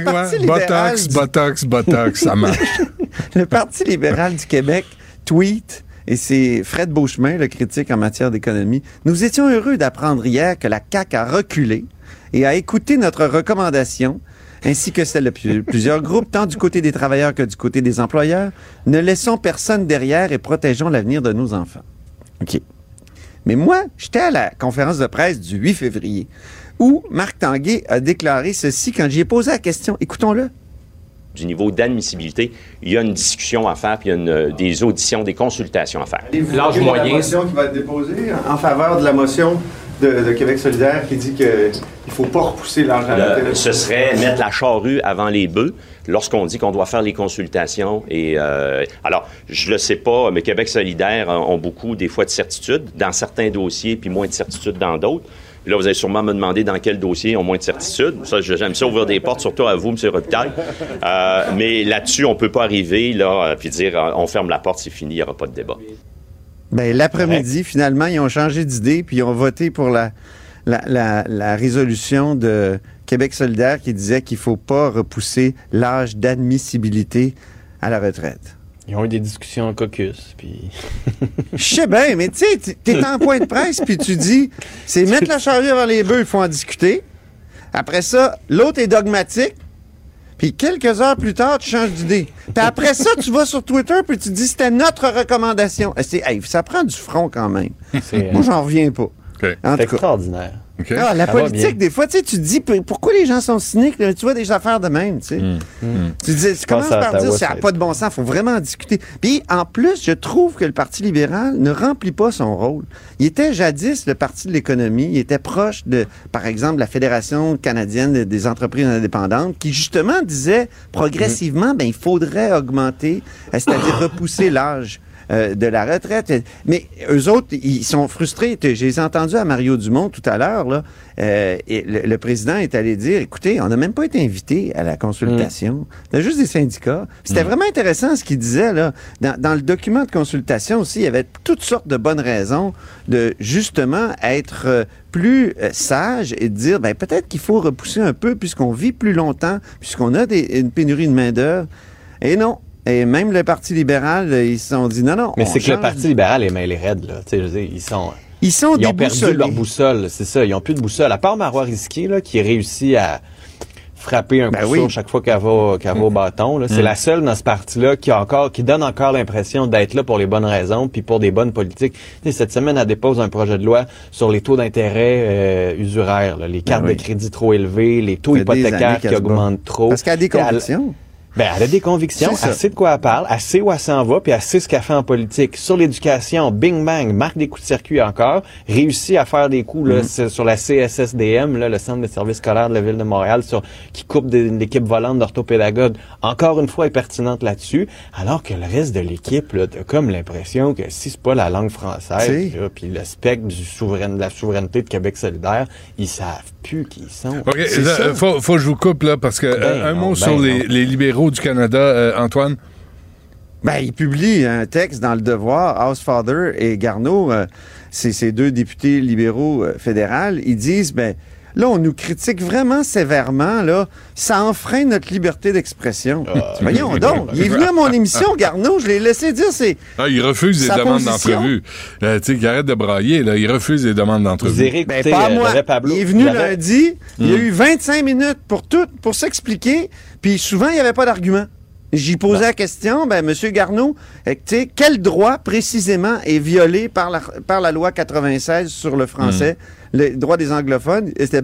Speaker 3: quoi?
Speaker 13: Parti libéral
Speaker 3: Botox,
Speaker 13: du-
Speaker 3: botox, botox, ça marche.
Speaker 13: le Parti libéral du Québec tweet, et c'est Fred Beauchemin, le critique en matière d'économie. Nous étions heureux d'apprendre hier que la CAQ a reculé et a écouté notre recommandation ainsi que celle de plusieurs groupes, tant du côté des travailleurs que du côté des employeurs. Ne laissons personne derrière et protégeons l'avenir de nos enfants. OK. Mais moi, j'étais à la conférence de presse du 8 février où Marc Tanguay a déclaré ceci quand j'y ai posé la question. Écoutons-le.
Speaker 12: du niveau d'admissibilité, il y a une discussion à faire, puis il y a une- euh, des auditions, des consultations à faire.
Speaker 13: L'âge moyen. La motion qui va être déposée en faveur de la motion de, de Québec solidaire qui dit qu'il ne faut pas repousser l'âge à la
Speaker 12: Le-
Speaker 13: retraite.
Speaker 12: ce serait mettre la charrue avant les bœufs lorsqu'on dit qu'on doit faire les consultations. Et euh, alors, je le sais pas, mais Québec solidaire ont beaucoup des fois de certitudes dans certains dossiers, puis moins de certitudes dans d'autres. Là, vous allez sûrement me demander dans quel dossier ils ont moins de certitudes. Ça, j'aime ça ouvrir des portes, surtout à vous, M. Robitaille. Euh, mais là-dessus, on peut pas arriver là, euh, puis dire on ferme la porte, c'est fini, il n'y aura pas de débat.
Speaker 13: Ben, l'après-midi, finalement, ils ont changé d'idée puis ils ont voté pour la, la, la- la résolution de Québec solidaire qui disait qu'il ne faut pas repousser l'âge d'admissibilité à la retraite.
Speaker 15: Ils ont eu des discussions en caucus, puis...
Speaker 13: Je sais bien, mais tu sais, t'es en point de presse puis tu dis, c'est mettre la charrue avant les bœufs, il faut en discuter. Après ça, l'autre est dogmatique. Puis quelques heures plus tard, tu changes d'idée. Puis après ça, tu vas sur Twitter puis tu dis c'était notre recommandation. C'est- hey, ça prend du front quand même.
Speaker 15: C'est-
Speaker 13: Moi, j'en reviens pas. En
Speaker 15: C'est
Speaker 13: tout cas.
Speaker 15: extraordinaire.
Speaker 13: Ah, la
Speaker 15: Ça
Speaker 13: politique, des fois, tu sais, tu te dis pourquoi les gens sont cyniques. là? Tu vois des affaires de même, tu sais. Tu, dis, tu commences par dire ça n'a pas de bon sens, il faut vraiment en discuter. Puis en plus, je trouve que le Parti libéral ne remplit pas son rôle. Il était jadis le Parti de l'économie, il était proche de, par exemple, la Fédération canadienne des entreprises indépendantes, qui justement disait progressivement, ben il faudrait augmenter, c'est-à-dire repousser l'âge. Euh, de la retraite. Mais eux autres, ils sont frustrés. Je les ai entendus à Mario Dumont tout à l'heure. Là, euh, et le, le président est allé dire, écoutez, on n'a même pas été invité à la consultation. C'était juste des syndicats. C'était vraiment intéressant ce qu'il disait. Là. Dans, dans le document de consultation aussi, il y avait toutes sortes de bonnes raisons de justement être euh, plus euh, sage et de dire, ben, peut-être qu'il faut repousser un peu puisqu'on vit plus longtemps, puisqu'on a des- une pénurie de main-d'œuvre. Et non. Et même le Parti libéral, euh, ils se sont dit non, non.
Speaker 15: Mais c'est que le Parti libéral est mêlé raide, là. Tu sais, je veux dire, ils sont...
Speaker 13: Ils sont
Speaker 15: Ils ont perdu leur boussole, c'est ça. Ils ont plus de boussole. À part Marois Risqué, là, qui réussit à frapper un
Speaker 13: Ben
Speaker 15: coup
Speaker 13: oui.
Speaker 15: chaque fois qu'elle va, qu'elle va au bâton. là. C'est
Speaker 13: Mm.
Speaker 15: la seule dans ce parti-là qui a encore, qui donne encore l'impression d'être là pour les bonnes raisons puis pour des bonnes politiques. Cette semaine, elle dépose un projet de loi sur les taux d'intérêt euh, usuraires, là, les cartes
Speaker 13: Ben oui.
Speaker 15: de crédit trop élevées, les taux hypothécaires qui augmentent trop.
Speaker 13: Parce qu'elle a des convictions.
Speaker 15: Ben, elle a des convictions, elle sait de quoi elle parle, elle sait où elle s'en va, puis elle sait ce qu'elle fait en politique. Sur l'éducation, bing bang, marque des coups de circuit encore, réussit à faire des coups
Speaker 13: Mm.
Speaker 15: là, sur- sur la CSSDM, là, le Centre de services scolaires de la Ville de Montréal, sur, qui coupe des- l'équipe volante d'orthopédagogues. Encore une fois, est pertinente là-dessus, alors que le reste de l'équipe, t'as comme l'impression que si c'est pas la langue française, puis le spectre du souverain, de la souveraineté de Québec solidaire, ils savent plus qui sont.
Speaker 3: Là, euh, faut, faut que je vous coupe, là, parce que euh,
Speaker 15: Ben
Speaker 3: un
Speaker 15: non,
Speaker 3: mot
Speaker 15: ben
Speaker 3: sur les, libéraux du Canada, euh, Antoine.
Speaker 13: Ben, il publie un texte dans Le Devoir, Housefather et Garneau, euh, c'est ces deux députés libéraux euh, fédérales, ils disent, ben, là, on nous critique vraiment sévèrement, là, ça enfreint notre liberté d'expression. Voyons donc, il est venu à mon émission, Garneau, je l'ai laissé dire, c'est...
Speaker 3: Ah, il refuse les demandes d'entrevue. Euh, tu sais, arrête de brailler, là. Il refuse les demandes d'entrevue.
Speaker 13: Ben, pas
Speaker 15: euh,
Speaker 13: moi. Il est venu lundi, il a
Speaker 3: Hmm.
Speaker 13: eu 25 minutes pour tout, pour s'expliquer, puis souvent, il n'y avait pas d'argument. J'y posais la question, ben, M. Garneau, tu sais, quel droit précisément est violé par la, par la loi 96 sur le français, le droit des anglophones? C'était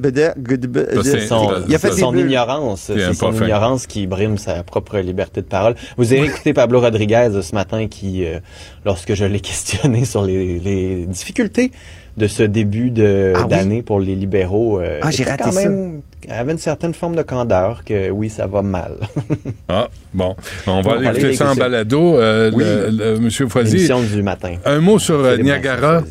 Speaker 3: Hmm.
Speaker 15: Son,
Speaker 13: il a fait
Speaker 15: c'est
Speaker 13: des
Speaker 15: son
Speaker 13: bleus.
Speaker 15: ignorance,
Speaker 3: C'est
Speaker 15: son ignorance qui brime sa propre liberté de parole. Vous avez écouté Pablo Rodriguez ce matin qui, euh, lorsque je l'ai questionné sur les, les difficultés de ce début de-
Speaker 13: Ah oui?
Speaker 15: d'année pour les libéraux, euh,
Speaker 13: Ah, j'ai
Speaker 15: était
Speaker 13: raté
Speaker 15: quand
Speaker 13: ça.
Speaker 15: même, avait une certaine forme de candeur que oui, ça va mal.
Speaker 3: Ah, bon. On va
Speaker 15: Bon,
Speaker 3: aller écouter ça en balado. Euh,
Speaker 15: Oui.
Speaker 3: le- le- Monsieur Foisy,
Speaker 15: L'émission du matin.
Speaker 3: un mot sur euh, Niagara.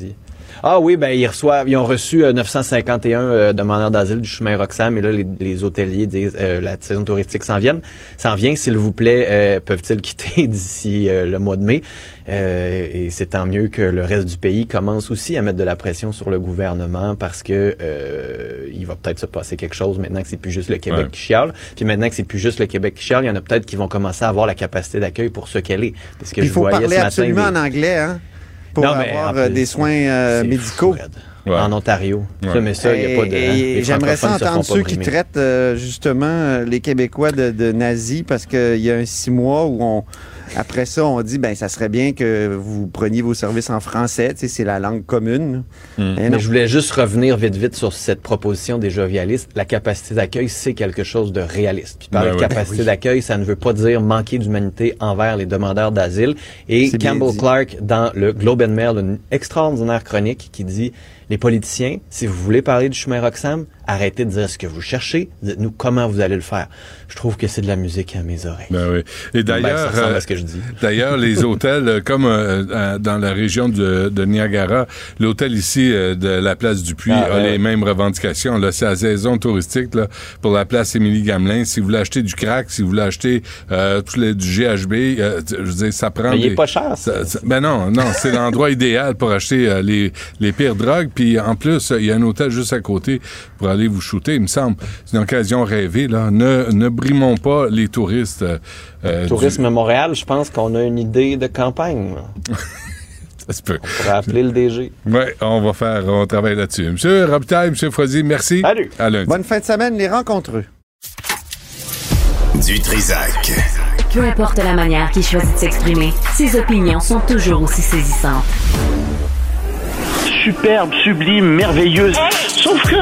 Speaker 15: Ah oui, ben ils reçoivent, ils ont reçu euh, 951 euh, demandeurs d'asile du chemin Roxham. Et là les, les hôteliers disent euh, la saison touristique s'en vient, s'en vient, s'il vous plaît, euh, peuvent-ils quitter d'ici euh, le mois de mai? Euh, Et c'est tant mieux que le reste du pays commence aussi à mettre de la pression sur le gouvernement parce que euh, il va peut-être se passer quelque chose maintenant que c'est plus juste le Québec
Speaker 3: Ouais.
Speaker 15: qui chiale, puis maintenant que c'est plus juste le Québec qui chiale, il y en a peut-être qui vont commencer à avoir la capacité d'accueil pour ce qu'elle est. Parce que
Speaker 13: Puis
Speaker 15: je
Speaker 13: faut
Speaker 15: voyais
Speaker 13: parler
Speaker 15: ce matin
Speaker 13: absolument en anglais, hein, pour
Speaker 15: Non,
Speaker 13: avoir euh,
Speaker 15: plus,
Speaker 13: des soins euh, médicaux.
Speaker 15: fou, en Ontario. Ça, mais ça, il n'y a pas de.
Speaker 13: Et
Speaker 15: les
Speaker 13: J'aimerais ça entendre ceux qui traitent euh, justement les Québécois de, de nazis parce qu'il y a un six mois où on. Après ça, on dit ben ça serait bien que vous preniez vos services en français, tu sais, c'est la langue commune. Mais non.
Speaker 15: Mais je voulais juste revenir vite, vite sur cette proposition des jovialistes. La capacité d'accueil, c'est quelque chose de réaliste. Puis parler
Speaker 3: Ben oui.
Speaker 15: capacité
Speaker 3: Ben oui.
Speaker 15: d'accueil, ça ne veut pas dire manquer d'humanité envers les demandeurs d'asile. Et Campbell. Clark, dans le Globe and Mail, une extraordinaire chronique qui dit les politiciens, si vous voulez parler du chemin Roxham, arrêtez de dire ce que vous cherchez, dites-nous comment vous allez le faire. Je trouve que c'est de la musique à mes oreilles.
Speaker 3: Ben oui. Et
Speaker 15: Ben, ça
Speaker 3: d'ailleurs,
Speaker 15: ressemble à ce que je dis.
Speaker 3: d'ailleurs, les hôtels, euh, comme euh, dans la région de, de Niagara, l'hôtel ici euh, de la place du Puy
Speaker 15: Ah,
Speaker 3: a
Speaker 15: ouais.
Speaker 3: les mêmes revendications. Là, c'est la saison touristique là, pour la place Émilie Gamelin. Si vous voulez acheter du crack, si vous voulez acheter euh, tout le- du GHB, je veux dire, ça prend.
Speaker 15: Mais il est pas cher,
Speaker 3: ça- ça- ben non, non, c'est l'endroit idéal pour acheter les, les pires drogues. Puis en plus, il y a un hôtel juste à côté pour aller vous shooter, il me semble. C'est une occasion rêvée. Là. Ne, ne brimons pas les touristes. euh, euh, du-
Speaker 15: Tourisme Montréal, je pense qu'on a une idée de campagne.
Speaker 3: Ça se peut.
Speaker 15: On pourrait appeler le DG.
Speaker 3: Ouais, on va faire, on travaille là-dessus. Monsieur Robitaille, Monsieur Foisy, merci.
Speaker 15: Salut.
Speaker 3: À lundi.
Speaker 13: Bonne fin de semaine, les rencontreux.
Speaker 2: Du Trisac.
Speaker 1: Peu importe la manière qu'il choisit de s'exprimer, ses opinions sont toujours aussi saisissantes.
Speaker 16: Superbe, sublime, merveilleuse. Sauf que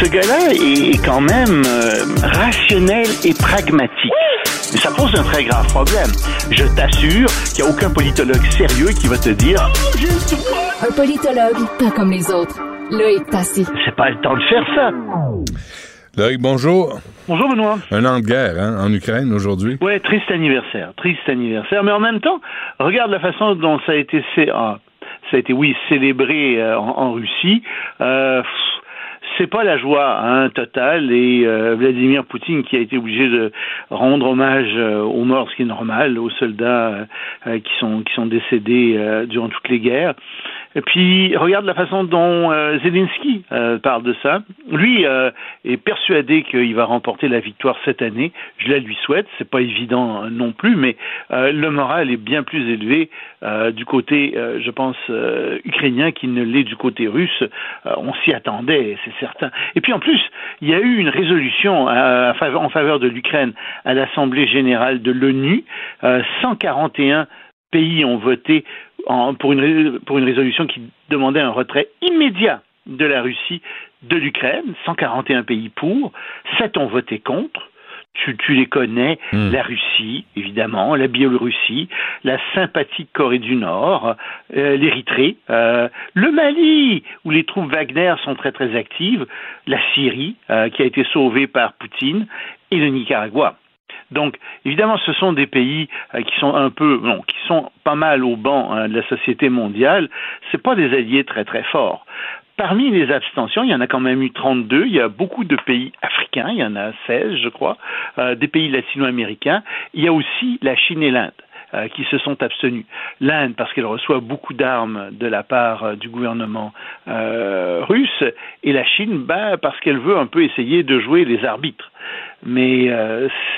Speaker 16: ce gars-là est quand même euh, rationnel et pragmatique. Mais ça pose un très grave problème. Je t'assure qu'il n'y a aucun politologue sérieux qui va te dire
Speaker 17: Un politologue, pas comme les autres. Loïc Passy.
Speaker 16: c'est pas le temps de faire ça.
Speaker 3: Loïc, bonjour.
Speaker 16: Bonjour Benoît.
Speaker 3: Un an de guerre hein, en Ukraine aujourd'hui.
Speaker 16: Ouais, triste anniversaire, triste anniversaire. Mais en même temps, regarde la façon dont ça a été, ça a été, oui, célébré euh, en, Russie. Euh, c'est pas la joie hein, totale et euh, Vladimir Poutine qui a été obligé de rendre hommage aux morts, ce qui est normal, aux soldats qui sont qui sont décédés durant toutes les guerres. Et puis regarde la façon dont euh, Zelensky euh, parle de ça. Lui euh, est persuadé qu'il va remporter la victoire cette année. Je la lui souhaite. C'est pas évident euh, non plus, mais euh, le moral est bien plus élevé euh, du côté, je pense, ukrainien qu'il ne l'est du côté russe. On s'y attendait, c'est certain. Et puis en plus, il y a eu une résolution en faveur de l'Ukraine à l'Assemblée générale de l'ONU. Euh, 141 pays ont voté en- pour, une, ré- pour une résolution qui demandait un retrait immédiat de la Russie de l'Ukraine, 141 pays pour, 7 ont voté contre. Tu, tu les connais, la Russie, évidemment, la Biélorussie, la sympathique Corée du Nord, euh, l'Érythrée, euh, le Mali, où les troupes Wagner sont très très actives, la Syrie, euh, qui a été sauvée par Poutine, et le Nicaragua. Donc, évidemment, ce sont des pays euh, qui sont un peu, non, qui sont pas mal au banc hein, de la société mondiale. C'est pas des alliés très très forts. Parmi les abstentions, il y en a quand même eu 32. Il y a beaucoup de pays africains, il y en a 16, je crois, euh, des pays latino-américains. Il y a aussi la Chine et l'Inde euh, qui se sont abstenus. L'Inde parce qu'elle reçoit beaucoup d'armes de la part euh, du gouvernement euh, russe, et la Chine bah, parce qu'elle veut un peu essayer de jouer les arbitres. Mais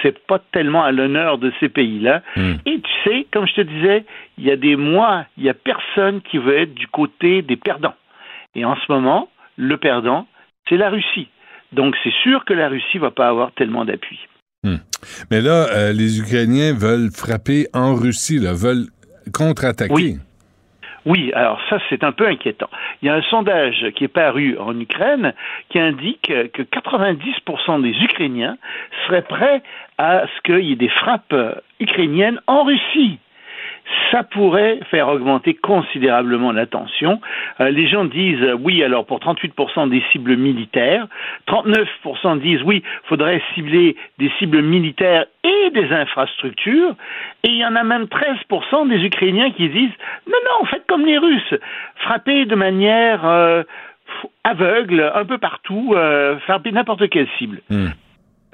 Speaker 16: c'est pas tellement à l'honneur de ces pays-là. Et tu sais, comme je te disais, il y a des mois, il y a personne qui veut être du côté des perdants. Et en ce moment, le perdant, c'est la Russie. Donc c'est sûr que la Russie va pas avoir tellement d'appui.
Speaker 3: Hmm. Mais là, euh, les Ukrainiens veulent frapper en Russie, là, veulent contre-attaquer.
Speaker 16: Oui. Oui, alors ça c'est un peu inquiétant. Il y a un sondage qui est paru en Ukraine qui indique que 90% des Ukrainiens seraient prêts à ce qu'il y ait des frappes euh, ukrainiennes en Russie. Ça pourrait faire augmenter considérablement la tension. Euh, les gens disent euh, oui, alors pour 38% des cibles militaires, 39% disent oui, faudrait cibler des cibles militaires et des infrastructures, et il y en a même 13% des Ukrainiens qui disent non, non, faites comme les Russes, frappez de manière euh, aveugle un peu partout, frappez n'importe quelle cible.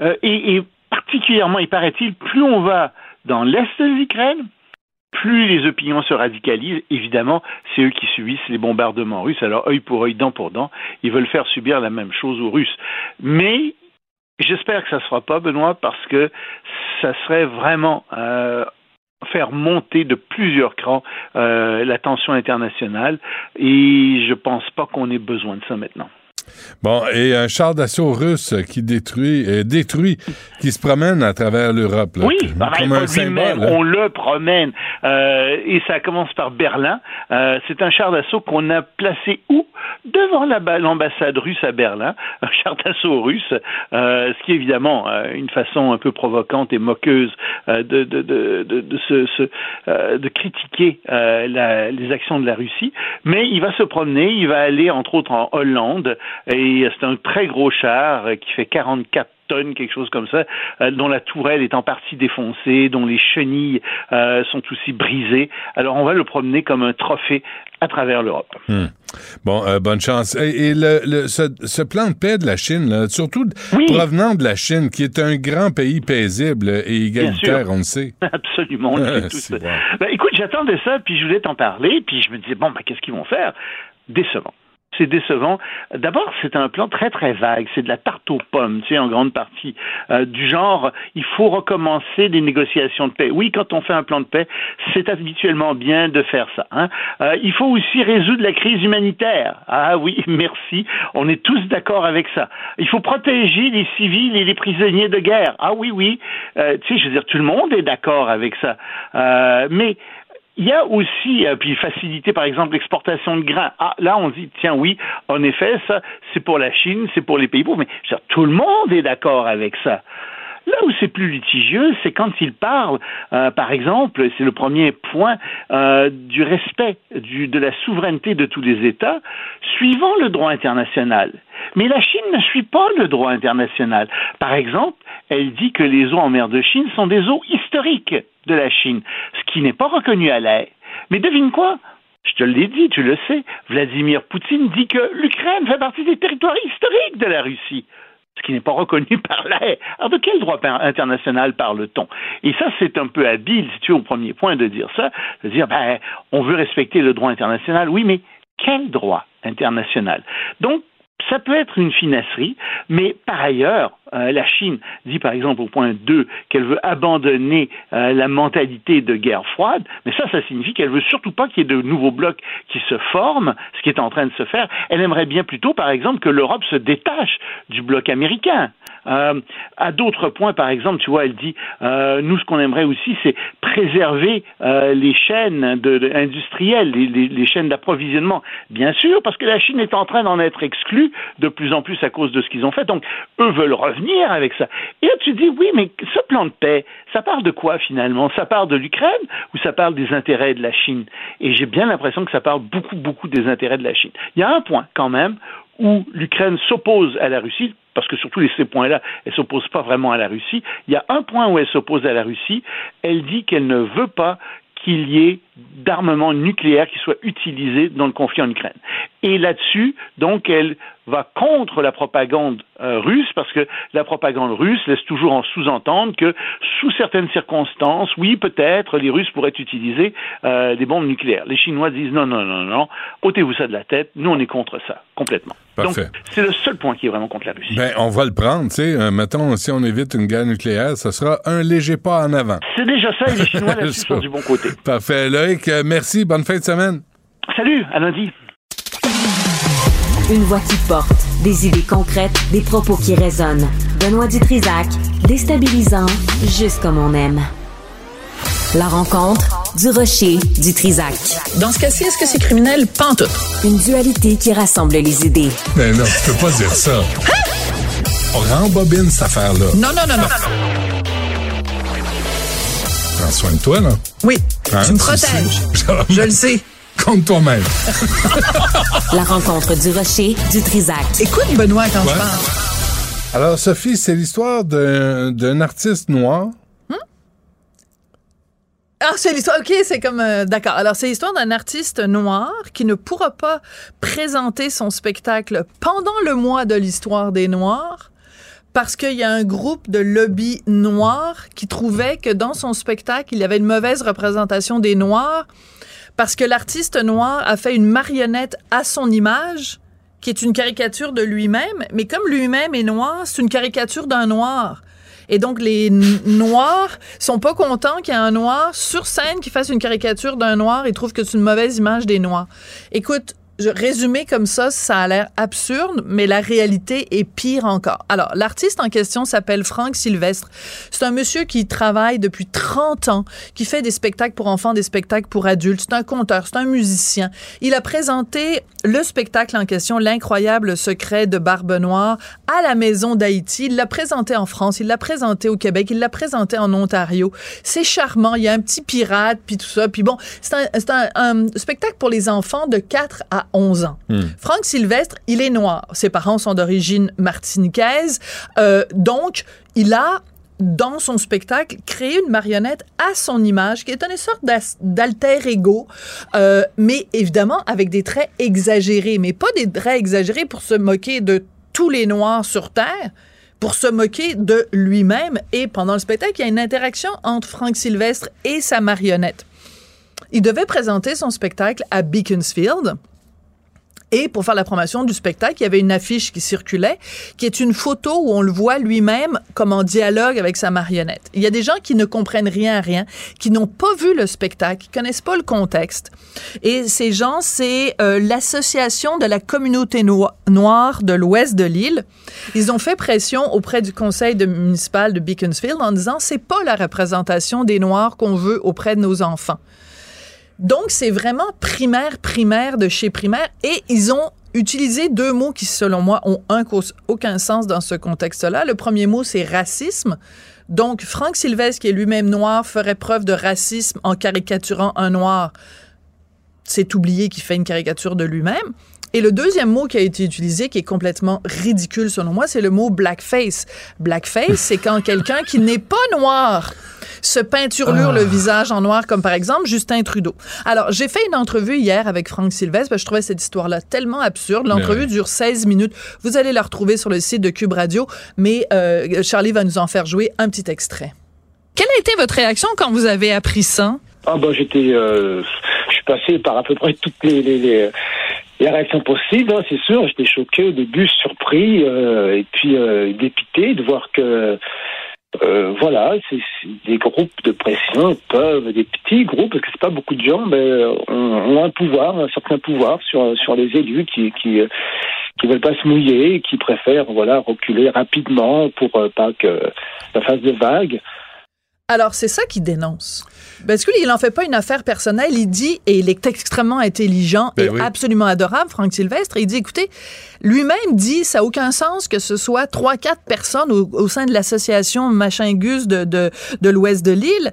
Speaker 16: Euh, et, et particulièrement, il paraît-il, plus on va dans l'est de l'Ukraine, plus les opinions se radicalisent. Évidemment, c'est eux qui subissent les bombardements russes. Alors, œil pour œil, dent pour dent, ils veulent faire subir la même chose aux Russes. Mais j'espère que ça ne se fera pas, Benoît, parce que ça serait vraiment euh, faire monter de plusieurs crans euh, la tension internationale et je pense pas qu'on ait besoin de ça maintenant.
Speaker 3: Bon, et un char d'assaut russe qui détruit, euh, détruit, qui se promène à travers l'Europe. là.
Speaker 16: Oui, bah,
Speaker 3: comme
Speaker 16: pas
Speaker 3: un
Speaker 16: lui-même,
Speaker 3: symbole.
Speaker 16: on le promène. Euh, et ça commence par Berlin. Euh, c'est un char d'assaut qu'on a placé où? Devant la ba- l'ambassade russe à Berlin. Un char d'assaut russe, ce qui est évidemment une façon un peu provocante et moqueuse de, de, de, de, de critiquer la- les actions de la Russie. Mais il va se promener, il va aller entre autres en Hollande. Et c'est un très gros char euh, qui fait 44 tonnes, quelque chose comme ça, euh, dont la tourelle est en partie défoncée, dont les chenilles euh, sont aussi brisées. Alors on va le promener comme un trophée à travers l'Europe.
Speaker 3: Hmm. Bon, euh, bonne chance. Et, et le, le- ce, ce plan de paix de la Chine, là, surtout provenant de la Chine, qui est un grand pays paisible et égalitaire, on le sait.
Speaker 16: Absolument,
Speaker 3: Ah,
Speaker 16: tous.
Speaker 3: c'est bon.
Speaker 16: Ben, écoute, j'attendais ça, puis je voulais t'en parler, puis je me disais, bon, ben, qu'est-ce qu'ils vont faire? Décevant. C'est décevant. D'abord, c'est un plan très, très vague. C'est de la tarte aux pommes, tu sais, en grande partie. Euh, du genre, il faut recommencer des négociations de paix. Oui, quand on fait un plan de paix, c'est habituellement bien de faire ça. hein. Euh, il faut aussi résoudre la crise humanitaire. Ah oui, merci. On est tous d'accord avec ça. Il faut protéger les civils et les prisonniers de guerre. Ah oui, oui. Euh, tu sais, je veux dire, tout le monde est d'accord avec ça. Euh, mais il y a aussi, euh, puis faciliter par exemple l'exportation de grains. Ah, là on dit, tiens oui, en effet, ça c'est pour la Chine, c'est pour les pays pauvres, mais dire, tout le monde est d'accord avec ça. Là où c'est plus litigieux, c'est quand il parle, euh, par exemple, c'est le premier point, euh, du respect du, de la souveraineté de tous les États, suivant le droit international. Mais la Chine ne suit pas le droit international. Par exemple, elle dit que les eaux en mer de Chine sont des eaux historiques de la Chine, ce qui n'est pas reconnu à l'air. Mais devine quoi? Je te l'ai dit, tu le sais, Vladimir Poutine dit que l'Ukraine fait partie des territoires historiques de la Russie ce qui n'est pas reconnu par l'air. Alors, de quel droit international parle-t-on? Et ça, c'est un peu habile, si tu es au premier point, de dire ça, de dire, ben, on veut respecter le droit international. Oui, mais quel droit international? Donc, ça peut être une finasserie, mais par ailleurs, euh, la Chine dit par exemple au point 2 qu'elle veut abandonner euh, la mentalité de guerre froide, mais ça, ça signifie qu'elle veut surtout pas qu'il y ait de nouveaux blocs qui se forment, ce qui est en train de se faire. Elle aimerait bien plutôt, par exemple, que l'Europe se détache du bloc américain. Euh, à d'autres points, par exemple, tu vois, elle dit, nous, ce qu'on aimerait aussi, c'est préserver les chaînes industrielles, les, les- les chaînes d'approvisionnement. Bien sûr, parce que la Chine est en train d'en être exclue de plus en plus à cause de ce qu'ils ont fait. Donc, eux veulent revenir avec ça. Et là, tu dis, oui, mais ce plan de paix, ça parle de quoi finalement? Ça parle de l'Ukraine ou ça parle des intérêts de la Chine? Et j'ai bien l'impression que ça parle beaucoup, beaucoup des intérêts de la Chine. Il y a un point quand même où l'Ukraine s'oppose à la Russie, parce que sur tous les- ces points-là, elle s'oppose pas vraiment à la Russie. Il y a un point où elle s'oppose à la Russie. Elle dit qu'elle ne veut pas qu'il y ait d'armement nucléaire qui soit utilisé dans le conflit en Ukraine. Et là-dessus, donc, elle va contre la propagande euh, russe parce que la propagande russe laisse toujours en sous-entendre que sous certaines circonstances, oui, peut-être, les Russes pourraient utiliser euh, des bombes nucléaires. Les Chinois disent non, non, non, non, ôtez-vous ça de la tête, nous on est contre ça, complètement.
Speaker 3: Parfait.
Speaker 16: Donc, c'est le seul point qui est vraiment contre la Russie.
Speaker 3: Ben, on va le prendre, tu sais. Euh, mettons, si on évite une guerre nucléaire, ça sera un léger pas en avant.
Speaker 16: C'est déjà ça et les Chinois là-dessus sont du bon côté.
Speaker 3: Parfait. Loïc, euh, merci. Bonne fin de semaine.
Speaker 16: Salut, à lundi.
Speaker 1: Une voix qui porte, des idées concrètes, des propos qui résonnent. Benoît Dutrisac, déstabilisant, juste comme on aime. La rencontre du rocher du Trisac.
Speaker 18: Dans ce cas-ci, est-ce que c'est criminel? Tout.
Speaker 1: Une dualité qui rassemble les idées.
Speaker 3: Ben non, tu peux pas dire ça. On rembobine cette affaire-là.
Speaker 18: Non, non, non, non.
Speaker 3: Prends soin de toi, là?
Speaker 18: Oui,
Speaker 3: Hein,
Speaker 18: tu me protèges. Je le sais.
Speaker 3: Compte toi-même.
Speaker 1: La rencontre du rocher du Trisac.
Speaker 18: Écoute, Benoît, quand
Speaker 3: Ouais.
Speaker 18: je parle.
Speaker 3: Alors, Sophie, c'est l'histoire d'un d'un artiste noir.
Speaker 18: Ah, c'est l'histoire. OK, c'est comme. euh, D'accord. Alors, c'est l'histoire d'un artiste noir qui ne pourra pas présenter son spectacle pendant le mois de l'histoire des Noirs parce qu'il y a un groupe de lobby noirs qui trouvait que dans son spectacle, il y avait une mauvaise représentation des Noirs parce que l'artiste noir a fait une marionnette à son image qui est une caricature de lui-même, mais comme lui-même est noir, c'est une caricature d'un noir. Et donc, les Noirs sont pas contents qu'il y ait un Noir sur scène qui fasse une caricature d'un Noir. Ils trouvent que c'est une mauvaise image des Noirs. Écoute, résumé comme ça, ça a l'air absurde, mais la réalité est pire encore. Alors, l'artiste en question s'appelle Franck Sylvestre. C'est un monsieur qui travaille depuis 30 ans, qui fait des spectacles pour enfants, des spectacles pour adultes. C'est un conteur, c'est un musicien. Il a présenté le spectacle en question, L'incroyable secret de Barbe Noire, à la Maison d'Haïti. Il l'a présenté en France, il l'a présenté au Québec, il l'a présenté en Ontario. C'est charmant, il y a un petit pirate, puis tout ça. Puis bon, c'est un spectacle pour les enfants de 4 à 11 ans. Franck Sylvestre, il est noir. Ses parents sont d'origine martiniquaise. Euh, donc, il a dans son spectacle, créé une marionnette à son image, qui est une sorte d'alter ego, euh, mais évidemment avec des traits exagérés, mais pas des traits exagérés pour se moquer de tous les Noirs sur Terre, pour se moquer de lui-même. Et pendant le spectacle, il y a une interaction entre Frank Sylvestre et sa marionnette. Il devait présenter son spectacle à Beaconsfield. Et pour faire la promotion du spectacle, il y avait une affiche qui circulait, qui est une photo où on le voit lui-même comme en dialogue avec sa marionnette. Il y a des gens qui ne comprennent rien à rien, qui n'ont pas vu le spectacle, qui connaissent pas le contexte. Et ces gens, c'est euh, l'association de la communauté no- noire de l'ouest de l'île. Ils ont fait pression auprès du conseil municipal de Beaconsfield en disant c'est pas la représentation des noirs qu'on veut auprès de nos enfants. Donc, c'est vraiment primaire, primaire de chez primaire. Et ils ont utilisé deux mots qui, selon moi, ont un, aucun sens dans ce contexte-là. Le premier mot, c'est racisme. Donc, Franck Sylvestre, qui est lui-même noir, ferait preuve de racisme en caricaturant un noir. C'est oublié qu'il fait une caricature de lui-même. Et le deuxième mot qui a été utilisé, qui est complètement ridicule selon moi, c'est le mot blackface. Blackface, c'est quand quelqu'un qui n'est pas noir se peinturlure
Speaker 19: Ah.
Speaker 18: le visage en noir, comme par exemple Justin Trudeau. Alors, j'ai fait une entrevue hier avec Franck Sylvestre, parce que je trouvais cette histoire-là tellement absurde. L'entrevue
Speaker 19: Mais oui.
Speaker 18: dure 16 minutes. Vous allez la retrouver sur le site de Cube Radio, mais euh, Charlie va nous en faire jouer un petit extrait. Quelle a été votre réaction quand vous avez appris ça?
Speaker 19: Ah bah j'étais, euh, je suis passé par à peu près toutes les les, les, les réactions possibles, hein, c'est sûr. J'étais choqué au début, surpris euh, et puis euh, dépité de voir que euh, voilà, c'est des groupes de pression peuvent, des petits groupes, parce que c'est pas beaucoup de gens, mais ont, ont un pouvoir, un certain pouvoir sur sur les élus qui qui qui veulent pas se mouiller, qui préfèrent voilà reculer rapidement pour pas que ça fasse de vagues.
Speaker 18: Alors, c'est ça qu'il dénonce. Parce qu'il n'en fait pas une affaire personnelle. Il dit, et il est extrêmement intelligent
Speaker 3: Ben
Speaker 18: et
Speaker 3: oui.
Speaker 18: absolument adorable, Franck Sylvestre. Il dit, écoutez, lui-même dit, ça n'a aucun sens que ce soit trois, quatre personnes au, au sein de l'association Machin Gus de, de, de l'ouest de l'île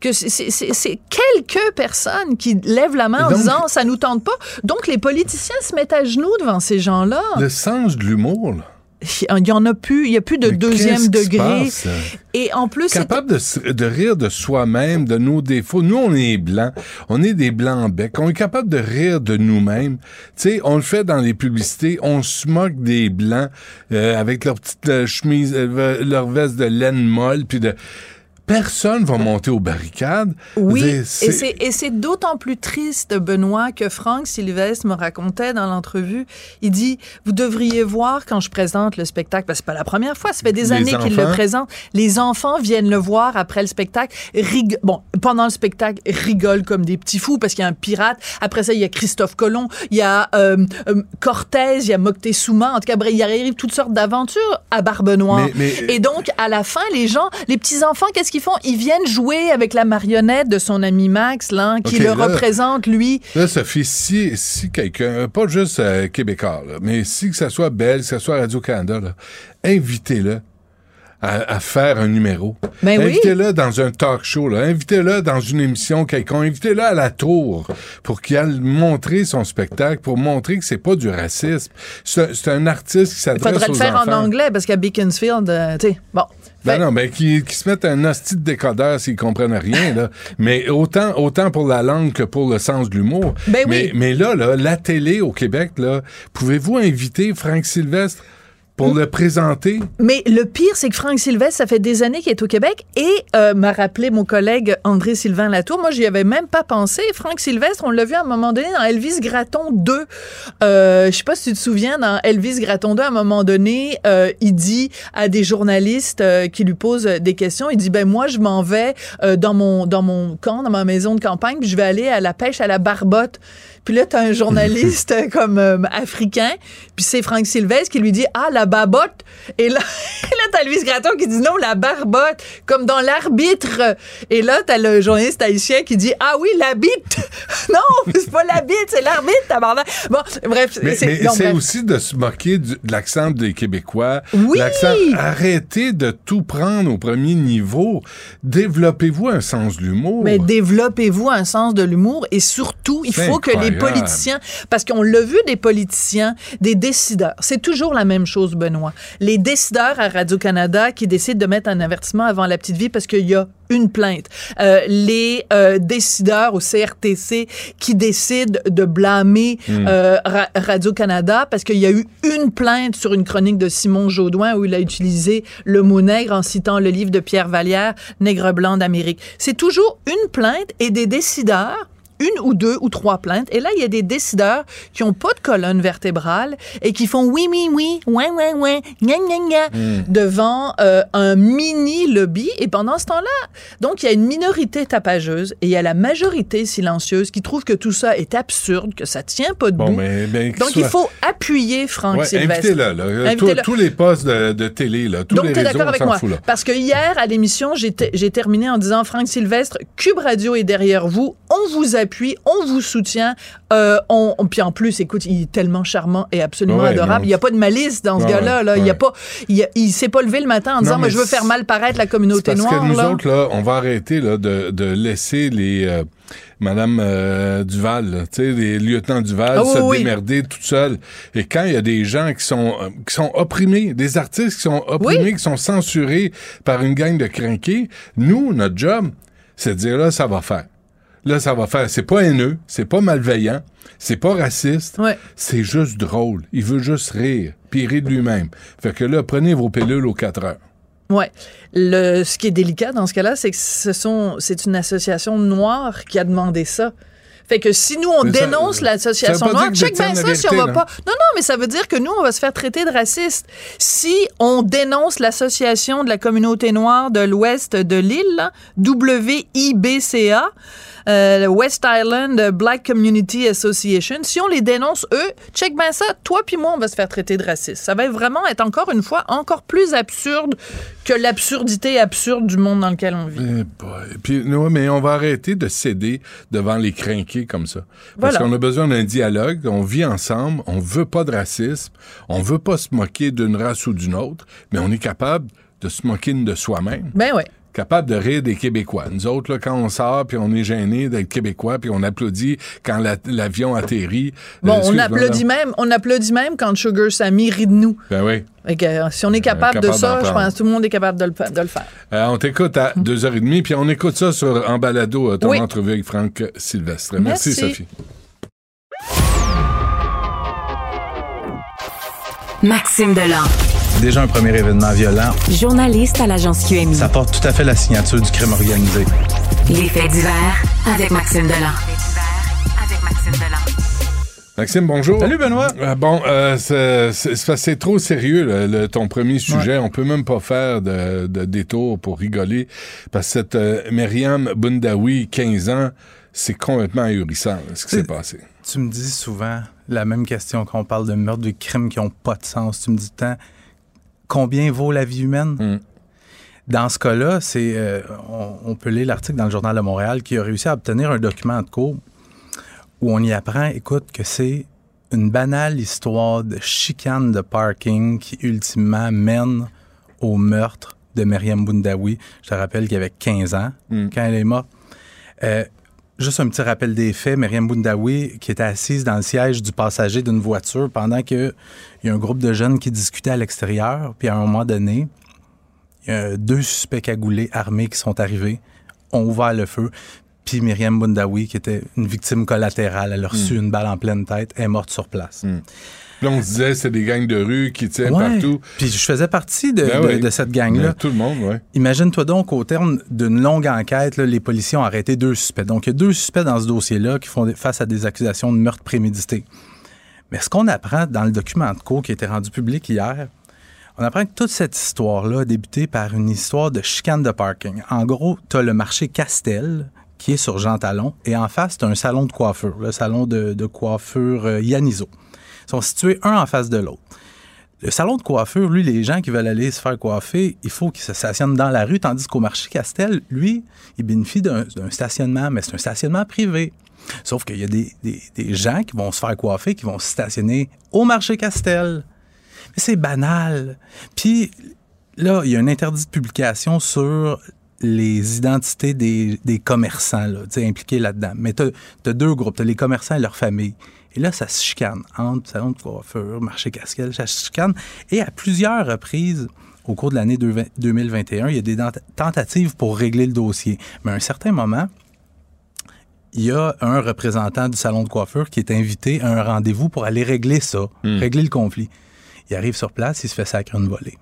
Speaker 18: que c'est- quelques personnes qui lèvent la main en
Speaker 3: Donc-
Speaker 18: disant ça nous tente pas. Donc les politiciens se mettent à genoux devant ces gens-là.
Speaker 3: Le sens de l'humour.
Speaker 18: Il y en a plus, il y a plus de deuxième degré.
Speaker 3: passe?
Speaker 18: Et en plus,
Speaker 3: capable de rire de soi-même, de nos défauts. Nous, on est blancs. On est des blancs becs. On est capable de rire de nous-mêmes. Tu sais, on le fait dans les publicités. On se moque des blancs euh, avec leur petite euh, chemise, euh, leur veste de laine molle, puis de... Personne va monter aux barricades.
Speaker 18: Oui,
Speaker 3: dire,
Speaker 18: et c'est d'autant plus triste, Benoît, que Franck Sylvestre me racontait dans l'entrevue. Il dit Vous devriez voir quand je présente le spectacle, parce que c'est pas la première fois, ça fait des
Speaker 3: Les
Speaker 18: années qu'il le présente. Les enfants viennent le voir après le spectacle, rig- bon, pendant le spectacle, rigolent comme des petits fous parce qu'il y a un pirate. Après ça, il y a Christophe Colomb, il y a euh, euh, Cortés, il y a Moctezuma. En tout cas, il arrive toutes sortes d'aventures à Barbe Noire.
Speaker 3: Mais- mais-
Speaker 18: Et donc, à la fin, les gens, les petits-enfants, qu'est-ce qu'ils font? Ils viennent jouer avec la marionnette de son ami Max, là, qui le
Speaker 3: là-
Speaker 18: représente, lui.
Speaker 3: Là, Sophie, si, si quelqu'un, pas juste euh, québécois, là, mais si que ça soit Belle, que ça soit Radio-Canada, invitez-le à, à faire un numéro.
Speaker 18: Ben oui.
Speaker 3: invitez-le dans un talk show, là. invitez-le dans une émission quelconque, invitez-le à la tour pour qu'il aille montrer son spectacle, pour montrer que c'est pas du racisme. C'est un- artiste qui
Speaker 18: Il
Speaker 3: s'adresse
Speaker 18: faudrait le
Speaker 3: aux
Speaker 18: faire
Speaker 3: enfants.
Speaker 18: en anglais parce qu'à Beaconsfield, euh, tu sais, bon.
Speaker 3: Ben non, ben qui, qui se mettent un hostie de décodeur s'ils comprennent rien, là. Mais autant, autant pour la langue que pour le sens de l'humour.
Speaker 18: Ben
Speaker 3: mais,
Speaker 18: oui.
Speaker 3: mais là, là, la télé au Québec, là, pouvez-vous inviter Franck Sylvestre pour le présenter.
Speaker 18: Mais le pire, c'est que Franck Sylvestre, ça fait des années qu'il est au Québec et euh, m'a rappelé mon collègue André Sylvain Latour. Moi, j'y avais même pas pensé. Franck Sylvestre, on l'a vu à un moment donné dans Elvis Gratton 2. Euh, je sais pas si tu te souviens, dans Elvis Gratton 2, à un moment donné, euh, il dit à des journalistes euh, qui lui posent des questions, il dit, ben moi, je m'en vais dans mon dans mon camp, dans ma maison de campagne, puis je vais aller à la pêche à la barbotte. Puis là, t'as un journaliste comme euh, africain, puis c'est Franck Sylvestre qui lui dit ah la babotte. Et là, là t'as Louis Gratton qui dit non la barbotte, comme dans l'arbitre. Et là t'as le journaliste haïtien qui dit ah oui la bite. non, c'est pas la bite, c'est l'arbitre. tabarnak. Bon, bref,
Speaker 3: Mais
Speaker 18: c'est
Speaker 3: aussi de se moquer du- de l'accent des Québécois.
Speaker 18: Oui!
Speaker 3: L'accent, arrêtez de tout prendre au premier niveau. Développez-vous un sens de l'humour.
Speaker 18: Mais développez-vous un sens de l'humour et surtout, il faut que les
Speaker 3: incroyable.
Speaker 18: politiciens, parce qu'on l'a vu des politiciens, des décideurs, c'est toujours la même chose, Benoît. Les décideurs à Radio-Canada qui décident de mettre un avertissement avant la petite vie parce qu'il y a une plainte. Euh, les euh, décideurs au CRTC qui décident de blâmer
Speaker 20: Mm.
Speaker 18: euh, Ra- Radio-Canada parce qu'il y a eu une plainte sur une chronique de Simon Jaudoin où il a utilisé le mot nègre en citant le livre de Pierre Vallière, Nègre blanc d'Amérique. C'est toujours une plainte et des décideurs une ou deux ou trois plaintes. Et là, il y a des décideurs qui ont pas de colonne vertébrale et qui font oui, oui, oui, ouais, ouais, ouais, gna, gna, gna,
Speaker 20: Mm.
Speaker 18: devant euh, un mini lobby. Et pendant ce temps-là, donc, il y a une minorité tapageuse et il y a la majorité silencieuse qui trouve que tout ça est absurde, que ça tient pas debout.
Speaker 3: Bon, mais, ben,
Speaker 18: donc,
Speaker 3: soit-
Speaker 18: il faut appuyer Franck
Speaker 3: Ouais,
Speaker 18: Sylvestre.
Speaker 3: invitez-le, là. Euh,
Speaker 18: Invitez-le.
Speaker 3: Tous, tous les postes de, de télé, là, tous
Speaker 18: Donc,
Speaker 3: les
Speaker 18: tu es
Speaker 3: réseaux,
Speaker 18: d'accord avec moi?
Speaker 3: fout.
Speaker 18: Parce que hier, à l'émission, j'ai j'ai terminé en disant Franck Sylvestre, Cube Radio est derrière vous, on vous appuie, on vous soutient. Euh, on, on- puis en plus, écoute, il est tellement charmant et absolument
Speaker 3: Ouais,
Speaker 18: adorable. Il n'y a pas de malice dans ce
Speaker 3: Ouais,
Speaker 18: gars-là. Là. Il a pas, il, s'est pas levé le matin en disant Moi,
Speaker 3: mais
Speaker 18: je veux faire mal paraître la communauté
Speaker 3: Parce
Speaker 18: noire.
Speaker 3: que nous
Speaker 18: là.
Speaker 3: autres, là, on va arrêter là, de, de laisser les euh, Madame euh, Duval, là, tu sais, les lieutenants Duval
Speaker 18: Ah oui,
Speaker 3: se
Speaker 18: oui.
Speaker 3: démerder tout seuls. Et quand il y a des gens qui sont qui sont opprimés, des artistes qui sont opprimés, qui sont censurés par une gang de crinqués, nous, notre job, c'est de dire là, ça va faire. Là, ça va faire. C'est pas haineux, c'est pas malveillant, c'est pas raciste. C'est juste drôle. Il veut juste rire, puis il rit de lui-même. Fait que là, prenez vos pilules aux 4 heures.
Speaker 18: Ouais. Le, ce qui est délicat dans ce cas-là, c'est que ce sont, c'est une association noire qui a demandé ça. Fait que si nous, on
Speaker 3: Mais
Speaker 18: dénonce
Speaker 3: ça
Speaker 18: l'association noire, check bien ça si on va
Speaker 3: là.
Speaker 18: pas. Non, non, mais ça veut dire que nous, on va se faire traiter de raciste. Si on dénonce l'association de la communauté noire de l'Ouest de l'île, WIBCA, euh, West Island Black Community Association, si on les dénonce, eux, check bien ça, toi puis moi, on va se faire traiter de raciste. Ça va vraiment être encore une fois encore plus absurde que l'absurdité absurde du monde dans lequel on vit.
Speaker 3: Eh boy. Puis, ouais, mais on va arrêter de céder devant les crinqués comme ça. Parce
Speaker 18: Voilà.
Speaker 3: qu'on a besoin d'un dialogue, on vit ensemble, on veut pas de racisme, on veut pas se moquer d'une race ou d'une autre, mais on est capable de se moquer de soi-même.
Speaker 18: Ben ouais.
Speaker 3: Capable de rire des Québécois. Nous autres, là, quand on sort, puis on est gêné d'être Québécois, puis on applaudit quand la- l'avion atterrit.
Speaker 18: Bon,
Speaker 3: Euh,
Speaker 18: on
Speaker 3: excuse-moi,
Speaker 18: applaudit
Speaker 3: là.
Speaker 18: même, on applaudit même quand Sugar Sammy rit de nous.
Speaker 3: Ben oui.
Speaker 18: Que, euh, si on est capable,
Speaker 3: capable
Speaker 18: de ça, je pense que tout le monde est capable de le, fa- de le faire.
Speaker 3: Euh, on t'écoute à 2h30, puis on écoute ça sur, en balado, euh, ton
Speaker 18: Oui.
Speaker 3: entrevue avec Franck Sylvestre. Merci,
Speaker 18: Merci.
Speaker 3: Sophie.
Speaker 1: Maxime Delan.
Speaker 21: Déjà un premier événement violent.
Speaker 1: Journaliste à l'agence QMI.
Speaker 21: Ça porte tout à fait la signature du crime organisé.
Speaker 1: Les faits divers avec Maxime Delan.
Speaker 3: Maxime, bonjour.
Speaker 21: Salut, Benoît.
Speaker 3: Euh, bon, euh, c'est- trop sérieux, le- le- ton premier sujet. On peut même pas faire de, de détour pour rigoler. Parce que cette euh, Myriam Bundawi, 15 ans, c'est complètement ahurissant, là, ce qui s'est passé.
Speaker 21: Tu me dis souvent la même question quand on parle de meurtres, de crimes qui n'ont pas de sens. Tu me dis tant combien vaut la vie humaine?
Speaker 3: Mm.
Speaker 21: Dans ce cas-là, c'est euh, on, on peut lire l'article dans le Journal de Montréal qui a réussi à obtenir un document de cours où on y apprend, écoute, que c'est une banale histoire de chicane de parking qui ultimement mène au meurtre de Myriam Bundawi. Je te rappelle qu'il avait 15 ans quand elle est morte. Euh, juste un petit rappel des faits. Myriam Bundawi, qui était assise dans le siège du passager d'une voiture pendant qu'il y a un groupe de jeunes qui discutaient à l'extérieur. Puis à un moment donné, il y a deux suspects cagoulés armés qui sont arrivés, ont ouvert le feu. Puis Myriam Bundawi, qui était une victime collatérale, elle a reçu
Speaker 3: Mm.
Speaker 21: une balle en pleine tête, est morte sur place.
Speaker 3: Puis on se disait, c'est des gangs de rue qui tiennent
Speaker 21: Ouais.
Speaker 3: partout.
Speaker 21: Puis je faisais partie de,
Speaker 3: Ben
Speaker 21: de-
Speaker 3: oui.
Speaker 21: de cette gang-là.
Speaker 3: Ben, tout le monde, oui.
Speaker 21: Imagine-toi donc, au terme d'une longue enquête, là, les policiers ont arrêté deux suspects. Donc, il y a deux suspects dans ce dossier-là qui font face à des accusations de meurtre prémédité. Mais ce qu'on apprend dans le document de cours qui a été rendu public hier, on apprend que toute cette histoire-là a débuté par une histoire de chicane de parking. En gros, tu as le marché Castel, qui est sur Jean Talon, et en face, tu as un salon de coiffure, le salon de, de coiffure euh, Yaniso. Sont situés un en face de l'autre. Le salon de coiffure, lui, les gens qui veulent aller se faire coiffer, il faut qu'ils se stationnent dans la rue, tandis qu'au marché Castel, lui, il bénéficie d'un stationnement, mais c'est un stationnement privé. Sauf qu'il y a des, gens qui vont se faire coiffer, qui vont se stationner au marché Castel. Mais c'est banal. Puis là, il y a un interdit de publication sur les identités des, des commerçants là, impliqués là-dedans. Mais tu as, deux groupes, tu les commerçants et leurs familles. Et là, ça se chicane entre salon de coiffure, marché Castel, ça se chicane. Et à plusieurs reprises, au cours de l'année deux- 2021, il y a des tentatives pour régler le dossier. Mais à un certain moment, il y a un représentant du salon de coiffure qui est invité à un rendez-vous pour aller régler ça, régler le conflit. Il arrive sur place, il se fait sacrer une volée.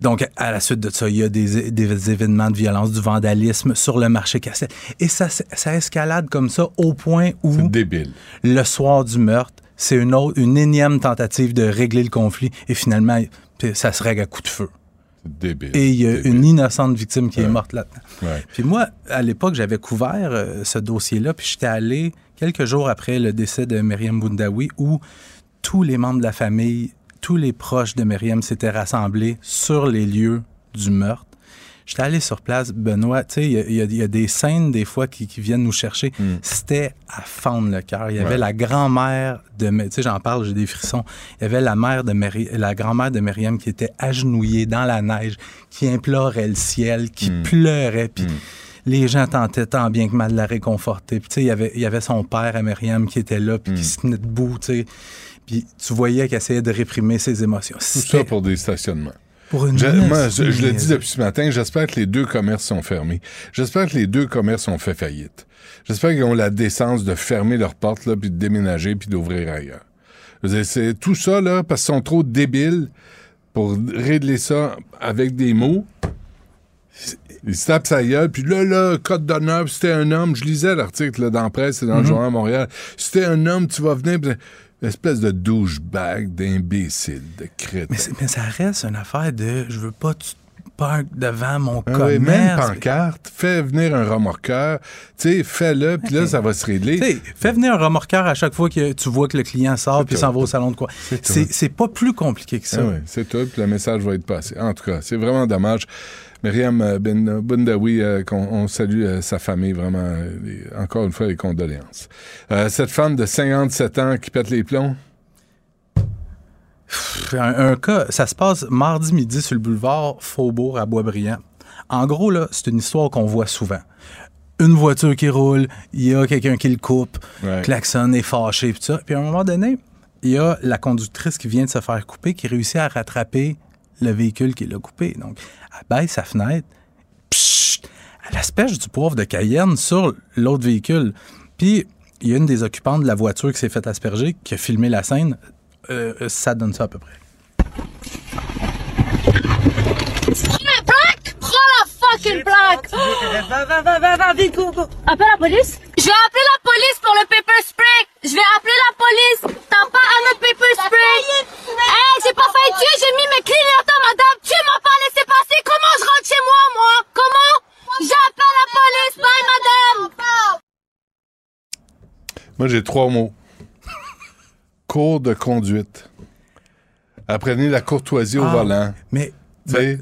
Speaker 21: Donc, à la suite de ça, il y a des, des événements de violence, du vandalisme sur le marché Castel. Et ça, ça escalade comme ça au point où...
Speaker 3: débile.
Speaker 21: Le soir du meurtre, c'est une, autre, une énième tentative de régler le conflit et finalement, ça se règle à coup de feu.
Speaker 3: Débile.
Speaker 21: Et il y a une innocente victime qui est morte là-dedans.
Speaker 3: Ouais.
Speaker 21: Puis moi, à l'époque, j'avais couvert euh, ce dossier-là, puis j'étais allé quelques jours après le décès de Myriam Boundaoui, où tous les membres de la famille, tous les proches de Myriam s'étaient rassemblés sur les lieux du meurtre. J'étais allé sur place, Benoît, tu sais, il y a- y, y des scènes des fois qui, qui viennent nous chercher. C'était à fendre le cœur. Il y avait
Speaker 3: Ouais.
Speaker 21: la grand-mère de, tu sais, j'en parle, j'ai des frissons. Il y avait la mère de Myri- la grand-mère de Myriam qui était agenouillée dans la neige, qui implorait le ciel, qui pleurait, puis les gens tentaient tant bien que mal de la réconforter. Puis tu sais, il y avait, il y avait son père à Myriam qui était là, puis qui se tenait debout, tu sais. Puis tu voyais qu'elle essayait de réprimer ses émotions.
Speaker 3: Tout ça pour des stationnements.
Speaker 21: pour une
Speaker 3: Je- moi, je, je le dis depuis ce matin, j'espère que les deux commerces sont fermés. J'espère que les deux commerces ont fait faillite. J'espère qu'ils ont la décence de fermer leurs portes, là, puis de déménager, puis d'ouvrir ailleurs. C'est tout ça, là, parce qu'ils sont trop débiles pour régler ça avec des mots. Ils se tapent sa gueule, puis là, là, code d'honneur, c'était un homme. Je lisais l'article là, dans la presse et dans le
Speaker 21: Mhm.
Speaker 3: journal Montréal. Si c'était un homme, tu vas venir. puis- Espèce de douchebag, d'imbécile, de crétin.
Speaker 21: Mais, ça reste une affaire de je veux pas que tu te parques devant mon
Speaker 3: Ah oui,
Speaker 21: commerce.
Speaker 3: même pancarte, fais venir un remorqueur, tu sais, fais-le, puis là, ça va se régler.
Speaker 21: Fais venir un remorqueur à chaque fois que tu vois que le client sort puis s'en va au salon de quoi.
Speaker 3: C'est
Speaker 21: pas plus compliqué que ça.
Speaker 3: Ah oui, c'est tout, puis le message va être passé. En tout cas, c'est vraiment dommage. Myriam Ben Bundawi, euh, qu'on on salue euh, sa famille, vraiment, les- encore une fois, les condoléances. Cette femme de 57 ans qui pète les plombs,
Speaker 21: Un, un cas, ça se passe mardi midi sur le boulevard Faubourg à Boisbriand. En gros, là, c'est une histoire qu'on voit souvent. Une voiture qui roule, il y a quelqu'un qui le coupe,
Speaker 3: Ouais.
Speaker 21: klaxonne, est fâché, puis ça. Puis à un moment donné, il y a la conductrice qui vient de se faire couper, qui réussit à rattraper le véhicule qui l'a coupé. Donc, elle sa fenêtre, pshht, elle asperge du poivre de Cayenne sur l'autre véhicule. Puis, il y a une des occupantes de la voiture qui s'est fait asperger, qui a filmé la scène. Euh, ça donne ça à peu près.
Speaker 20: Fucking plaque! Va, va, va, va, va, vite, go, go. Appelle la police? Je vais appeler la police pour le pepper spray! Je vais appeler la police! T'as pas à me pepper spray! Hey, j'ai pas failli tuer, j'ai mis mes clignotants, madame! Tu m'as pas laissé passer! Comment je rentre chez moi, moi? Comment? J'appelle la police! Bye, madame!
Speaker 3: moi, j'ai trois mots. Cours de conduite. Apprenez la courtoisie au
Speaker 21: Ah,
Speaker 3: volant.
Speaker 21: Mais Ben,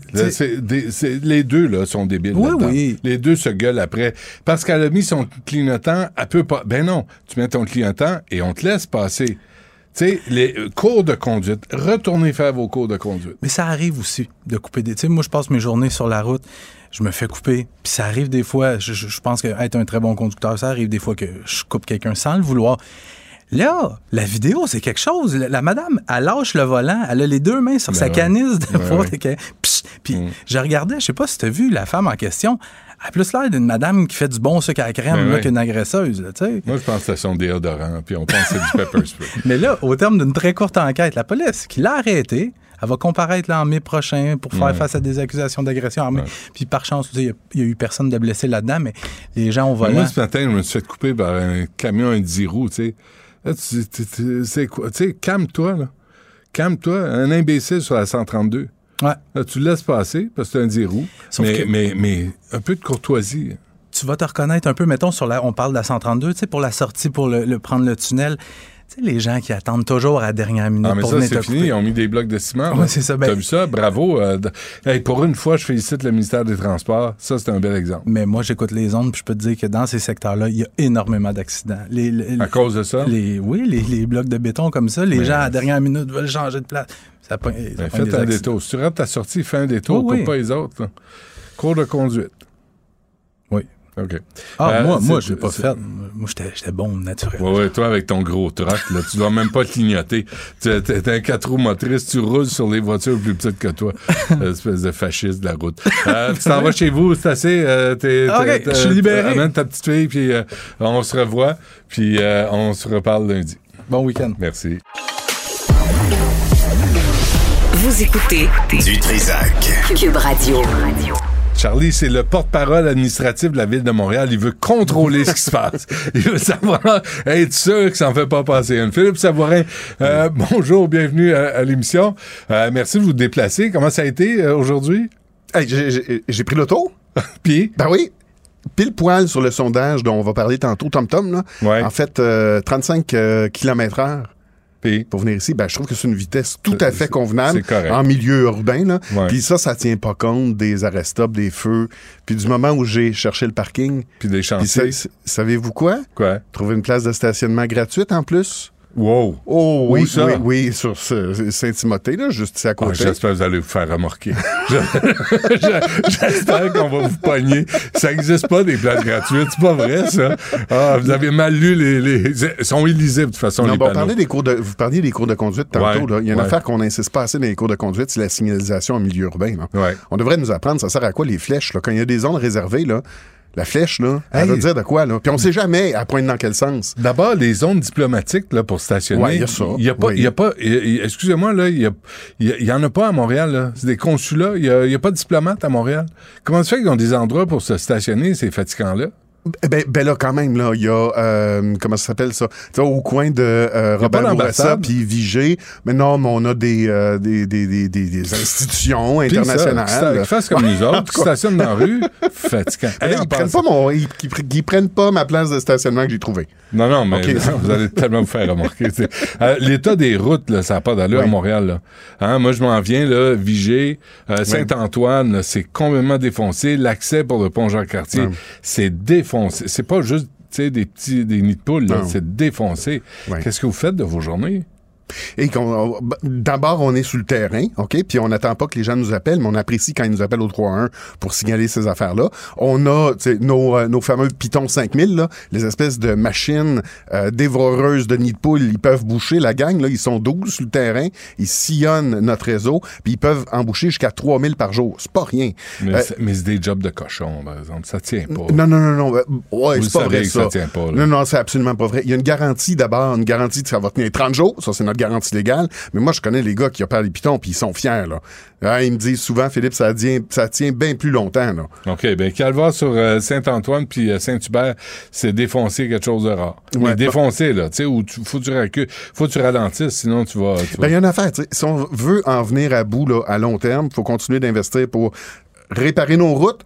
Speaker 3: des- les deux là, sont débiles.
Speaker 21: Oui,
Speaker 3: là-dedans.
Speaker 21: oui.
Speaker 3: Les deux se gueulent après. Parce qu'elle a mis son clignotant, elle peut pas. Ben non, tu mets ton clignotant et on te laisse passer. Tu sais, les euh, cours de conduite, retournez faire vos cours de conduite.
Speaker 21: Mais ça arrive aussi de couper des. Tu sais, moi, je passe mes journées sur la route, je me fais couper. Puis ça arrive des fois, je, je- je pense que être un très bon conducteur, ça arrive des fois que je coupe quelqu'un sans le vouloir. Là, la vidéo, c'est quelque chose. La, la madame, elle lâche le volant, elle a les deux mains sur
Speaker 3: Ben
Speaker 21: sa
Speaker 3: ouais.
Speaker 21: canisse de
Speaker 3: Ben ouais.
Speaker 21: Puis je regardais, je sais pas si tu as vu la femme en question, Elle a plus l'air d'une madame qui fait du bon sucre à la crème
Speaker 3: Ben
Speaker 21: qu'une agresseuse, là, tu sais.
Speaker 3: Moi, je pense que c'est son déodorant, puis on pense que c'est du pepper spray.
Speaker 21: Mais là, au terme d'une très courte enquête, la police qui l'a arrêté, elle va comparaître là, en mai prochain pour faire
Speaker 3: Ouais.
Speaker 21: face à des accusations d'agression armée. Puis par chance, il y a- eu personne de blessé là-dedans, mais les gens
Speaker 3: Mais
Speaker 21: volant.
Speaker 3: Moi, ce matin, je me suis fait couper par un camion, un 10 roues, tu sais. C'est quoi? Tu sais, calme-toi, là. Calme-toi. Un imbécile sur la 132.
Speaker 21: Ouais.
Speaker 3: Là, tu le laisses passer parce que c'est un 10 roues. Mais,
Speaker 21: que-
Speaker 3: mais, mais un peu de courtoisie.
Speaker 21: tu vas te reconnaître un peu, mettons, sur la, on parle de la 132, tu sais, pour la sortie, pour le, le- prendre le tunnel. Tu sais, les gens qui attendent toujours à la dernière minute
Speaker 3: Ah, mais
Speaker 21: pour
Speaker 3: ça,
Speaker 21: venir
Speaker 3: c'est fini. Ils ont mis des blocs de ciment.
Speaker 21: Ouais,
Speaker 3: là.
Speaker 21: c'est ça. Ben-
Speaker 3: T'as vu ça? Bravo. euh, hey, pour une fois, je félicite le ministère des Transports. Ça, c'est un bel exemple.
Speaker 21: Mais moi, j'écoute les ondes, puis je peux te dire que dans ces secteurs-là, il y a énormément d'accidents. Les, les-
Speaker 3: À cause de ça?
Speaker 21: les- oui, les, les blocs de béton comme ça, les
Speaker 3: Mais-
Speaker 21: gens à la dernière minute veulent changer de place. Ça
Speaker 3: Ben, faites un
Speaker 21: accidents.
Speaker 3: détour. Si tu rates ta sortie, fais un détour.
Speaker 21: Oui.
Speaker 3: Coupe pas les autres. là. Cours de conduite. OK.
Speaker 21: Ah,
Speaker 3: Euh,
Speaker 21: moi, moi je l'ai pas fait. Moi, j'étais j'étais bon naturel.
Speaker 3: Ouais, ouais, toi, avec ton gros truck, là, tu dois même pas clignoter. Tu es un quatre roues motrices, tu roules sur les voitures plus petites que toi. Espèce de fasciste de la route. Euh, tu t'en vas chez vous, c'est assez. euh, t'es-
Speaker 21: Ok, je suis libéré.
Speaker 3: Amène ta petite fille, puis euh, on se revoit, puis euh, on se reparle lundi.
Speaker 21: Bon week-end.
Speaker 3: Merci.
Speaker 1: Vous écoutez
Speaker 2: Du Trisac.
Speaker 1: Cube Radio.
Speaker 3: Charlie, c'est le porte-parole administratif de la ville de Montréal. Il veut contrôler ce qui se passe. Il veut savoir, être sûr que ça ne fait pas passer une. Philippe Savourin, euh, bonjour, bienvenue à, à l'émission. Euh, merci de vous déplacer. Comment ça a été euh, aujourd'hui?
Speaker 22: Hey, j'ai- pris l'auto.
Speaker 3: Puis?
Speaker 22: Ben oui. Pile poil sur le sondage dont on va parler tantôt, Tom Tom. Là.
Speaker 3: Ouais.
Speaker 22: En fait, euh, 35 km heure. Pour venir ici, ben, je trouve que c'est une vitesse tout à fait convenable en milieu urbain. Là.
Speaker 3: Ouais.
Speaker 22: Puis ça, ça tient pas compte des arrêts stop, des feux. Puis du moment où j'ai cherché le parking.
Speaker 3: Puis des chantiers.
Speaker 22: sa- savez-vous quoi?
Speaker 3: Quoi?
Speaker 22: Trouver une place de stationnement gratuite en plus?
Speaker 3: Wow.
Speaker 22: Oh
Speaker 3: Où
Speaker 22: oui,
Speaker 3: ça?
Speaker 22: oui, oui, sur Saint-Timothée, là, juste ici à
Speaker 3: Ah,
Speaker 22: côté.
Speaker 3: J'espère que vous allez vous faire remorquer. Je- je- J'espère qu'on va vous pogner. Ça n'existe pas des places gratuites, c'est pas vrai ça. Ah, vous avez mal lu les, les... Ils sont illisibles de toute façon
Speaker 22: Non,
Speaker 3: les
Speaker 22: bon, parlait des cours de, vous parliez des cours de conduite tantôt.
Speaker 3: Ouais,
Speaker 22: là. Il y a une
Speaker 3: ouais.
Speaker 22: affaire qu'on n'insiste pas assez dans les cours de conduite, c'est la signalisation en milieu urbain. là.
Speaker 3: Ouais.
Speaker 22: On devrait nous apprendre, ça sert à quoi les flèches? Là? Quand il y a des zones réservées, là, la flèche, là, elle
Speaker 3: Hey.
Speaker 22: veut dire de quoi? Là? Puis on sait jamais à pointe dans quel sens.
Speaker 3: D'abord, les zones diplomatiques là, pour stationner.
Speaker 22: Ouais, il y a ça.
Speaker 3: Il y a pas,
Speaker 22: Oui.
Speaker 3: y a excusez-moi, là, il y, a- il y a- il y en a pas à Montréal. là. C'est des consulats. Il y a, il y a pas de diplomates à Montréal. Comment ça fait qu'ils ont des endroits pour se stationner, ces fatigants-là?
Speaker 22: Eh Ben, ben là, quand même, là, il y a, euh, comment ça s'appelle ça? Tu sais, au coin de euh, Robert Bourassa puis Vigée. Mais non, mais on a des, euh, des, des, des, des- institutions internationales.
Speaker 3: qu'ils fassent comme nous autres, qui stationnent dans la rue, fatigant.
Speaker 22: Hey,
Speaker 3: en
Speaker 22: ils prennent pas mon, ils, ils- ils prennent pas ma place de stationnement que j'ai trouvée.
Speaker 3: Non, non, mais non, vous allez tellement vous faire remarquer. Euh, L'état des routes, là, ça n'a pas d'allure
Speaker 22: Oui.
Speaker 3: à Montréal. Là. Hein, moi, je m'en viens, là, Vigée, euh, Saint-Antoine, là, c'est complètement défoncé. L'accès pour le pont Jean-Cartier, c'est défoncé. C'est pas juste des petits des nids de poules, c'est défoncé.
Speaker 22: Ouais.
Speaker 3: Qu'est-ce que vous faites de vos journées?
Speaker 22: Et qu'on- d'abord, on est sur le terrain, OK? Puis on n'attend pas que les gens nous appellent, mais on apprécie quand ils nous appellent au 3-1 pour signaler ces affaires-là. On a nos, euh, nos fameux Python 5000, là, les espèces de machines euh, dévoreuses de nids de poules. Ils peuvent boucher la gang, là. Ils sont 12 sur le terrain. Ils sillonnent notre réseau, puis ils peuvent emboucher jusqu'à 3000 par jour. C'est pas rien.
Speaker 3: Mais,
Speaker 22: Euh,
Speaker 3: c'est- mais c'est des jobs de cochon, par exemple. Ça tient pas.
Speaker 22: non, non, non, non. euh, Ouais,
Speaker 3: Vous
Speaker 22: c'est pas vrai, ça.
Speaker 3: ça tient pas.
Speaker 22: Non, non, c'est absolument pas vrai. Il y a une garantie d'abord, une garantie que ça va tenir 30 jours. Ça, c'est notre garantie légale. Mais moi, je connais les gars qui opèrent les pitons, puis ils sont fiers, là. Ah, ils me disent souvent, Philippe, ça tient, ça tient bien plus longtemps, là.
Speaker 3: OK, ben Calvaire sur euh, Saint-Antoine puis euh, Saint-Hubert, c'est défoncé quelque chose de rare.
Speaker 22: Ouais,
Speaker 3: Mais
Speaker 22: bah-
Speaker 3: défoncé, là, tu sais, où tu, faut que tu recules, faut que tu ralentisses, sinon tu vas... tu
Speaker 22: Ben, il y a une affaire, tu sais. Si on veut en venir à bout, là, à long terme, faut continuer d'investir pour réparer nos routes.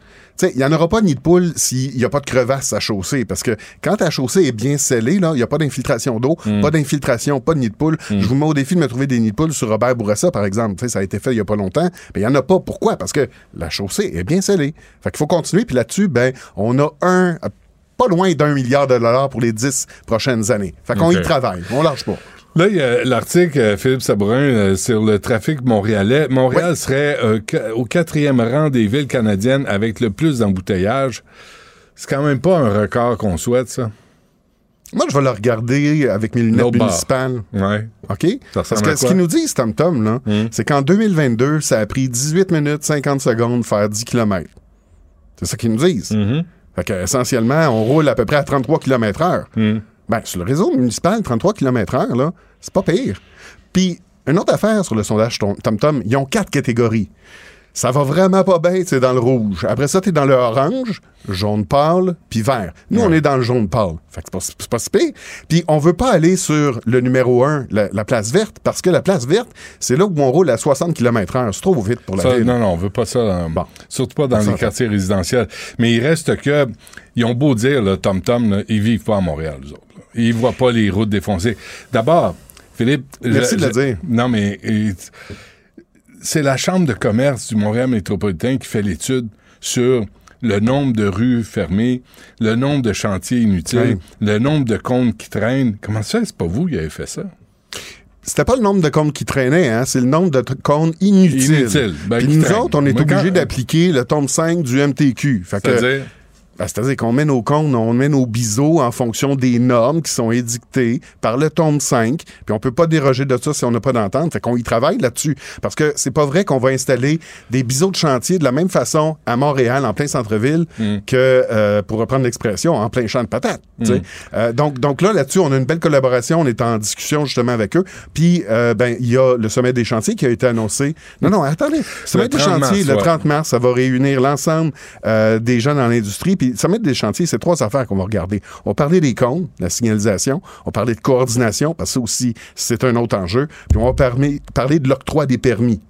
Speaker 22: Il n'y en aura pas ni de poule s'il n'y a pas de crevasse à chaussée. Parce que quand ta chaussée est bien scellée, là, il n'y a pas d'infiltration d'eau,
Speaker 3: Mm.
Speaker 22: pas d'infiltration, pas de nid de poule. Je vous mets au défi de me trouver des nids de poule sur Robert Bourassa, par exemple. Ça a été fait il n'y a pas longtemps. Mais il n'y en a pas. Pourquoi? Parce que la chaussée est bien scellée. Fait qu'il faut continuer. Puis là-dessus, ben, on a un, pas loin d'un milliard de dollars pour les dix prochaines années. Fait qu'on y travaille. On lâche pas.
Speaker 3: Là, il y a l'article, euh, Philippe Sabourin, euh, sur le trafic montréalais. Montréal serait euh, au quatrième rang des villes canadiennes avec le plus d'embouteillages. C'est quand même pas un record qu'on souhaite, ça.
Speaker 22: Moi, je vais le regarder avec mes lunettes municipales.
Speaker 3: Ouais.
Speaker 22: OK?
Speaker 3: Ça
Speaker 22: Parce que ce qu'ils nous disent, Tom Tom, là, c'est qu'en 2022, ça a pris 18 minutes 50 secondes de faire 10 km. C'est ça qu'ils nous disent.
Speaker 3: Mm-hmm.
Speaker 22: Fait que, essentiellement, on roule à peu près à 33 km heure.
Speaker 3: Mm.
Speaker 22: Ben, sur le réseau municipal, 33 km heure, là, c'est pas pire. Puis, une autre affaire sur le sondage Tom- TomTom, ils ont quatre catégories. Ça va vraiment pas bien, c'est dans le rouge. Après ça, t'es dans le orange, jaune pâle, puis vert. Nous, on est dans le jaune pâle. Fait que c'est pas, si pire. Puis on veut pas aller sur le numéro 1, la, la place verte, parce que la place verte, c'est là où on roule à 60 km heure. C'est trop vite pour la
Speaker 3: Ça,
Speaker 22: ville.
Speaker 3: non, non, on veut pas ça. dans- Surtout pas dans les quartiers résidentiels. Mais il reste que, ils ont beau dire, le Tom-Tom, là, ils vivent pas à Montréal, les autres. Ils voient pas les routes défoncées. D'abord, Philippe.
Speaker 22: Merci
Speaker 3: je-
Speaker 22: de le dire.
Speaker 3: Non, mais c'est la Chambre de commerce du Montréal métropolitain qui fait l'étude sur le nombre de rues fermées, le nombre de chantiers inutiles, le nombre de comptes qui traînent. Comment ça, c'est pas vous qui avez fait ça?
Speaker 22: C'était pas le nombre de comptes qui traînaient, hein, c'est le nombre de comptes inutiles.
Speaker 3: Inutiles. Ben,
Speaker 22: Puis nous autres, on est
Speaker 3: quand-
Speaker 22: d'appliquer le tome 5 du MTQ. Fait que-
Speaker 3: C'est-à-dire?
Speaker 22: Ben, C'est-à-dire qu'on met nos comptes, on met nos biseaux en fonction des normes qui sont édictées par le tome 5, puis on peut pas déroger de ça si on n'a pas d'entente. Fait qu'on y travaille là-dessus. Parce que c'est pas vrai qu'on va installer des biseaux de chantier de la même façon à Montréal, en plein centre-ville, que, euh, pour reprendre l'expression, en plein champ de patates.
Speaker 3: Mm.
Speaker 22: Euh, donc, donc là, là-dessus, on a une belle collaboration. On est en discussion justement avec eux. Puis, euh, ben, il y a le sommet des chantiers qui a été annoncé. Non, non, attendez. Le sommet des
Speaker 3: 30
Speaker 22: chantiers,
Speaker 3: mars,
Speaker 22: le
Speaker 3: ouais.
Speaker 22: 30 mars, ça va réunir l'ensemble euh, des gens dans l'industrie. Puis, sommet des chantiers, c'est trois affaires qu'on va regarder. On va parler des comptes, la signalisation. On va parler de coordination, parce que ça aussi, c'est un autre enjeu. Puis, on va parler, parler de l'octroi des permis.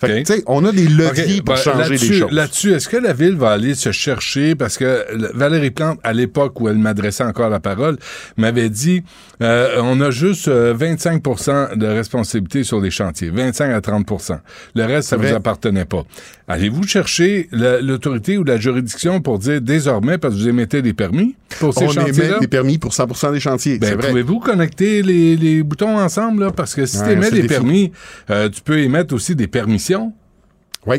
Speaker 22: Fait que, tu sais, on a des leviers pour
Speaker 3: ben,
Speaker 22: changer des choses.
Speaker 3: Là-dessus, est-ce que la ville va aller se chercher, parce que Valérie Plante, à l'époque où elle m'adressait encore la parole, m'avait dit, euh, on a juste euh, 25% de responsabilité sur les chantiers, 25 à 30% Le reste, ça
Speaker 22: C'est
Speaker 3: vous appartenait pas. Allez-vous chercher la- l'autorité ou la juridiction pour dire, désormais, parce que vous émettez des permis pour ces
Speaker 22: on
Speaker 3: chantiers-là?
Speaker 22: émet des permis pour 100 des chantiers.
Speaker 3: Ben, pouvez-vous connecter les, les boutons ensemble, là? Parce que si
Speaker 22: Ouais,
Speaker 3: tu émets des
Speaker 22: défi.
Speaker 3: permis, euh, tu peux émettre aussi des permissions.
Speaker 22: Oui.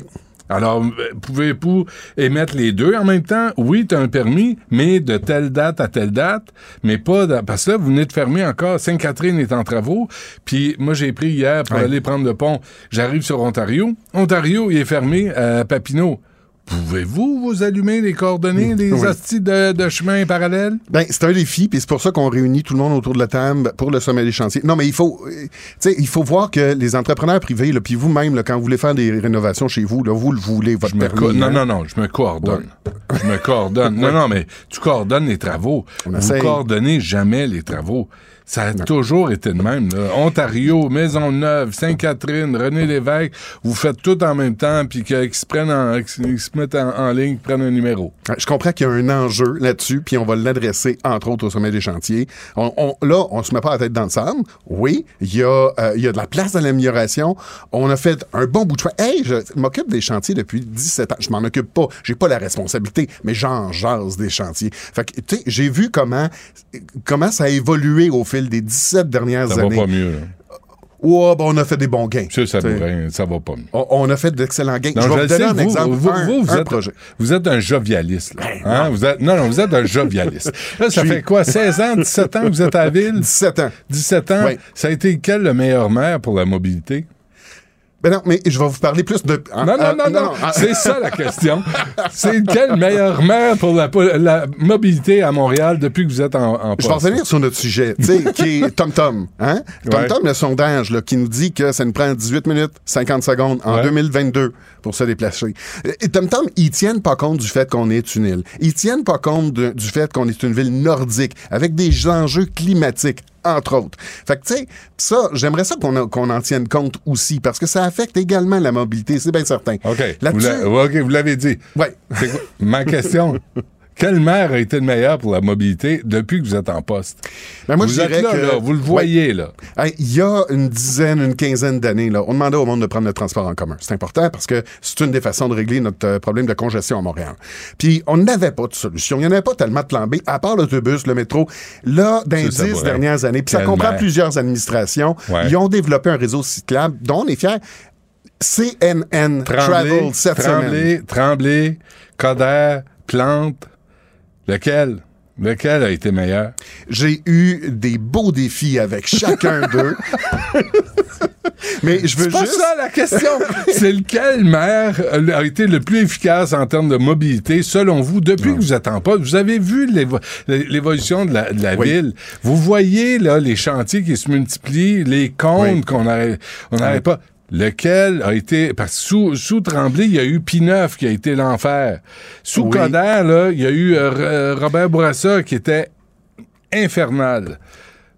Speaker 3: Alors, pouvez-vous émettre les deux en même temps? Oui, tu as un permis, mais de telle date à telle date, mais pas... de- parce que là, vous venez de fermer encore. Sainte-Catherine est en travaux. Puis moi, j'ai pris hier pour
Speaker 22: Ouais.
Speaker 3: aller prendre le pont. J'arrive sur Ontario. Ontario, il est fermé à Papineau. Pouvez-vous vous allumer les coordonnées des
Speaker 22: Oui.
Speaker 3: hosties de, de chemin parallèle?
Speaker 22: Ben, c'est un défi, puis c'est pour ça qu'on réunit tout le monde autour de la table pour le sommet des chantiers. Non, mais il faut, euh, tu sais, il faut voir que les entrepreneurs privés, puis vous-même, quand vous voulez faire des rénovations chez vous, là, vous le voulez, votre
Speaker 3: Je
Speaker 22: permis.
Speaker 3: non,
Speaker 22: hein?
Speaker 3: non, non, je me coordonne. Je me coordonne. Non, non, mais tu coordonnes les travaux. Vous
Speaker 22: essaye.
Speaker 3: coordonnez jamais les travaux. Ça a toujours été de même. là. Ontario, Maisonneuve, Sainte-Catherine, René Lévesque, vous faites tout en même temps, puis qu'ils se prennent en, qu'ils se mettent en, en ligne, prennent un numéro.
Speaker 22: Je comprends qu'il y a un enjeu là-dessus, puis on va l'adresser, entre autres, au sommet des chantiers. On, on- là, on se met pas la tête dans le sable. Oui, il y, a, euh, il y a de la place à l'amélioration. On a fait un bon bout de chemin. Hey, je m'occupe des chantiers depuis 17 ans. Je m'en occupe pas. J'ai pas la responsabilité, mais j'en jase des chantiers. Fait que, tu sais, j'ai vu comment, comment ça a évolué au fil des 17 dernières
Speaker 3: Ça va
Speaker 22: années.
Speaker 3: pas mieux. là.
Speaker 22: Ouais, ben, on a fait des bons gains.
Speaker 3: Ça, ça,
Speaker 22: T'sais.
Speaker 3: pourrait- ça va pas mieux.
Speaker 22: On, a fait d'excellents gains.
Speaker 3: Non,
Speaker 22: je vais vous donner
Speaker 3: sais,
Speaker 22: un
Speaker 3: vous,
Speaker 22: exemple.
Speaker 3: Vous,
Speaker 22: un,
Speaker 3: vous, vous
Speaker 22: un
Speaker 3: êtes,
Speaker 22: projet.
Speaker 3: vous êtes un jovialiste. là. Hein? Vous êtes, non, non, vous êtes un jovialiste. Là, ça
Speaker 22: suis-
Speaker 3: fait quoi, 16 ans, 17 ans que vous êtes à la ville?
Speaker 22: 17 ans.
Speaker 3: 17 ans?
Speaker 22: Oui.
Speaker 3: Ça a été quel le meilleur maire pour la mobilité?
Speaker 22: Ben non, mais je vais vous parler plus de.
Speaker 3: Non, non,
Speaker 22: ah,
Speaker 3: non, non.
Speaker 22: ah.
Speaker 3: C'est ça la question. C'est quel meilleur maire pour la, la mobilité à Montréal depuis que vous êtes en, en
Speaker 22: Je vais
Speaker 3: poste?
Speaker 22: revenir sur notre sujet, tu sais, qui est TomTom. Hein?
Speaker 3: Ouais.
Speaker 22: TomTom, le sondage là, qui nous dit que ça nous prend 18 minutes 50 secondes en
Speaker 3: Ouais.
Speaker 22: 2022 pour se déplacer. Et TomTom, ils tiennent pas compte du fait qu'on est une île. Ils tiennent pas compte de- du fait qu'on est une ville nordique avec des enjeux climatiques entre autres. Fait que, tu sais, ça, j'aimerais ça qu'on en- tienne compte aussi, parce que ça affecte également la mobilité, c'est bien certain.
Speaker 3: OK. Vous
Speaker 22: Là-dessus-
Speaker 3: l'a- OK, vous l'avez dit. Quoi- Ma question. Quel maire a été le meilleur pour la mobilité depuis que vous êtes en poste?
Speaker 22: Ben, moi,
Speaker 3: vous
Speaker 22: je
Speaker 3: êtes là,
Speaker 22: que-
Speaker 3: là, vous le voyez, là.
Speaker 22: Il y a une dizaine, une quinzaine d'années, là, on demandait au monde de prendre le transport en commun. C'est important parce que c'est une des façons de régler notre euh, problème de congestion à Montréal. Puis on n'avait pas de solution. Il n'y en avait pas tellement de plan B, à part l'autobus, le métro. Là, dans les dix dernières années, puis ça comprend
Speaker 3: maire.
Speaker 22: plusieurs administrations,
Speaker 3: Ouais.
Speaker 22: ils ont développé un réseau cyclable dont on est fiers. CNN
Speaker 3: Tremblay,
Speaker 22: Travel cette semaine.
Speaker 3: Tremblay, Tremblay, Coder, Plante. Lequel? Lequel a été meilleur?
Speaker 22: J'ai eu des beaux défis avec chacun d'eux. Mais je veux
Speaker 3: C'est pas
Speaker 22: juste...
Speaker 3: ça la question. C'est lequel maire euh, a été le plus efficace en termes de mobilité, selon vous, depuis que vous êtes en poste? Vous avez vu l'évo- l'évolution de la, de la
Speaker 22: Oui.
Speaker 3: ville? Vous voyez là les chantiers qui se multiplient, les comptes qu'on n'arrête on n'arrête pas. Lequel a été parce que sous, sous Tremblay, il y a eu P9 qui a été l'enfer. Sous
Speaker 22: Oui.
Speaker 3: Coder, là, il y a eu euh, euh, Robert Bourassa qui était infernal.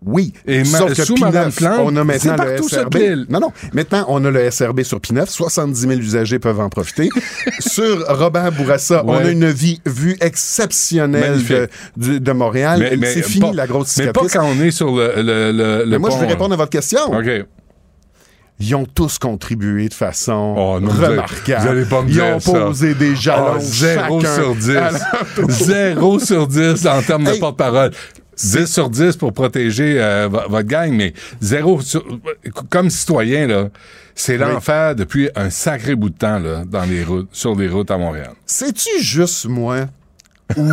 Speaker 22: Oui.
Speaker 3: Et
Speaker 22: Sauf que
Speaker 3: sous
Speaker 22: P9,
Speaker 3: Madame Plante,
Speaker 22: on a maintenant le SRB. Non, non. Maintenant, on a le SRB sur P9. 70 000 usagers peuvent en profiter. sur Robert Bourassa, on a une vie, vue exceptionnelle de, de Montréal. c'est fini
Speaker 3: pas-
Speaker 22: la grosse
Speaker 3: Mais pas
Speaker 22: cicatrice.
Speaker 3: quand on est sur le, le, le, le
Speaker 22: Mais moi, je vais
Speaker 3: là.
Speaker 22: répondre à votre question.
Speaker 3: OK.
Speaker 22: Ils ont tous contribué de façon
Speaker 3: Oh, non, vous
Speaker 22: remarquable.
Speaker 3: vous me
Speaker 22: Ils ont
Speaker 3: ça.
Speaker 22: posé des jalons.
Speaker 3: Ah, zéro
Speaker 22: chacun
Speaker 3: sur 10.
Speaker 22: à leur tour.
Speaker 3: Zéro sur 10 en termes de
Speaker 22: Hey,
Speaker 3: porte-parole. 10 sur 10 pour protéger euh, vo- votre gang, mais zéro sur... Comme citoyen, là, c'est l'enfer depuis un sacré bout de temps là, dans les routes, sur les routes à Montréal.
Speaker 22: C'est-tu juste moi ou.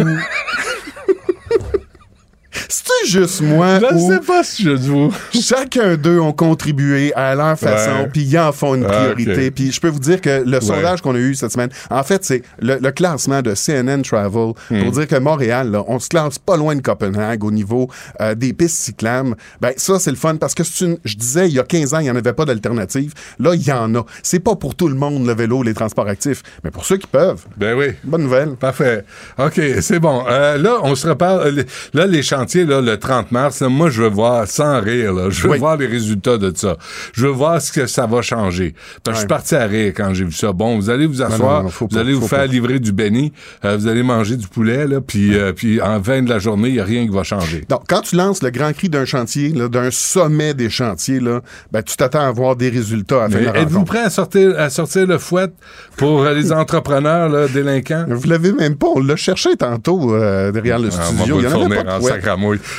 Speaker 22: C'est-tu juste moi
Speaker 3: Je
Speaker 22: ou.
Speaker 3: sais pas si je vous.
Speaker 22: Chacun d'eux ont contribué à leur façon, puis ils en font une
Speaker 3: Ah,
Speaker 22: priorité. Puis je peux vous dire que le sondage qu'on a eu cette semaine, en fait, c'est le, le classement de CNN Travel
Speaker 3: Hmm.
Speaker 22: pour dire que Montréal, là, on se classe pas loin de Copenhague au niveau euh, des pistes cyclables. Ben ça, c'est le fun parce que c'est une, je disais, il y a 15 ans, il n'y en avait pas d'alternative. Là, il y en a. C'est pas pour tout le monde le vélo, les transports actifs, mais pour ceux qui peuvent.
Speaker 3: Ben oui.
Speaker 22: Bonne nouvelle.
Speaker 3: Parfait. OK, c'est bon. Euh, là, on se reparle. euh, les- Là, là, le 30 mars, là, moi, je veux voir, sans rire, là, je veux
Speaker 22: Oui.
Speaker 3: voir les résultats de ça. Je veux voir ce que ça va changer. Parce que je suis parti à rire quand j'ai vu ça. Bon, vous allez vous asseoir,
Speaker 22: non, non, faut
Speaker 3: vous
Speaker 22: pas,
Speaker 3: allez vous faire
Speaker 22: pas.
Speaker 3: livrer du béni, euh, vous allez manger du poulet, là, puis, euh, puis en fin de la journée, il n'y a rien qui va changer.
Speaker 22: Donc, quand tu lances le grand cri d'un chantier, d'un sommet des chantiers, là, ben, tu t'attends à voir des résultats à la
Speaker 3: Êtes-vous prêt à sortir, à sortir le fouet pour euh, les entrepreneurs là, délinquants?
Speaker 22: Vous l'avez même pas. On l'a cherché tantôt euh, derrière le
Speaker 3: Ah,
Speaker 22: studio.
Speaker 3: on
Speaker 22: Il y
Speaker 3: va
Speaker 22: en
Speaker 3: vous
Speaker 22: avait
Speaker 3: fournir
Speaker 22: pas
Speaker 3: en
Speaker 22: de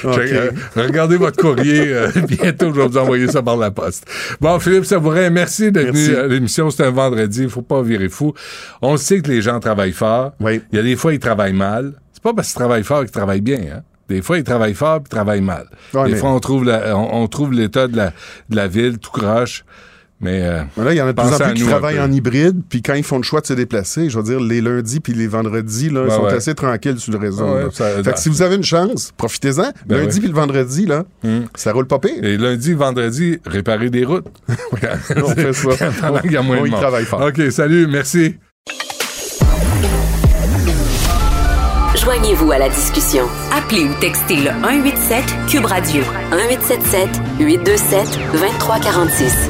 Speaker 3: euh, regardez votre courrier. euh, bientôt, je vais vous envoyer ça par la poste. Bon, Philippe Savourin, merci d'être venu à l'émission. C'est un vendredi. Il faut pas virer fou. On sait que les gens travaillent fort.
Speaker 22: Oui.
Speaker 3: Il y a des fois, ils travaillent mal. C'est pas parce qu'ils travaillent fort qu'ils travaillent bien. Hein? Des fois, ils travaillent fort puis ils travaillent mal.
Speaker 22: Ouais,
Speaker 3: des
Speaker 22: mais-
Speaker 3: fois, on trouve la- on, on trouve l'état de la, de la ville tout croche. Mais euh,
Speaker 22: Mais Là, il y en a de plus en plus qui travaillent en hybride, puis quand ils font le choix de se déplacer, je veux dire, les lundis puis les vendredis, là, ils sont
Speaker 3: ouais.
Speaker 22: assez tranquilles sur le réseau.
Speaker 3: Ouais, ça-
Speaker 22: fait que si vous avez une chance, profitez-en.
Speaker 3: Ben
Speaker 22: lundi
Speaker 3: ouais.
Speaker 22: puis le vendredi, là,
Speaker 3: Hum.
Speaker 22: ça roule pas pire.
Speaker 3: Et lundi, vendredi, réparer des routes.
Speaker 22: On fait ça.
Speaker 3: Qu'il y a moins
Speaker 22: On
Speaker 3: de
Speaker 22: y
Speaker 3: monde.
Speaker 22: travaille fort.
Speaker 3: OK, salut, merci.
Speaker 1: Joignez-vous à la discussion. Appelez ou textez le 187 Cube Radio 1877 827 2346.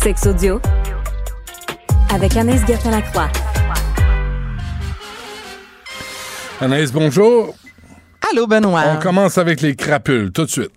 Speaker 1: Sexe audio avec Anaïs Gertin-Lacroix.
Speaker 3: Anaïs, bonjour.
Speaker 23: Allô, Benoît.
Speaker 3: On commence avec les crapules, tout de suite.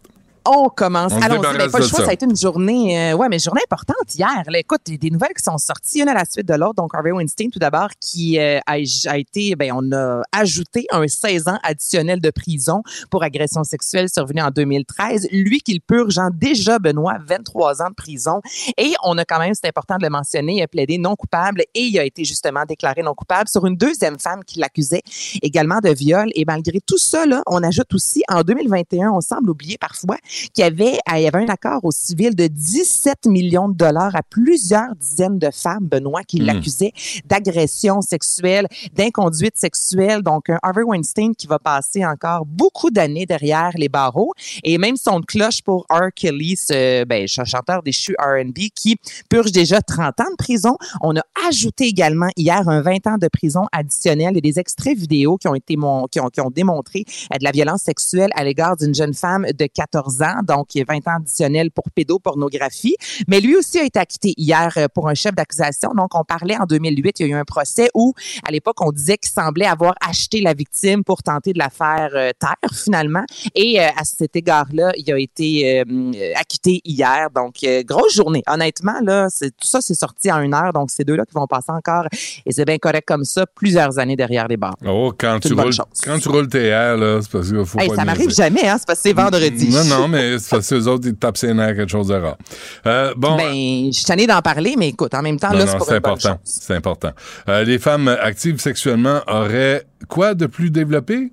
Speaker 23: On commence.
Speaker 3: On
Speaker 23: Allons-y, mais pas le choix.
Speaker 3: ça.
Speaker 23: Ça. a été une journée, euh, ouais, mais journée importante hier. Là, écoute, il y a des nouvelles qui sont sorties, une à la suite de l'autre. Donc, Harvey Weinstein, tout d'abord, qui euh, a, a été, ben, on a ajouté un 16 ans additionnel de prison pour agression sexuelle survenue en 2013. Lui, qu'il purge en déjà, Benoît, 23 ans de prison. Et on a quand même, c'est important de le mentionner, il a plaidé non coupable et il a été justement déclaré non coupable sur une deuxième femme qui l'accusait également de viol. Et malgré tout ça, là, on ajoute aussi, en 2021, on semble oublier parfois qu'il y avait, il y avait un accord au civil de 17 millions de dollars à plusieurs dizaines de femmes, Benoît, qui
Speaker 24: Hmm.
Speaker 23: l'accusaient d'agression sexuelle, d'inconduite sexuelle. Donc, un Harvey Weinstein qui va passer encore beaucoup d'années derrière les barreaux. Et même son de cloche pour R. Kelly, ce ben, ch- chanteur déchu R&B, qui purge déjà 30 ans de prison. On a ajouté également hier un 20 ans de prison additionnel et des extraits vidéo qui ont été mon- qui ont, qui ont démontré euh, de la violence sexuelle à l'égard d'une jeune femme de 14 ans. Donc, il y a 20 ans additionnel pour pédopornographie. Mais lui aussi a été acquitté hier euh, pour un chef d'accusation. Donc, on parlait en 2008, il y a eu un procès où, à l'époque, on disait qu'il semblait avoir acheté la victime pour tenter de la faire euh, taire, finalement. Et euh, à cet égard-là, il a été euh, acquitté hier. Donc, euh, grosse journée. Honnêtement, là, c'est- tout ça, c'est sorti en une heure. Donc, ces deux-là qui vont passer encore, et c'est bien correct comme ça, plusieurs années derrière les barres.
Speaker 3: Oh, quand tu roules, quand tu roules tes airs, là, c'est parce qu'il faut
Speaker 23: Hey,
Speaker 3: pas
Speaker 23: ça m'arrive jamais, hein? C'est parce que c'est vendredi.
Speaker 3: Non, non, mais c'est parce que eux autres, ils tapent ses nerfs, quelque chose de rare. Euh, bon.
Speaker 23: Ben, je suis d'en parler, mais écoute, en même temps,
Speaker 3: non,
Speaker 23: là,
Speaker 3: non,
Speaker 23: c'est pour bonne
Speaker 3: important.
Speaker 23: chose.
Speaker 3: C'est important. Euh, les femmes actives sexuellement auraient quoi de plus développé?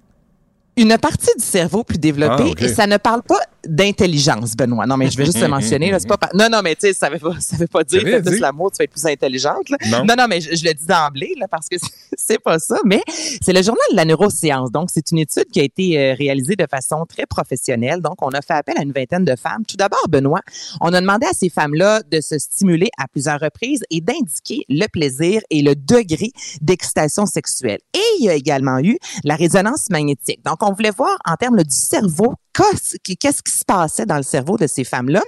Speaker 23: Une partie du cerveau plus développée,
Speaker 3: Ah,
Speaker 23: et ça ne parle pas d'intelligence, Benoît. Non, mais je vais juste te mentionner. Là, pas Non, non, mais tu sais, ça veut pas, ça veut pas dire fais plus l'amour, tu vas être plus intelligente. là.
Speaker 3: Non.
Speaker 23: non, non, mais je, je le dis d'emblée parce que c'est- pas ça. Mais c'est le journal de la neuroscience. Donc, c'est une étude qui a été euh, réalisée de façon très professionnelle. Donc, on a fait appel à une vingtaine de femmes. Tout d'abord, Benoît, on a demandé à ces femmes-là de se stimuler à plusieurs reprises et d'indiquer le plaisir et le degré d'excitation sexuelle. Et il y a également eu la résonance magnétique. Donc, on voulait voir en termes là, du cerveau qu'est-ce qui se passait dans le cerveau de ces femmes-là.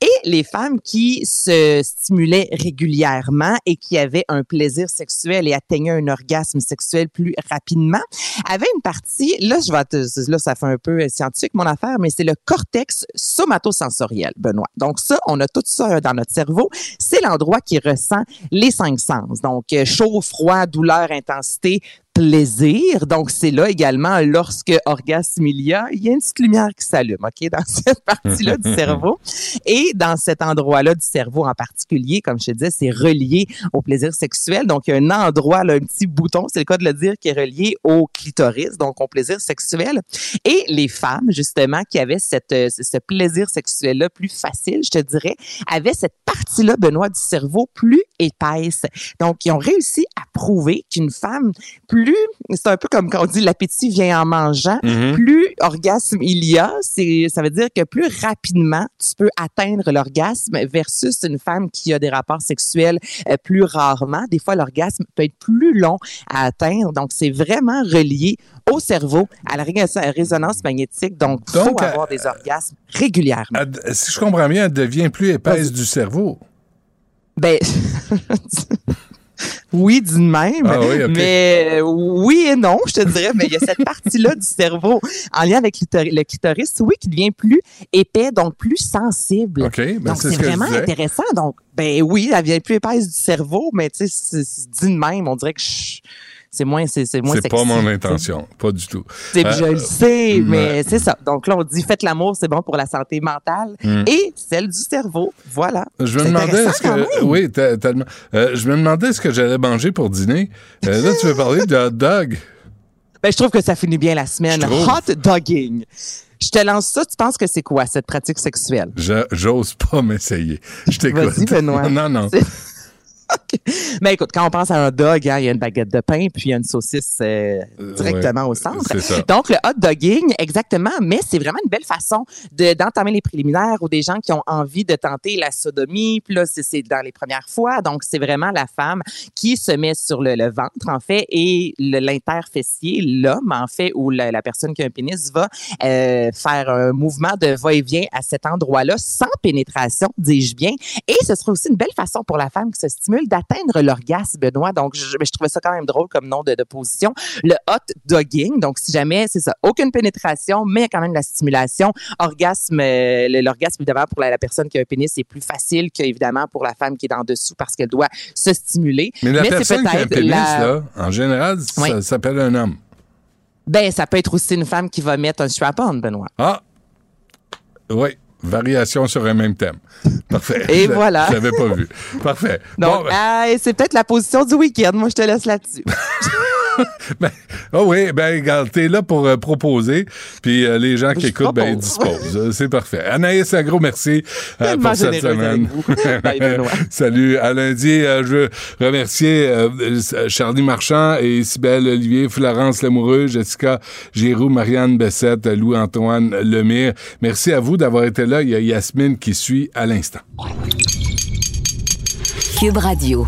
Speaker 23: Et les femmes qui se stimulaient régulièrement et qui avaient un plaisir sexuel et atteignaient un orgasme sexuel plus rapidement avaient une partie, là, je vais là, ça fait un peu scientifique, mon affaire, mais c'est le cortex somatosensoriel, Benoît. Donc, ça, on a tout ça dans notre cerveau. C'est l'endroit qui ressent les cinq sens. Donc, euh, chaud, froid, douleur, intensité, plaisir. Donc, c'est là également, lorsque orgasme il y a, il y a une petite lumière qui s'allume, OK, dans cette partie-là du cerveau. Et dans cet endroit-là du cerveau en particulier, comme je te disais, c'est relié au plaisir sexuel. Donc, il y a un endroit, là, un petit bouton, c'est le cas de le dire, qui est relié au clitoris, donc au plaisir sexuel. Et les femmes, justement, qui avaient cette, euh, ce plaisir sexuel-là plus facile, je te dirais, avaient cette partie-là, Benoît, du cerveau plus épaisse. Donc, ils ont réussi à prouver qu'une femme plus, c'est un peu comme quand on dit l'appétit vient en mangeant,
Speaker 25: Mhm.
Speaker 23: plus orgasme il y a, c'est, ça veut dire que plus rapidement tu peux atteindre l'orgasme versus une femme qui a des rapports sexuels euh, plus rarement. Des fois, l'orgasme peut être plus long à atteindre. Donc, c'est vraiment relié au cerveau, à la ré- résonance magnétique. Donc, il faut
Speaker 3: Donc,
Speaker 23: avoir des orgasmes régulièrement.
Speaker 3: Elle- si je comprends bien, elle devient plus épaisse du cerveau.
Speaker 23: Ben, oui, d'une même.
Speaker 3: Ah oui.
Speaker 23: Mais euh, oui et non, je te dirais. Mais il y a cette partie-là du cerveau en lien avec le clitoris, oui, qui devient plus épais, donc plus sensible.
Speaker 3: OK, ben,
Speaker 23: donc,
Speaker 3: c'est ce
Speaker 23: vraiment intéressant. Donc, ben oui, elle vient plus épaisse du cerveau, mais tu sais, dit de même, on dirait que je- c'est moins, c'est c'est moins
Speaker 3: C'est pas mon intention, pas du tout.
Speaker 23: C'est-
Speaker 3: Euh,
Speaker 23: je le sais,
Speaker 3: euh,
Speaker 23: mais c'est ça. Donc là, on dit faites l'amour, c'est bon pour la santé mentale
Speaker 3: Mm.
Speaker 23: et celle du cerveau. Voilà.
Speaker 3: Je me demandais est-ce
Speaker 23: quand
Speaker 3: que oui te- tellement. Euh, je me demandais ce que j'allais manger pour dîner. Euh, là tu veux parler de hot dog.
Speaker 23: Ben, je trouve que ça finit bien la semaine.
Speaker 3: Je.
Speaker 23: Hot dogging. Je te lance ça, tu penses que c'est quoi cette pratique sexuelle?
Speaker 3: Je- J'ose pas m'essayer. Je t'écoute.
Speaker 23: Vas-y, Benoît.
Speaker 3: non non.
Speaker 23: Mais écoute, quand on pense à un dog, hein, il y a une baguette de pain puis il y a une saucisse euh, directement
Speaker 3: ouais,
Speaker 23: au centre. Donc, le hot dogging, exactement, mais c'est vraiment une belle façon de- d'entamer les préliminaires ou des gens qui ont envie de tenter la sodomie. Puis là, c'est- dans les premières fois. Donc, c'est vraiment la femme qui se met sur le, le ventre, en fait, et l'interfessier, l'homme, en fait, ou la, la personne qui a un pénis va euh, faire un mouvement de va-et-vient à cet endroit-là sans pénétration, dis-je bien. Et ce sera aussi une belle façon pour la femme qui se stimule d'atteindre l'orgasme, Benoît. Donc, je, je trouvais ça quand même drôle comme nom de, de position. Le hot dogging. Donc, si jamais, c'est ça, aucune pénétration, mais quand même la stimulation. Orgasme, euh, l'orgasme, évidemment, pour la, la personne qui a un pénis, c'est plus facile qu'évidemment pour la femme qui est en dessous parce qu'elle doit se stimuler.
Speaker 3: Mais la personne qui a un pénis
Speaker 23: la-
Speaker 3: là, en général, ça s'appelle un homme.
Speaker 23: Ben, ça peut être aussi une femme qui va mettre un strap-on, Benoît.
Speaker 3: Ah. Oui. Variation sur un même thème. Parfait.
Speaker 23: Et
Speaker 3: Je-
Speaker 23: voilà.
Speaker 3: Je l'avais pas vu. Parfait.
Speaker 23: Donc,
Speaker 3: Bon, ben-
Speaker 23: ah, et c'est peut-être la position du week-end. Moi, je te laisse là-dessus.
Speaker 3: Ah oui, ben regarde, t'es là pour euh, proposer, puis euh, les gens qui
Speaker 23: Je
Speaker 3: écoutent, ben ils disposent. Euh, C'est parfait. Anaïs, un gros merci euh, pour cette semaine. Salut. À lundi, euh, je veux remercier euh, euh, Charlie Marchand et Isabelle Olivier, Florence Lamoureux, Jessica Giroux, Marianne Bessette, Louis-Antoine Lemire. Merci à vous d'avoir été là. Il y a Yasmine qui suit à l'instant.
Speaker 1: Cube Radio.